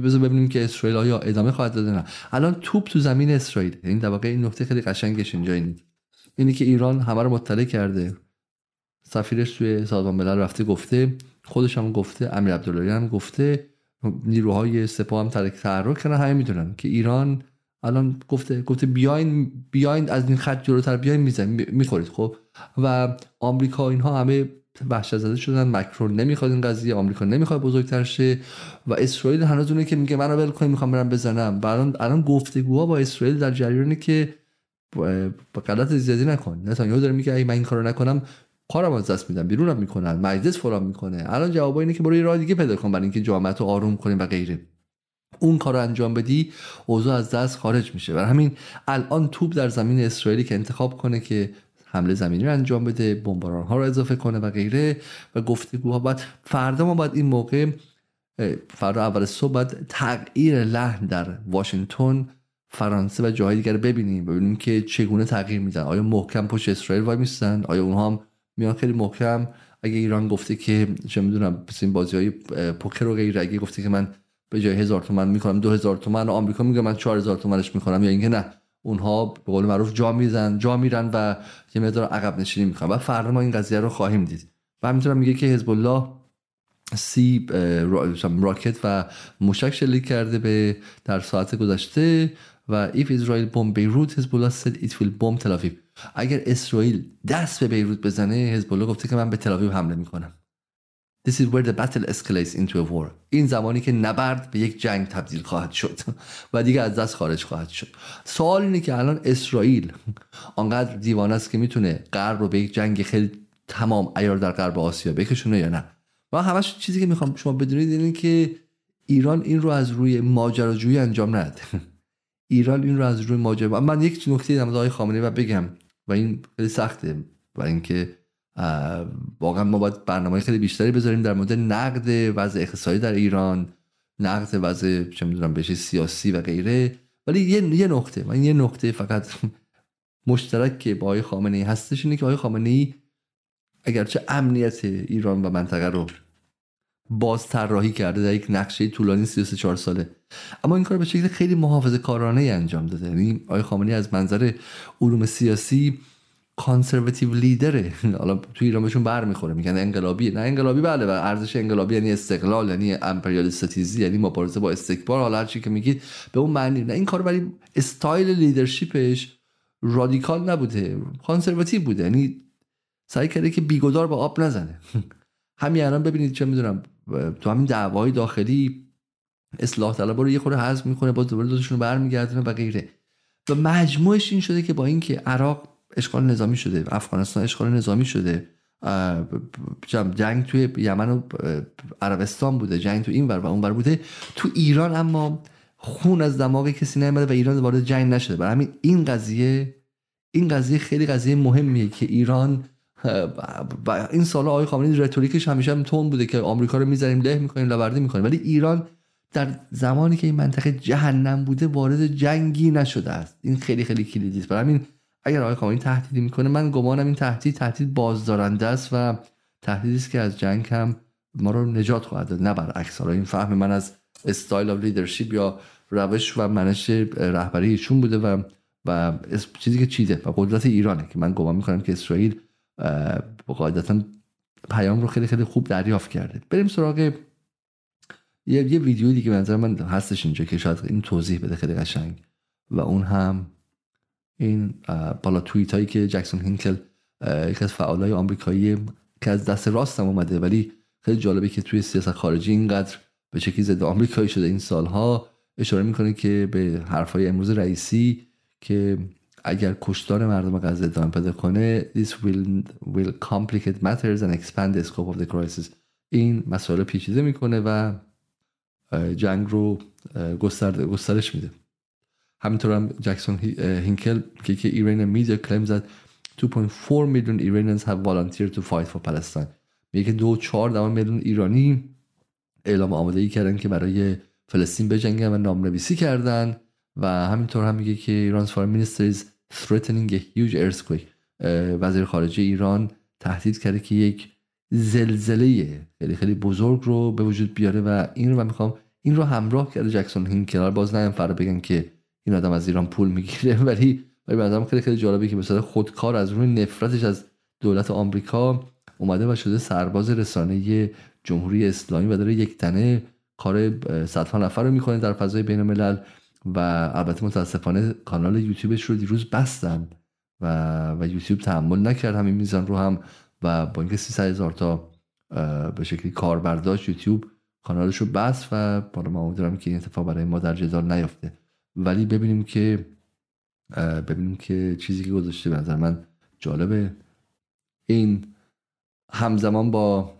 بذار ببینیم که اسرائیل آیا ادامه خواهد داده نه. الان توپ تو زمین اسرائیل. این در واقع این نکته خیلی قشنگش اینجا اینه. اینی که ایران همه رو مطلع کرده. سفیرش توی سازمان ملل رفته گفته. خودش هم گفته امیر عبداللهی هم گفته. نیروهای سپاه هم تحرک کردن. همه می‌دونن که ایران الان گفته گفته بیاین بیاین از این خط جلوتر بیاین میزن می‌خورید خب؟ و آمریکا اینها همه وحشت زده شدن مکرون نمی‌خواد این قضیه آمریکا نمی‌خواد بزرگتر شه و اسرائیل هنوز اونه که میگه منو ول کنید می‌خوام برم بزنم. الان الان گفتگوها با اسرائیل در جریانه که با غلط زیادی نکن. نتانیاهو داره میگه اگه من این کارو نکنم کارم از دست میدم بیرونم می‌کنن مجلس فرام می‌کنه. الان جواب اینه که برو یه راه دیگه پیدا کن برای اینکه جامعه رو آروم کنیم و غیره. اون کار رو انجام بدی اوضاع از دست خارج میشه. برای همین الان توپ در زمین اسرائیلی که انتخاب کنه که حمله زمینی رو انجام بده بمباران ها رو اضافه کنه و غیره و گفتگوها باید فردا ما باید این موقع فردا اول صبح باید تغییر لحن در واشنگتن فرانسه و جاهای دیگر ببینیم ببینیم که چگونه تغییر میدن. آیا محکم پشت اسرائیل وای میستن؟ آیا اونها هم میان خیلی محکم؟ اگه ایران گفته که چه می‌دونم مثل این بازی های پوکر و غیره اگه گفته که من به جای هزار تومن می‌کنم دو هزار تومن و آمریکا میگه من چهار هزار تومنش می‌کنم یا اینکه نه. اونها به قول معروف جا میزن جا میرن و یه مقدار عقب نشینی می‌کنن و فردا ما این قضیه رو خواهیم دید. و همینطور میگه که حزب الله سی راکت و موشک شلیک کرده به در ساعت گذشته و if Israel bomb Beirut حزب said it will bomb Tel Aviv. اگر اسرائیل دست به بیروت بزنه حزب الله گفته که من به تل حمله می‌کنم. This is where the battle escalates into a war. این زمانی که نبرد به یک جنگ تبدیل خواهد شد و دیگه از دست خارج خواهد شد. سوال اینه که الان اسرائیل آنقدر دیوانه است که می‌تونه غرب رو به یک جنگ خیلی تمام ایار در غرب آسیا بکشونه یا نه. و همش چیزی که می‌خوام شما بدونید اینه که ایران این رو از روی ماجراجویی انجام نداده. ایران این رو از روی ماجرا من یک نکته در مورد خامنه‌ای و بگم و این خیلی سخته برای اینکه واقعا ما باید برنامه خیلی بیشتری بذاریم در مورد نقد وضع اقتصادی در ایران نقد وضع چه می‌دونم بهش سیاسی و غیره. ولی یه یه نقطه من یه نقطه فقط مشترک که با آقای خامنه ای هستش اینه که آقای خامنه ای اگرچه امنیت ایران و منطقه رو باز طراحی کرده در یک نقشه طولانی 33 ساله اما این کار به شکل خیلی محافظه کارانه انجام داده. یعنی آقای خامنه‌ای از منظر علوم سیاسی کانسرواتیو لیدره حالا تو ایران بهشون برمیخوره میگن انقلابی. نه انقلابی بله و ارزش انقلابی یعنی استقلال یعنی امپریال ستیزی یعنی مبارزه با استکبار. حالا هر چی که میگید به اون معنی نه. این کار ولی style leadership ش رادیکال نبوده conservative بوده. یعنی سعی کرده که بی‌گدار به آب نزنه. همین الان ببینید چه می‌دونم تو همین دعوای داخلی اصلاح طلب رو یه خورده حذف می‌کنه باز دوباره دوتاشون برمیگردونه و غیره. و مجموعش این شده که با اینکه عراق اشغال نظامی شده. افغانستان اشغال نظامی شده. جنگ توی یمن و عربستان بوده. جنگ تو این ور و اون ور بوده. تو ایران اما خون از دماغ کسی نیامده و ایران وارد جنگ نشده. برای همین این قضیه این قضیه خیلی قضیه مهمیه که ایران و این سالا آقای خامنه‌ای رتوریکش همیشه هم تون بوده که آمریکا رو می‌ذاریم له می‌کنیم لوردی می‌کنیم. ولی ایران در زمانی که این منطقه جهنم بوده وارد جنگی نشده است. این خیلی خیلی کلیدی است. برای همین اگر آقای خامنه‌ای تهدیدی می‌کنه من گمانم این تهدید تهدید بازدارنده است و تهدیدی است که از جنگ هم ما رو نجات خواهد داد نه برعکس حالا این فهم من از style of leadership یا روش و منش رهبری ایشون بوده و و چیزی که چیده و قدرت ایرانه که من گمان می‌کنم که اسرائیل قاعدتا پیام رو خیلی خیلی خوب دریافت کرده. بریم سراغ یه, یه ویدیو دیگه منظر من هستش اینجا که شاید این توضیح بده خیلی قشنگ. و اون هم این بالا توییت هایی که جکسون هینکل یکی از فعالای آمریکایی که از دست راستم اومده ولی خیلی جالبه که توی سیاست خارجی اینقدر به شکلی ضد آمریکایی شده این سالها. اشاره می‌کنه که به حرفای امروز رئیسی که اگر کشتار مردم غزه ادامه پیدا کنه this will, will complicate matters and expand the scope of the crisis. این مسئله پیچیده می‌کنه و جنگ رو گسترش میده. همینطور هم جکسون هینکل که که ایران میدیا claims that 2.4 میلیون Iranians have volunteered to fight for Palestine میگه دو چهار میلیون ایرانی اعلام آماده ای کردن که برای فلسطین بجنگن و نامنویسی کردن و همینطور هم میگه که ایران's foreign minister is threatening a huge earthquake. وزیر خارجه ایران تهدید کرده که یک زلزله خیلی خیلی بزرگ رو به وجود بیاره و این رو من می‌خوام این رو همراه کرده جکسون هینکلر باز نه فرا بگن که این آدم از ایران پول می‌گیره ولی ولی به خیلی خیلی جالبه که مثلا خودکار از روی نفرتش از دولت آمریکا اومده و شده سرباز رسانه جمهوری اسلامی و داره یک تنه کار صدها نفر رو می‌کنه در فضای بین الملل و البته متاسفانه کانال یوتیوبش رو دیروز بستن و و یوتیوب تحمل نکرد همین میزان رو هم و با اینکه 300 هزار تا به شکلی کاربرداشت یوتیوب کانالش رو بست و بالا ما امیدوارم که این اتفاق برای ما در جدال نیفته. ولی ببینیم که ببینیم که چیزی که گذاشته به نظر من جالبه. این همزمان با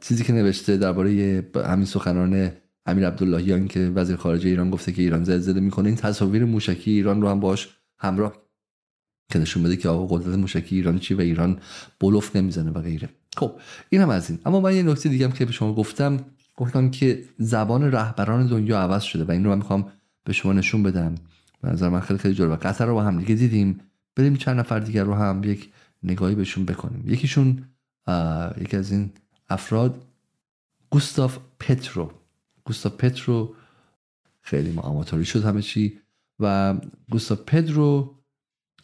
چیزی که نوشته درباره همین سخنان امیر عبداللهیان که وزیر خارجه ایران گفته که ایران زلزله می‌کنه این تصاویر موشکی ایران رو هم باش همراه که نشون بده که آقا قدرت موشکی ایران چی و ایران بلوف نمی‌زنه و غیره. خب این هم از این. اما من یه نکته دیگه هم که به شما گفتم گفتم که زبان رهبران دنیا عوض شده و این رو من می‌خوام به شما نشون بدم. به نظر من خیلی خیلی جالب. قطر رو با هم دیگه دیدیم. بریم چند نفر دیگر رو هم یک نگاهی بهشون بکنیم. یکیشون یکی از این افراد گوستاف پترو. گوستاف پترو خیلی معاماتاری شد همه چی. و گوستاف پدرو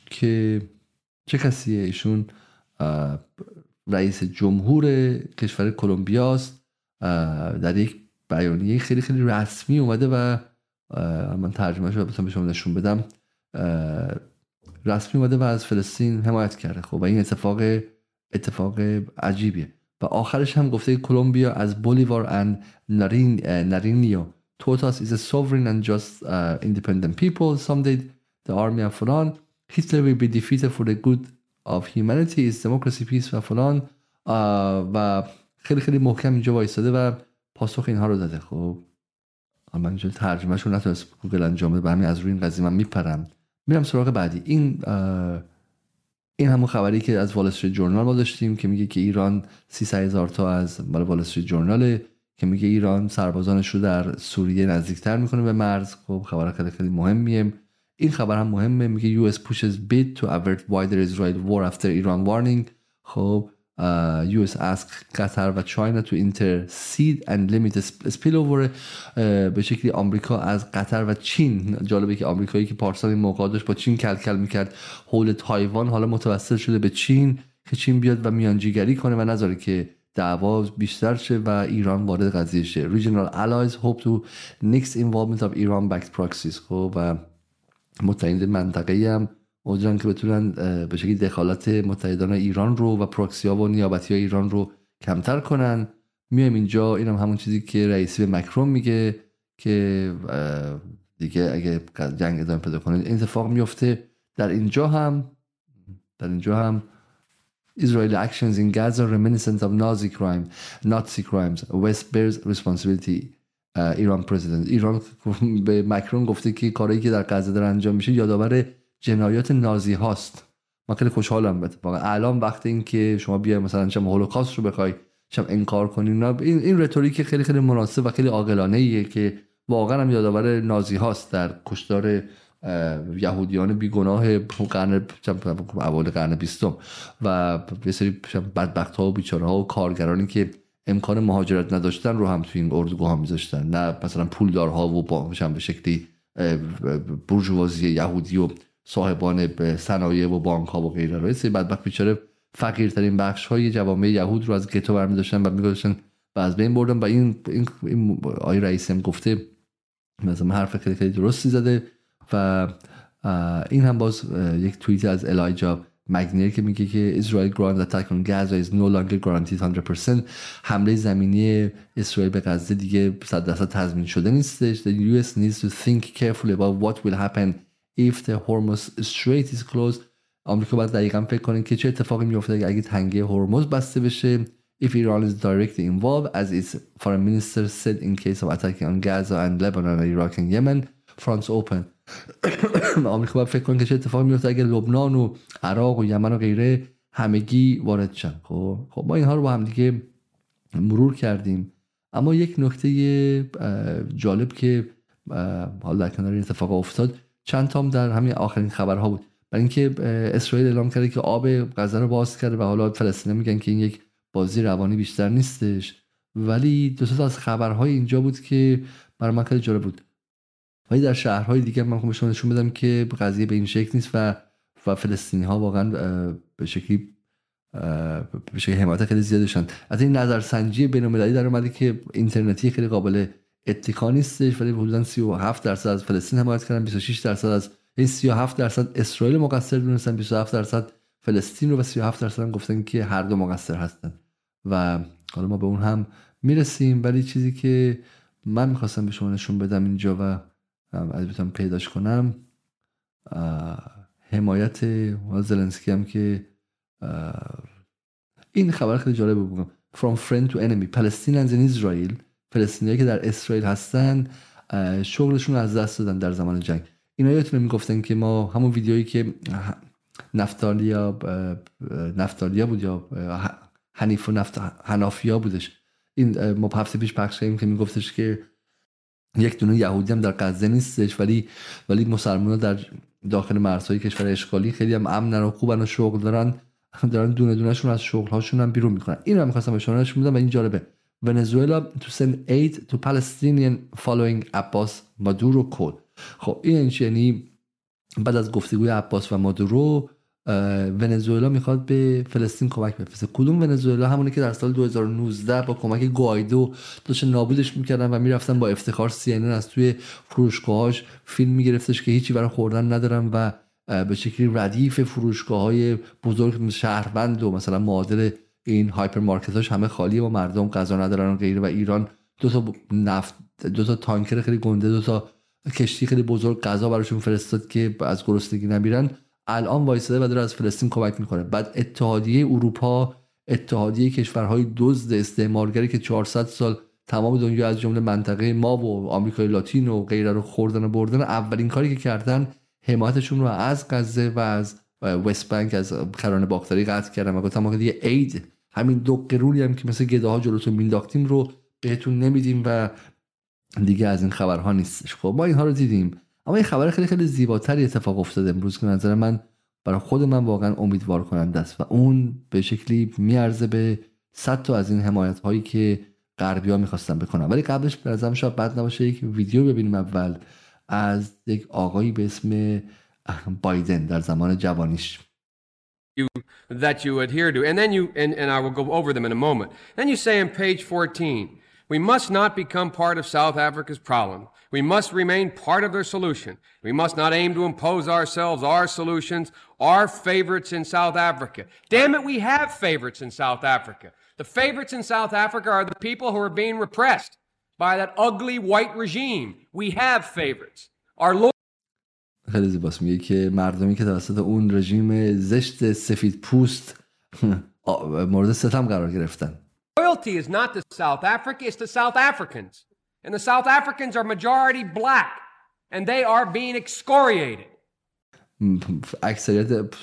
که چه کسیه؟ ایشون رئیس جمهور کشور کلمبیاست در یک بیانیه خیلی خیلی رسمی اومده و من ترجمه شده بتونم به شما نشون بدم. رسمی اومده و از فلسطین حمایت کرده. خب و این اتفاق اتفاق عجیبیه. و آخرش هم گفته کلمبیا از بولیوار ان نارین نارینیو توتاس is a sovereign and just uh, independent people. Someday the army of فلان Hitler will be defeated for the good of humanity is democracy peace و فلان و خیلی خیلی محکم اینجا وایستاده و پاسخ اینها رو داده. خب من اینجا ترجمه رو نتونست گوگل انجام بده همین از روی این قضیه من میپرم. میرم سراغ بعدی. این این همون خبری که از وال جورنال ما داشتیم که میگه که ایران 300 هزار تا از مال وال استریت جورناله که میگه ایران سربازانش رو در سوریه نزدیکتر می‌کنه به مرز. خب خبر خیلی خیلی مهمیه. این خبر هم مهمه. میگه US pushes bid to avert wider Israel war after Iran warning. خب US ask قطر و چاینا تو intercede and limit spillover به شکلی آمریکا از قطر و چین. جالبه که آمریکایی که پارسال این موقع داشت با چین کل کل می‌کرد. حول تایوان حالا متوسل شده به چین که چین بیاد و میانجیگری کنه و نذاره که دعوا بیشتر شه و ایران وارد قضیه شه. Regional allies hope to next involvement of Iran backed proxies. خب و متحد منطقه هم امیدوارن که بتونن به شکلی دخالت متحدان ایران رو و پروکسی ها و نیابتی های ایران رو کمتر کنن میایم اینجا اینم هم همون چیزی که رئیسی به مکرون میگه که دیگه اگه جنگ ادامه پیدا کنه این اتفاق میفته در اینجا هم در اینجا هم Israeli actions in Gaza reminiscent of Nazi crime, Nazi crimes. West bears responsibility. ایران پرزیدنت ایران به مکرون گفته که کارهایی که در غزه داره انجام میشه یادآور جنایات نازی هاست. من خیلی خوشحالم اتفاقا الان وقت این که شما بیای مثلا چم هولوکاست رو بخوای چم انکار کنین این این رتوریک خیلی خیلی مناسب و خیلی عاقلانه ایه که واقعا هم یادآور نازی هاست در کشتار یهودیان بیگناه قرن اول قرن بیستم و یه سری بدبخت ها و بیچاره ها و کارگرانی که امکان مهاجرت نداشتن رو هم توی این اردوگاه ها میذاشتن. نه مثلا پولدارها و با به شکلی برجوازی یهودی و صاحبان به صنایع و بانک ها و غیره. رو سری بدبخت بیچاره فقیرترین بخش های جوامع یهود رو از گتو برمی داشتن و میگذاشتن و از بین بردن و این این, این آقای رئیس هم گفته مثلا حرف خیلی خیلی درستی زده و این هم باز یک توییت از الایجا مگنیر که میگه که اسرائیل ground attack on Gaza is no longer guaranteed 100% حمله زمینی اسرائیل به غزه دیگه 100 درصد تضمین شده نیستش. The US needs to think carefully about what will happen if the Hormuz Strait is closed آمریکا باید دقیقا فکر کنه که چه اتفاقی میفته اگه تنگه هرمز بسته بشه. If Iran is directly involved as its foreign minister said in case of attacking on Gaza and Lebanon and Iraq and Yemen fronts open. آمریکا باید فکر کنه که چه اتفاقی میفته اگر لبنان و عراق و یمن و غیره همگی وارد شن. خب خب ما اینها رو با هم دیگه مرور کردیم. اما یک نکته جالب که حالا در کنار این اتفاق افتاد چند تام در همین آخرین خبرها بود. برای اینکه اسرائیل اعلام کرده که آب غزه رو باز کرده و حالا فلسطینی میگن که این یک بازی روانی بیشتر نیستش. ولی دو تا از خبرهای اینجا بود که برای من خیلی جالب بود. ولی در شهرهای دیگه من خب شما نشون بدم که قضیه به این شکل نیست و و فلسطینی ها واقعا به شکلی به شکلی حمایت خیلی زیاد داشتن. از این نظرسنجی بین المللی در اومده که اینترنتی خیلی قابل اتکا نیستش ولی حدودا 37 درصد از فلسطین حمایت کردن 26 درصد از این 37 درصد اسرائیل مقصر دونستن 27 درصد فلسطین رو و 37 درصد هم گفتن که هر دو مقصر هستن. و حالا ما به اون هم می‌رسیم ولی چیزی که من می‌خواستم به شما نشون بدم اینجا و از بتونم پیداش کنم حمایت زلنسکی هم که این خبر خیلی جالب بگم from friend to enemy. Palestinians in Israel فلسطینیایی که در اسرائیل هستن شغلشون از دست دادن در زمان جنگ. اینا یادتونه می‌گفتن که ما همون ویدیویی که نفتالیا نفتالیا بود یا حنیف و نفت حنافیا بودش. این ما هفته پیش پخش کردیم که میگفتش که یک دونه یهودی هم در غزه نیستش ولی ولی مسلمان در داخل مرزهای کشور اشغالی خیلی هم امنن و خوبن و شغل دارن. دارن دونه دونهشون از شغل هاشون هم بیرون می‌کنن. این رو می‌خواستم به شما نشون بدم و این جالبه. ونزوئلا تو send aid to Palestinian following عباس مادورو کل خب این یعنی بعد از گفتگوی عباس و مادورو ونزوئلا می‌خواد به فلسطین کمک بفرسته. کدوم ونزوئلا؟ همونی که در سال 2019 با کمک گوایدو داشت نابودش می‌کردن و می‌رفتن با افتخار سی از توی فروشگاهاش فیلم میگرفتش که هیچی برای خوردن ندارم و به شکلی ردیف فروشگاه های بزرگ شهروند و مثلا معادل این هایپر مارکت همه خالیه و مردم غذا ندارن و غیره و ایران دو تا نفت دو تا تانکر خیلی گنده دو تا کشتی خیلی بزرگ غذا براشون فرستاد که از گرسنگی نمیرن. الان وایساده و داره از فلسطین کمک می‌کنه. بعد اتحادیه اروپا اتحادیه کشورهای دزد استعمارگری که 400 سال تمام دنیا از جمله منطقه ما و آمریکای لاتین و غیره رو خوردن و بردن اولین کاری که کردن حمایتشون رو از غزه و از وست بانک از کرانه باختری قطع کردن و گفتم دیگه اید همین دو قرولی هم که مثل گده ها جلوتون مینداختیم رو بهتون نمیدیم و دیگه از این خبرها نیستش. خب ما اینها رو دیدیم. اما این خبر خیلی خیلی زیباتری اتفاق افتاده امروز که نظر من برای خود من واقعا امیدوار کننده است و اون به شکلی میارزه به صد تا از این حمایت هایی که غربی ها می‌خواستن بکنن. ولی قبلش به نظرم شاید بد نباشه یک ویدیو ببینیم اول از یک آقایی به اسم بایدن در زمان جوانیش that you adhere to and then you and, and I will go over them in a moment then you say on page 14 we must not become part of South Africa's problem We must remain part of their solution. We must not aim to impose ourselves, our solutions, our favorites in South Africa. Damn it, we have favorites in South Africa. The favorites in South Africa are the people who are being repressed by that ugly white regime. We have favorites. Our Lord خیلی زیباست میگه که مردمی که توسط اون رژیم زشت سفید پوست مورد ستم قرار گرفتن. Loyalty is not to South Africa, it's to South Africans. And the South Africans are majority black and they are being excoriated. اکثریت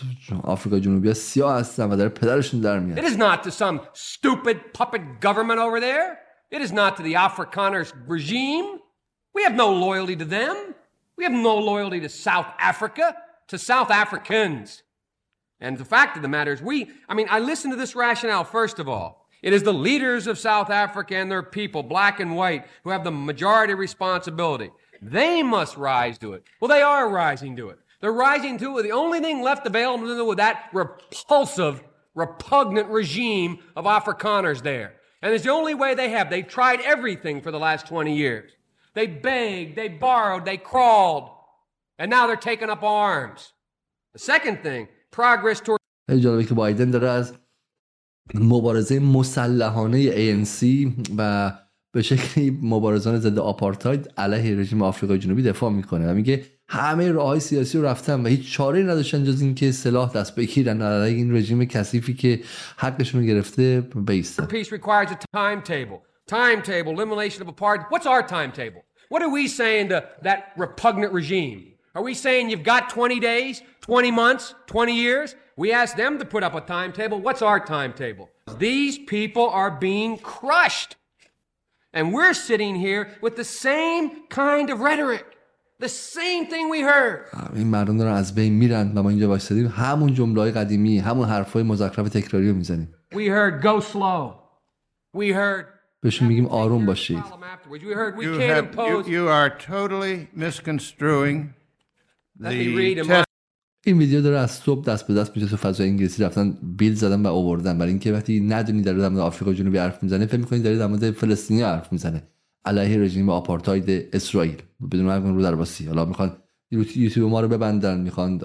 آفریقا جنوبی سیاه هستن و داره پدرشون در میاد. It is not to some stupid puppet government over there. It is not to the Afrikaners regime. We have no loyalty to them. We have no loyalty to South Africa, to South Africans. And the fact of the matter is, we, I mean, I listen to this rationale, first of all. It is the leaders of South Africa and their people, black and white, who have the majority responsibility. They must rise to it. Well, they are rising to it. They're rising to it. The only thing left available to them with that repulsive, repugnant regime of Afrikaners there. And it's the only way they have. They've tried everything for the last 20 years. They begged, they borrowed, they crawled, and now they're taking up arms. The second thing, progress toward مبارزه مسلحانه ANC و به شکلی مبارزان ضد آپارتاید علیه رژیم آفریقای جنوبی دفاع می‌کنه و میگه همه راه های سیاسی رو رفتن و هیچ چاره نداشتن جز اینکه سلاح دست بگیرن علیه این رژیم کثیفی که حقشون گرفته بیستن Peace requires a timetable. Timetable, elimination of apartheid. What's our timetable? What are we saying to that repugnant regime? Are we saying you've got 20 days, 20 months, 20 years? We asked them to put up a timetable. What's our timetable? These people are being crushed. And we're sitting here with the same kind of rhetoric. The same thing we heard. این مردم دارن از بین میرن و ما اینجا وایسادیم همون جمله قدیمی همون حرفای مزخرف تکراری رو میزنیم We heard go slow. We heard بهشون میگیم آروم باشید. You, have, you, you are totally misconstruing the test. این ویدیو داره از صبح دست به دست میشه تو فضای انگلیسی. رفتن بیل زدن و آوردن. برای اینکه وقتی ندونی داره در مورد آفریقا جنوبی حرف می‌زنه فکر می‌کنی داره در مورد فلسطینی حرف می‌زنه. علیه رژیم آپارتاید اسرائیل. بدون هر رو درباسی حالا می‌خوان یوتیوب ما رو ببندن می‌خوان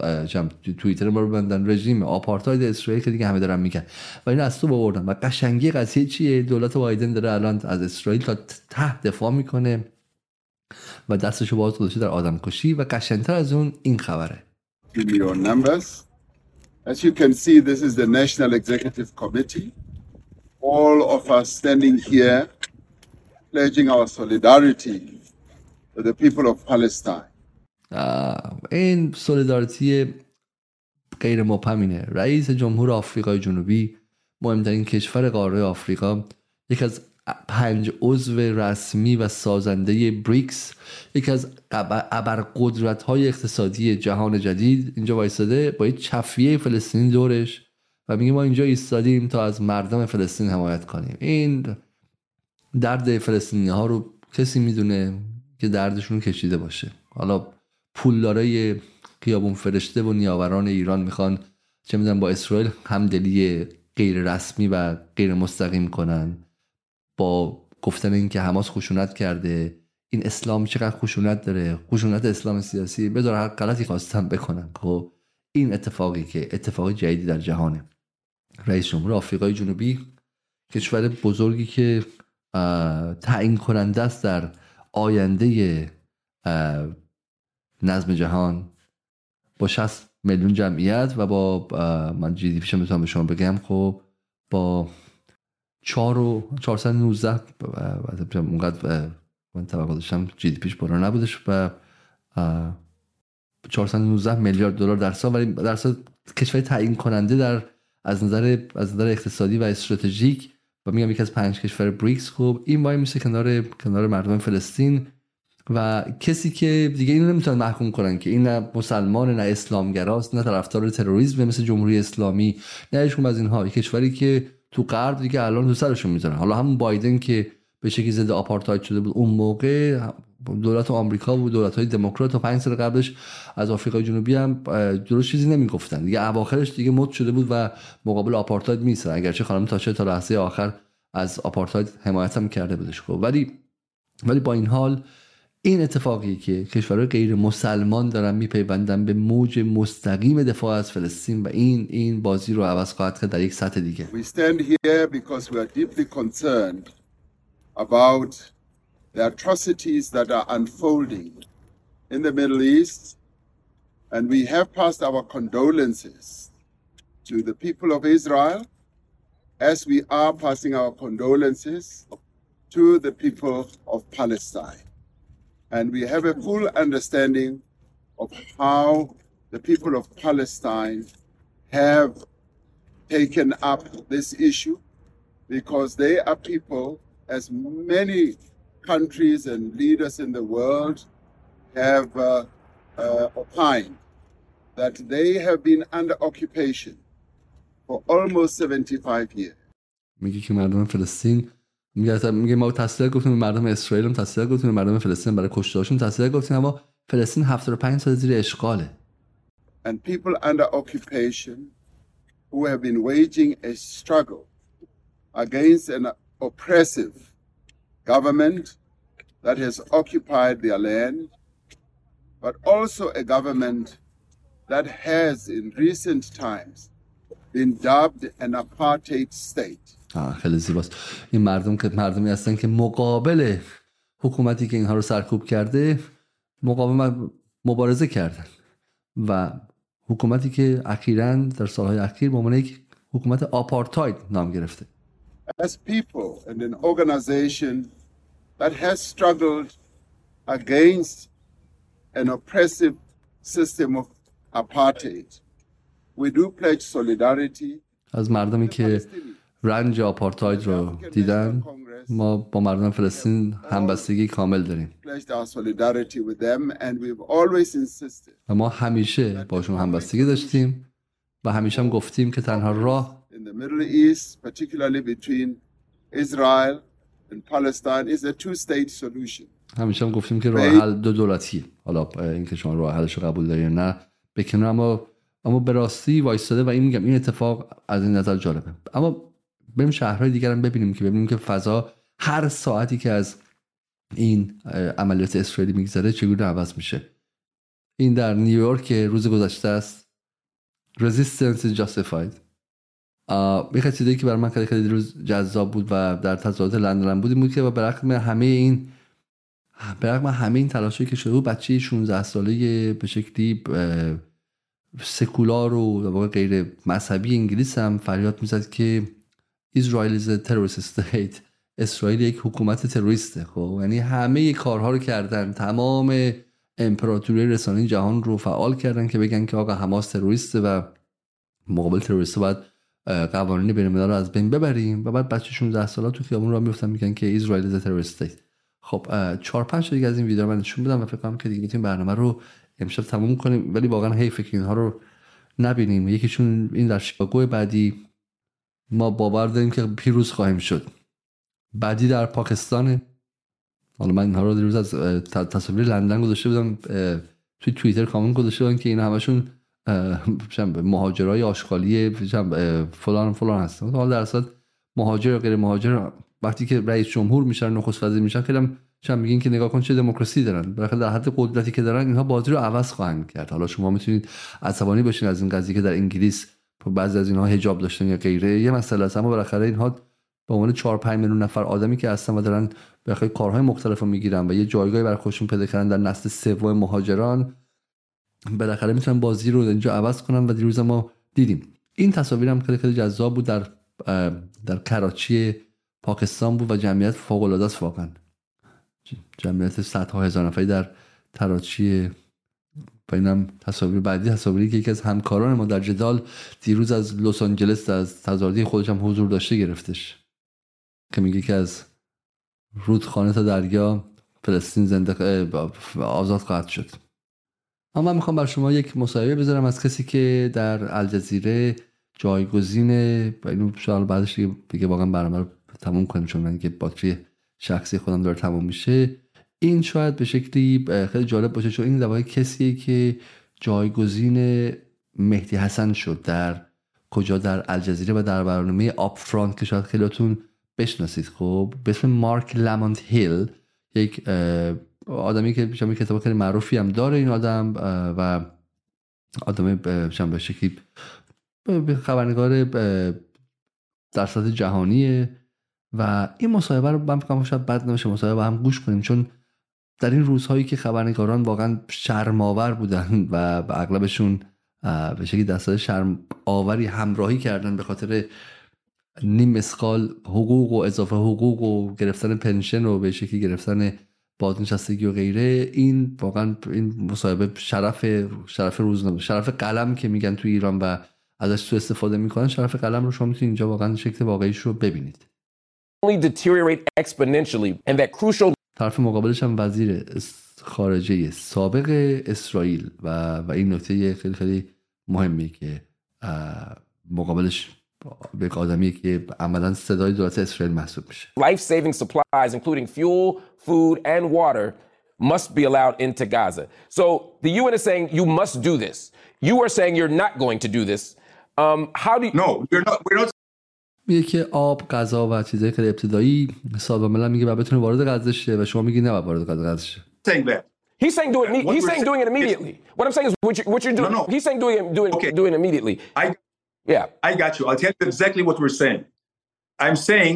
توییتر ما رو ببندن رژیم آپارتاید اسرائیل که دیگه همه دارن میگن و این از تو آوردن و قشنگی قضیه چیه دولت بایدن داره الان از اسرائیل تا ته دفاع می‌کنه و دستشو باز گذاشته در آدمکشی و قشنگتر از اون این خبره. As you can see, this is the National Executive Committee. All of us standing here pledging our solidarity to the people of Palestine. این سولیدارتی غیر مبهمینه. رئیس جمهور آفریقای جنوبی مهمترین کشور قاره آفریقا یکی از پنج عضو رسمی و سازنده بریکس یکی از ابرقدرت های اقتصادی جهان جدید. اینجا وایستاده با یه چفیه فلسطینی دورش و میگه ما اینجا ایستادیم تا از مردم فلسطین حمایت کنیم. این درد فلسطینی ها رو کسی می‌دونه که دردشون کشیده باشه. حالا پولدارای خیابون فرشته و نیاوران ایران می‌خوان چه می‌دونم با اسرائیل همدلی غیر رسمی و غیر مستقیم کنن. با گفتن اینکه حماس خشونت کرده این اسلام چقدر خشونت داره؟ خشونت اسلام سیاسی بذار هر غلطی خواستم بکنن. خب این اتفاقی که اتفاق جدیدی در جهانه. رئیس جمهور آفریقای جنوبی کشور بزرگی که تعیین کننده است در آینده نظم جهان با 60 میلیون جمعیت و با من جی دی پیشم می‌تونم به شما بگم خب با 4 و 419 اونقدر من توقع داشتم جی دی پیش بالا نبودش و 419 میلیارد دلار در سال ولی در سال کشور تعیین کننده در از نظر از نظر اقتصادی و استراتژیک و میگم یکی از پنج کشور بریکس خوب این وای میشه کنار کنار مردم فلسطین. و کسی که دیگه اینو نمی‌تونن محکوم کنن که این نه مسلمان نه اسلامگراست نه طرفدار تروریسم مثل جمهوری اسلامی نه از اینها. کشوری که تو غرب دیگه الان تو سرشون می‌ذارن. حالا همون بایدن که به شکلی ضد آپارتاید شده بود اون موقع دولت آمریکا و دولت های دموکرات و پنج سال قبلش از آفریقای جنوبی هم درست چیزی نمی‌گفتن. دیگه اواخرش دیگه مد شده بود و مقابل آپارتاید میسن اگرچه خانم تاچر تا لحظه آخر از آپارتاید حمایت هم کرده بودش. خب ولی ولی با این حال این اتفاقی که کشورهای غیر مسلمان دارن میپیوندن به موج مستقیم دفاع از فلسطین و این این بازی رو عوض خواهد کرد در یک سطح دیگه We stand here because we are deeply concerned about the atrocities that are unfolding in the Middle East and we have passed our condolences to the people of Israel as we are passing our condolences to the people of Palestine. And we have a full understanding of how the people of Palestine have taken up this issue because they are people, as many countries and leaders in the world have uh, uh, opined, that they have been under occupation for almost 75 years. میگه که مردم فلسطین میگه میگه ما تسلیت گفتیم مردم اسرائیل هم تسلیت گفتیم مردم فلسطین برای کشتارشون تسلیت گفتیم اما فلسطین 75 سال زیر اشغاله and people under occupation who have been waging a struggle against an oppressive government that has occupied their land, but also a government that has in recent times been dubbed an apartheid state. خیلی زیباست. این مردم که مردمی هستن که مقابل حکومتی که اینها رو سرکوب کرده مقاومت مبارزه کردن. و حکومتی که اخیرا در سالهای اخیر به عنوان یک حکومت آپارتاید نام گرفته. As people and an organization that has struggled against an oppressive system of apartheid, we do pledge solidarity از مردمی که رنج آپارتاید رو دیدن. ما با مردم فلسطین همبستگی کامل داریم. و ما همیشه باشون همبستگی داشتیم و همیشه هم گفتیم که تنها راه همیشه هم گفتیم که راه حل دو دولتیه حالا اینکه شما راه حلش رو قبول دارید نه بکنه اما اما به راستی وایستاده و این میگم این اتفاق از این نظر جالبه. اما بریم شهرهای دیگر هم ببینیم که ببینیم که فضا هر ساعتی که از این عملیات اسرائیلی میگذره چگونه عوض میشه. این در نیویورک روز گذشته است. Resistance is justified. که برای من خیلی خیلی روز جذاب بود و در تظاهرات لندن بود بود که به همه این به همه این تلاشی که شده بود بچه 16 ساله به شکلی سکولار و غیر مذهبی انگلیس هم فریاد می‌زد که اسرائیل is a terrorist state. اسرائیل یک حکومت تروریسته خب؟ یعنی همه کارها رو کردن. تمام امپراتوری رسانه جهان رو فعال کردن که بگن که آقا حماس تروریسته و مقابل تروریست باید قوانین بین رو از بین ببریم. و بعد بچه 16 سالا تو خیابون را میفتن میگن که اسرائیل از تروریست خب چهار پنج دیگه از این ویدیو من نشون بدم و فکر کنم که دیگه می‌تونیم برنامه رو امشب تموم کنیم. ولی واقعا حیف که اینها رو نبینیم. یکیشون این در شیکاگو بعدی. ما باور داریم که پیروز خواهیم شد. بعدی در پاکستان. حالا من اینها رو دیروز از تصاویر لندن گذاشته بودم توی توییتر کامنت گذاشته بودم که این همشون مهاجرای آشغالی فلان فلان هستن. حالا در اصل مهاجر غیر مهاجر وقتی که رئیس جمهور میشن نخست وزیر میشن خیلی هم میگین که نگاه کن چه دموکراسی دارن. بالاخره در حد قدرتی که دارن اینها بازی رو عوض خواهند کرد. حالا شما می‌تونید عصبانی باشین از این قضیه که در انگلیس بعضی از اینها حجاب داشتن یا غیره. یه مسئله است. اما بالاخره اینها به عنوان 4 5 میلیون نفر آدمی که هستن و دارن بالاخره کارهای مختلف رو می‌گیرن و یه جایگاهی برای خودشون پیدا کردن در نسل سوم مهاجران بالاخره می‌تونن بازی رو اینجا عوض کنن و دیروز ما دیدیم. این تصاویر هم خیلی خیلی جذاب بود. در در کراچی پاکستان بود و جمعیت فوق العاده است واقعا. جمعیت صدها هزار نفری در تراچی و اینم تصاویر بعدی تصاویری که یکی از همکاران ما در جدال دیروز از لس آنجلس از تظاهراتی خودش هم حضور داشته گرفتش. که میگه که از رودخانه تا دریا فلسطین زنده آزاد خواهد شد. اما من می‌خوام بر شما یک مصاحبه بذارم از کسی که در الجزیره جایگزین و اینو شاید بعدش دیگه واقعا برنامه رو تموم کنیم چون من که باتری شخصی خودم داره تموم میشه. این شاید به شکلی خیلی جالب باشه چون این دوای کسیه که جایگزین مهدی حسن شد در کجا؟ در الجزیره و در برنامه آپ فرانت که شاید خیلیاتون بشناسید. خب به اسم مارک لمانت هیل یک آدمی که شما کتاب خیلی معروفی هم داره این آدم و آدم به شکلی خبرنگار در سطح جهانیه. و این مصاحبه رو من فکر شاید بد نمیشه مصاحبه هم گوش کنیم چون در این روزهایی که خبرنگاران واقعا شرماور بودن و به اغلبشون به شکلی دستای شرم آوری همراهی کردن به خاطر نیم اسکال حقوق و اضافه حقوق و گرفتن پنشن و به شکلی گرفتن بازنشستگی و غیره این واقعا این مصاحبه شرف شرف روزنامه شرف قلم که میگن تو ایران و ازش سو استفاده می‌کنن شرف قلم رو شما می‌تونید اینجا واقعا شکل واقعیش رو ببینید. طرف مقابلش هم وزیر خارجه سابق اسرائیل و و این نکته خیلی خیلی مهمی که مقابلش به آدمی که عملا صدای دولت اسرائیل محسوب میشه life saving supplies including fuel food and water must be allowed into Gaza so the UN is saying you must do this you are saying you're not going to do this um, how do you no we're not we're not میگه که آب غذا و چیزهای خیلی ابتدایی سازمان ملل میگه و بتونه وارد غزه شه و شما میگی نه وارد غزه شه saying that He's saying do it. He's saying doing it immediately. What I'm saying is what, you, what you're doing. No, no. He's saying doing it, doing Okay. doing it immediately. I Yeah. I got you. I'll tell you exactly what we're saying. I'm saying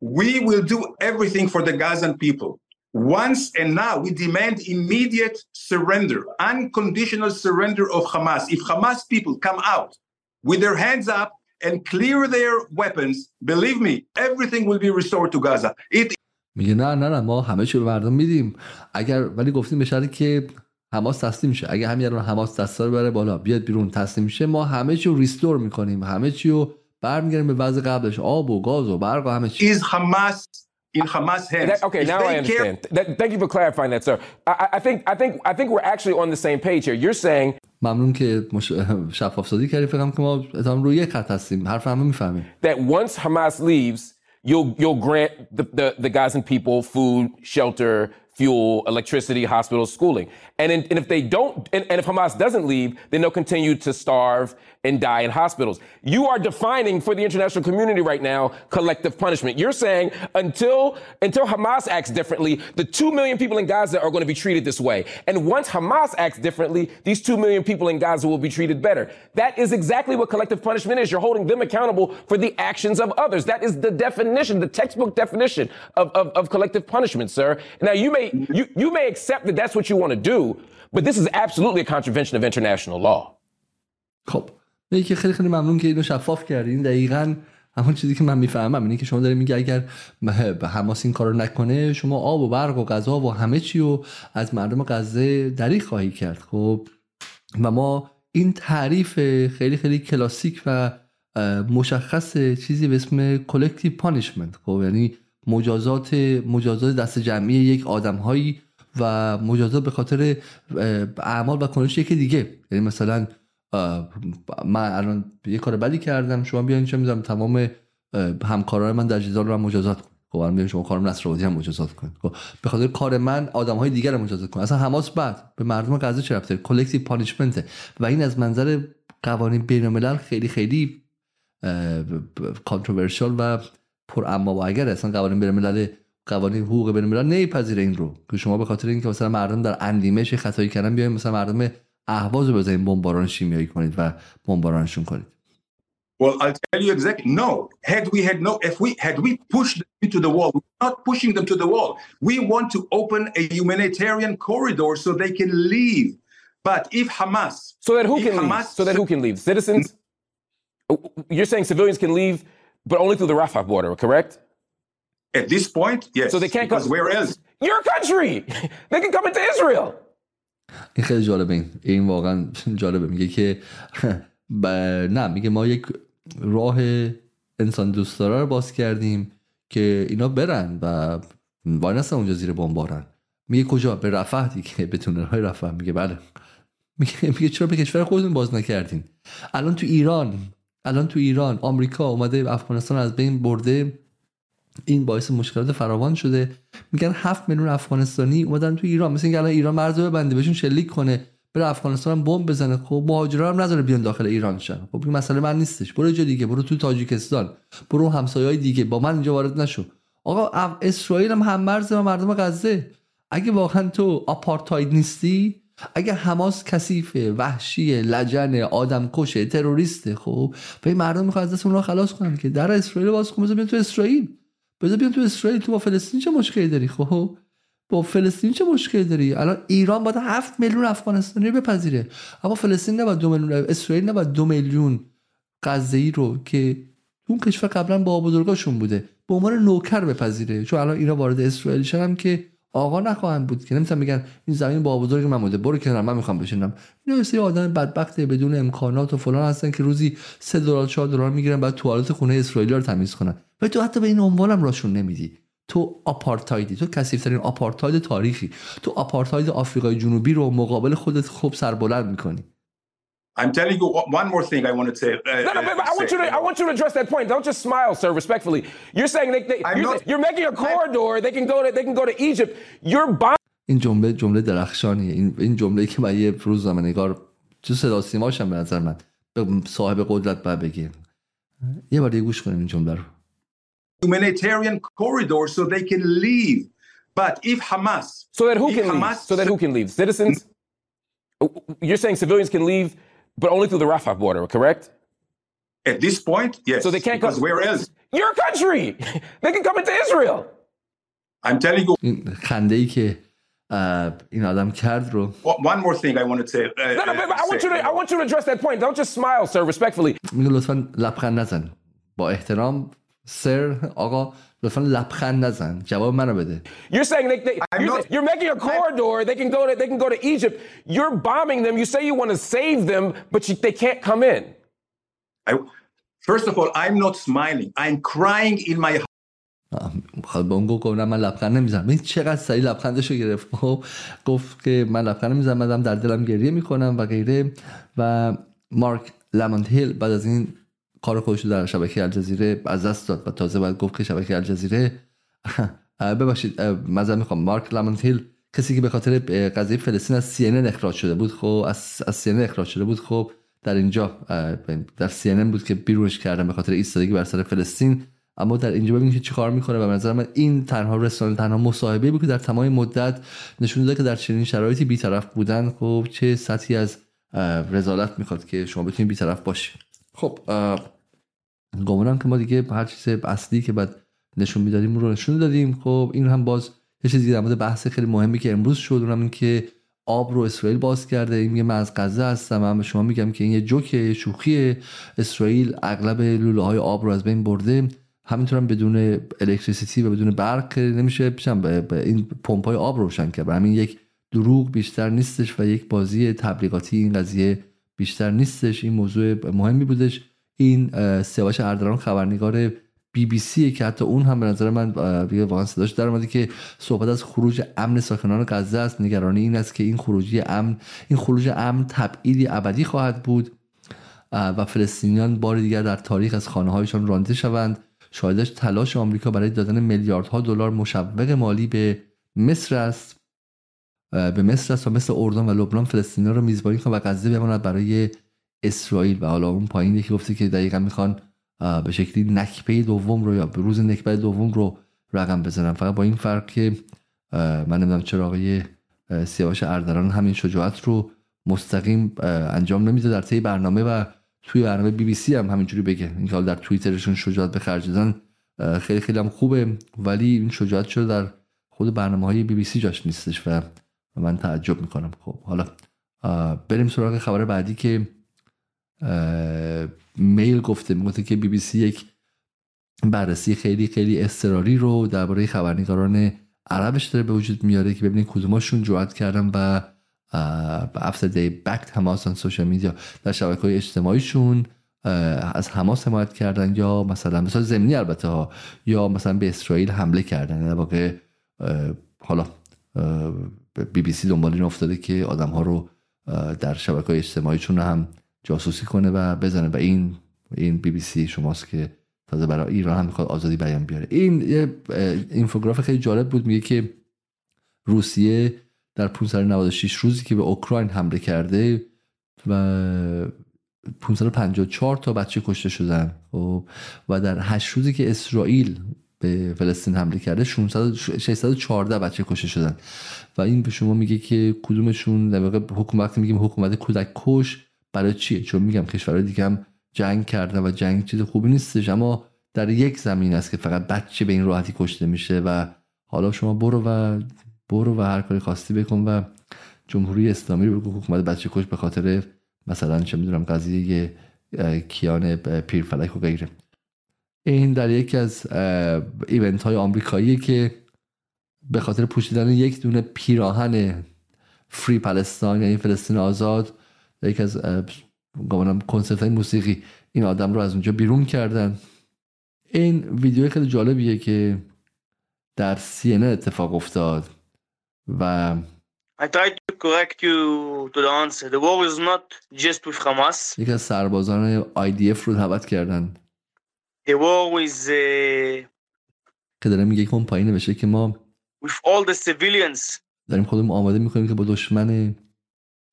we will do everything for the Gazan people. Once and now, we demand immediate surrender, unconditional surrender of Hamas. If Hamas people come out with their hands up and clear their weapons, believe me, everything will be restored to Gaza. It میگه نه نه نه ما همه چی به مردم میدیم. اگر ولی گفتیم به شرطی که حماس تسلیم شه. اگه همین الان حماس دستا رو بره بالا بیاد بیرون تسلیم میشه ما همه چی رو ریستور می‌کنیم. همه چی رو برمیگردیم به وضع قبلش. آب و گاز و برق و همه چی. Is Hamas in Hamas hands. That- okay, If now they I care- understand. That- thank you for clarifying that, sir. I, I- I think I think I think we're actually on the same page here. You're saying ممنون که مش... شفاف سازی کردی فکرم که ما اتهام روی یک خط هستیم حرف همه میفهمیم that once Hamas leaves, you'll you'll grant the, the, the Gazan people food, shelter, fuel, electricity, hospitals, schooling. And, in, and if they don't, and, and if Hamas doesn't leave, then they'll continue to starve and die in hospitals. You are defining for the international community right now collective punishment. You're saying until until Hamas acts differently, the two million people in Gaza are going to be treated this way. And once Hamas acts differently, these two million people in Gaza will be treated better. That is exactly what collective punishment is. You're holding them accountable for the actions of others. That is the definition, the textbook definition of, of, of collective punishment, sir. Now you may you, you may accept that that's what you want to do, but this is absolutely a contravention of international law. خب میگه که خیلی خیلی ممنون که اینو شفاف کردین دقیقا همون چیزی که من می‌فهمم. اینه که شما دارین میگه اگر حماس این کارو نکنه شما آب و برق و غذا و همه چی رو از مردم غزه دریغ خواهی کرد. خب و ما این تعریف خیلی خیلی کلاسیک و مشخص چیزی به اسم collective punishment خب یعنی مجازات مجازات دسته جمعی یک آدمهایی و مجازات به خاطر اعمال و کنش یکی دیگه. یعنی مثلا من الان یه کار بدی کردم شما بیاین چه می‌ذارم تمام همکاران من در جدال رو مجازات کن خب الان شما کارم نصر هم مجازات کن خب به خاطر کار من آدم های دیگر رو مجازات کن اصلا حماس بعد به مردم غزه چه رفته collective punishment و این از منظر قوانین بین الملل خیلی خیلی کانتروورشال و پر اما و اگر اصلا قوانین بین الملل قوانین حقوق بین الملل نمیپذیره این رو. که شما به خاطر اینکه مثلا مردم در اندیمش خطایی کردن بیاین مثلا مردم اهواز رو بزنید بمباران شیمیایی کنید و بمبارانشون کنید Well, I'll tell you exactly. No, had we had no, if we had we pushed them to the wall, we're not pushing them to the wall. We want to open a humanitarian corridor so they can leave. But if Hamas, so that who can Hamas, leave? So that who can leave? Citizens. You're saying civilians can leave, but only through the Rafah border, correct? At this point, yes. So they can't because where else? Your country. They can come into Israel. این خیلی جالبه. این این واقعا جالبه. میگه که ب... نه میگه ما یک راه انسان دوست داره رو باز کردیم که اینا برن و وای اونجا زیر بمبارن میگه کجا؟ به رفح دیگه به تونل رفح. میگه بله. میگه, میگه چرا به کشور خودتون باز نکردین؟ الان تو ایران الان تو ایران آمریکا اومده افغانستان از بین برده. این باعث مشکلات فراوان شده. میگن هفت میلیون افغانستانی اومدن تو ایران. مثل اینکه الان ایران مرز ببنده بهشون شلیک کنه بره افغانستان بمب بزنه. خب مهاجرا هم نذاره بیان داخل ایران شن. خب این مسئله من نیستش. برو جا دیگه برو تو تاجیکستان. برو همسایه‌های دیگه. با من اینجا وارد نشو. آقا اسرائیل هم هم مرز و مردم غزه. اگه واقعا تو آپارتاید نیستی اگه حماس کثیفه وحشی لجن آدم کشه تروریسته خب این مردم می‌خواد از دست اونها خلاص کنن که در اسرائیل باز کن تو اسرائیل. بذار بیان تو اسرائیل تو با فلسطین چه مشکلی داری؟ خب با فلسطین چه مشکلی داری؟ الان ایران باید هفت میلیون افغانستانی بپذیره. اما فلسطین نباید دو میلیون اسرائیل نباید دو میلیون غزه رو که اون کشور قبلا با بزرگاشون بوده به عنوان نوکر بپذیره. چون الان ایران وارد اسرائیل شدن که آقا نخواهند بود که نمی‌تونم بگن این زمین با بزرگ من بوده برو کنار من می‌خوام بشینم. اینا مثل آدم بدبخته بدون امکانات و فلان هستن که روزی 3 دلار 4 دلار می‌گیرن بعد توالت خونه اسرائیلی رو تمیز کنن. و تو حتی به این عنوانم راشون نمیدی. تو آپارتایدی. تو کثیفترین آپارتاید تاریخی. تو آپارتاید آفریقای جنوبی رو مقابل خودت خوب سربلند می‌کنی. I'm telling you one more thing I want to say. Uh, no, no, but I want you to I want you to address that point. Don't just smile, sir. Respectfully, you're saying they, they you're, not, you're, making a corridor. They can go to they can go to Egypt. You're buying. این جمله جمله درخشانیه این این جمله که من یه روزنامه‌نگار تو صدا سیماشم به نظر من صاحب قدرت بعد بگه یه بار دیگه گوش کنیم این جمله رو humanitarian corridor so they can leave. But if Hamas, so that who can Hamas, leave? So that who can leave? Citizens. You're saying civilians can leave, but only through the Rafah border, correct? At this point, yes. So they can't come. Where else? Your country. they can come into Israel. I'm telling you. خنده ای که این آدم کرد رو One more thing I want to say. Uh, no, no, but I want you to I want you to address that point. Don't just smile, sir, respectfully. میگه لطفا لبخند نزن. با احترام سر آقا لطفا لبخند نزن جواب منو بده You're saying they, they you're, not, you're, making a corridor they can go to they can go to Egypt you're bombing them you say you want to save them but you, they can't come in I, First of all I'm not smiling I'm crying in my خب به اون گفت من لبخند نمی‌زنم این چقدر سریع لبخندشو گرفت خب گفت که من لبخند نمی‌زنم در دلم گریه می‌کنم و غیره و مارک لمانت هیل بعد از این کار خودش در شبکه الجزیره از دست داد و تازه باید گفت که شبکه الجزیره ببخشید مزه می‌خوام مارک لامنتیل کسی که به خاطر قضیه فلسطین از سی اخراج شده بود خب از, از سی اخراج شده بود خب در اینجا در سی بود که بیروش کردن به خاطر ایستادگی بر سر فلسطین. اما در اینجا ببینید که چیکار می‌کنه و به نظر من این تنها رسانه تنها مصاحبه بود که در تمام مدت نشون داده که در چنین شرایطی بیطرف بودن. خب چه سطحی از رزالت می‌خواد که شما بتونید بیطرف باشید. خب گمانم که ما دیگه هر چیز اصلی که بعد نشون می‌دادیم رو نشون دادیم. خب این هم باز یه چیزی در مورد بحث خیلی مهمی که امروز شد اونم این که آب رو اسرائیل باز کرده. این من از غزه هستم. من به شما میگم که این یه جوکه شوخیه. اسرائیل اغلب لوله های آب رو از بین برده. همینطور هم بدون الکتریسیتی و بدون برق نمیشه این پمپ های آب روشن کرد. همین یک دروغ بیشتر نیستش و یک بازی تبلیغاتی این قضیه بیشتر نیستش. این موضوع مهمی بودش. این سیاوش اردران خبرنگار بی بی سی که حتی اون هم به نظر من دیگه واقعا صداش در اومده که صحبت از خروج امن ساکنان غزه است. نگرانی این است که این خروجی امن این خروج امن تبعیدی ابدی خواهد بود. و فلسطینیان بار دیگر در تاریخ از خانه هایشان رانده شوند. شاهدش تلاش آمریکا برای دادن میلیاردها دلار مشوق مالی به مصر است. به مصر است و مثل اردن و لبنان فلسطینیان رو میزبانی کنند و غزه بماند برای اسرائیل و حالا اون پایین یکی گفته که دقیقا می‌خوان به شکلی نکبه دوم رو یا به روز نکبه دوم رو رقم بزنم فقط با این فرق که من نمی‌دونم چرا آقای سیاوش اردران همین شجاعت رو مستقیم انجام نمیده. در طی برنامه و توی برنامه بی بی سی هم همینجوری بگه. این در توییترشون شجاعت به خرج دادن خیلی خیلی هم خوبه. ولی این شجاعت چرا در خود برنامه های بی بی سی جاش نیستش و من تعجب می‌کنم. خب حالا بریم سراغ خبر بعدی که میل گفته می‌گفته که بی بی سی یک بررسی خیلی خیلی اضطراری رو درباره خبرنگاران عربش داره به وجود میاره که ببینید کدوماشون جوعت کردن و after they backed حماس سوشال میدیا در شبکه های اجتماعیشون از حماس حمایت کردن یا مثلا مثلا زمینی البته ها یا مثلا به اسرائیل حمله کردن. در واقع حالا بی بی سی دنبال این افتاده که آدم ها رو در شبکه های اجتماعیشون هم جاسوسی کنه و بزنه. و این این بی بی سی شماست که تازه برای ایران هم می‌خواد آزادی بیان بیاره. این یه اینفوگراف خیلی جالب بود. میگه که روسیه در 596 روزی که به اوکراین حمله کرده و 554 تا بچه کشته شدن. و, خب، و در 8 روزی که اسرائیل به فلسطین حمله کرده 614 بچه کشته شدن. و این به شما میگه که کدومشون؟ در واقع حکومت میگیم حکومت کودک کش برای چیه چون میگم کشورهای دیگه هم جنگ کردن و جنگ چیز خوبی نیستش اما در یک زمین است که فقط بچه به این راحتی کشته میشه و حالا شما برو و برو و هر کاری خواستی بکن و جمهوری اسلامی رو بگو حکومت بچه کش به خاطر مثلا چه می‌دونم قضیه کیان پیرفلک و غیره. این در یکی از ایونت های آمریکایی که به خاطر پوشیدن یک دونه پیراهن فری پلستان یعنی فلسطین آزاد یکی از گمانم کنسرت های موسیقی این آدم رو از اونجا بیرون کردن این ویدیو خیلی جالبیه که در سی اتفاق افتاد و I tried to correct you to the answer. The war is not just with Hamas. یک از سربازان IDF رو دعوت کردن. The war is uh... که داره میگه که اون پایین نوشته که ما with all the civilians داریم خودمون آماده می‌کنیم که با دشمن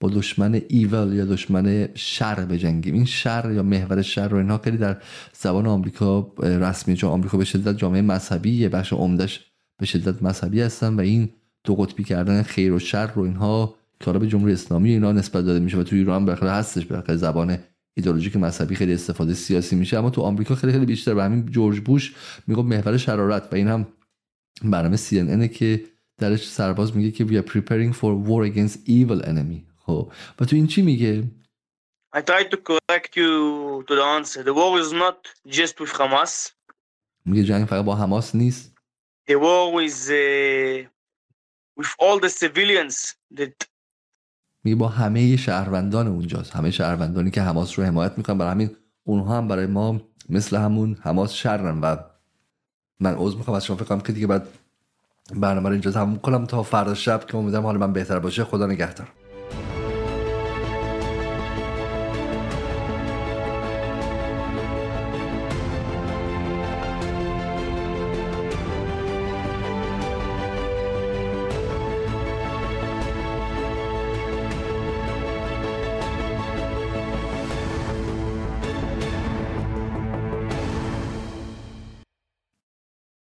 با دشمن ایول یا دشمن شر بجنگیم. این شر یا محور شر رو اینها خیلی در زبان آمریکا رسمی چون آمریکا به شدت جامعه مذهبی بخش عمدش به شدت مذهبی هستن و این دو قطبی کردن خیر و شر رو اینها که به جمهوری اسلامی اینا نسبت داده میشه و تو ایران بالاخره هستش بالاخره زبان ایدئولوژیک مذهبی خیلی استفاده سیاسی میشه. اما تو آمریکا خیلی خیلی بیشتر و همین جورج بوش میگه محور شرارت و این هم برنامه CNN که درش سرباز میگه که we are preparing for war against evil enemy. خب و تو این چی میگه I tried to correct you to the answer. The war is not just with Hamas. میگه جنگ فقط با حماس نیست. The war is uh, with all the civilians that میگه با همه شهروندان اونجاست همه شهروندانی که حماس رو حمایت می‌کنن برای همین اونها هم برای ما مثل همون حماس شرن و من عذر می‌خوام از شما فکر که دیگه بعد برنامه رو اینجا تموم کنم تا فردا شب که امیدوارم حال من بهتر باشه خدا نگهدار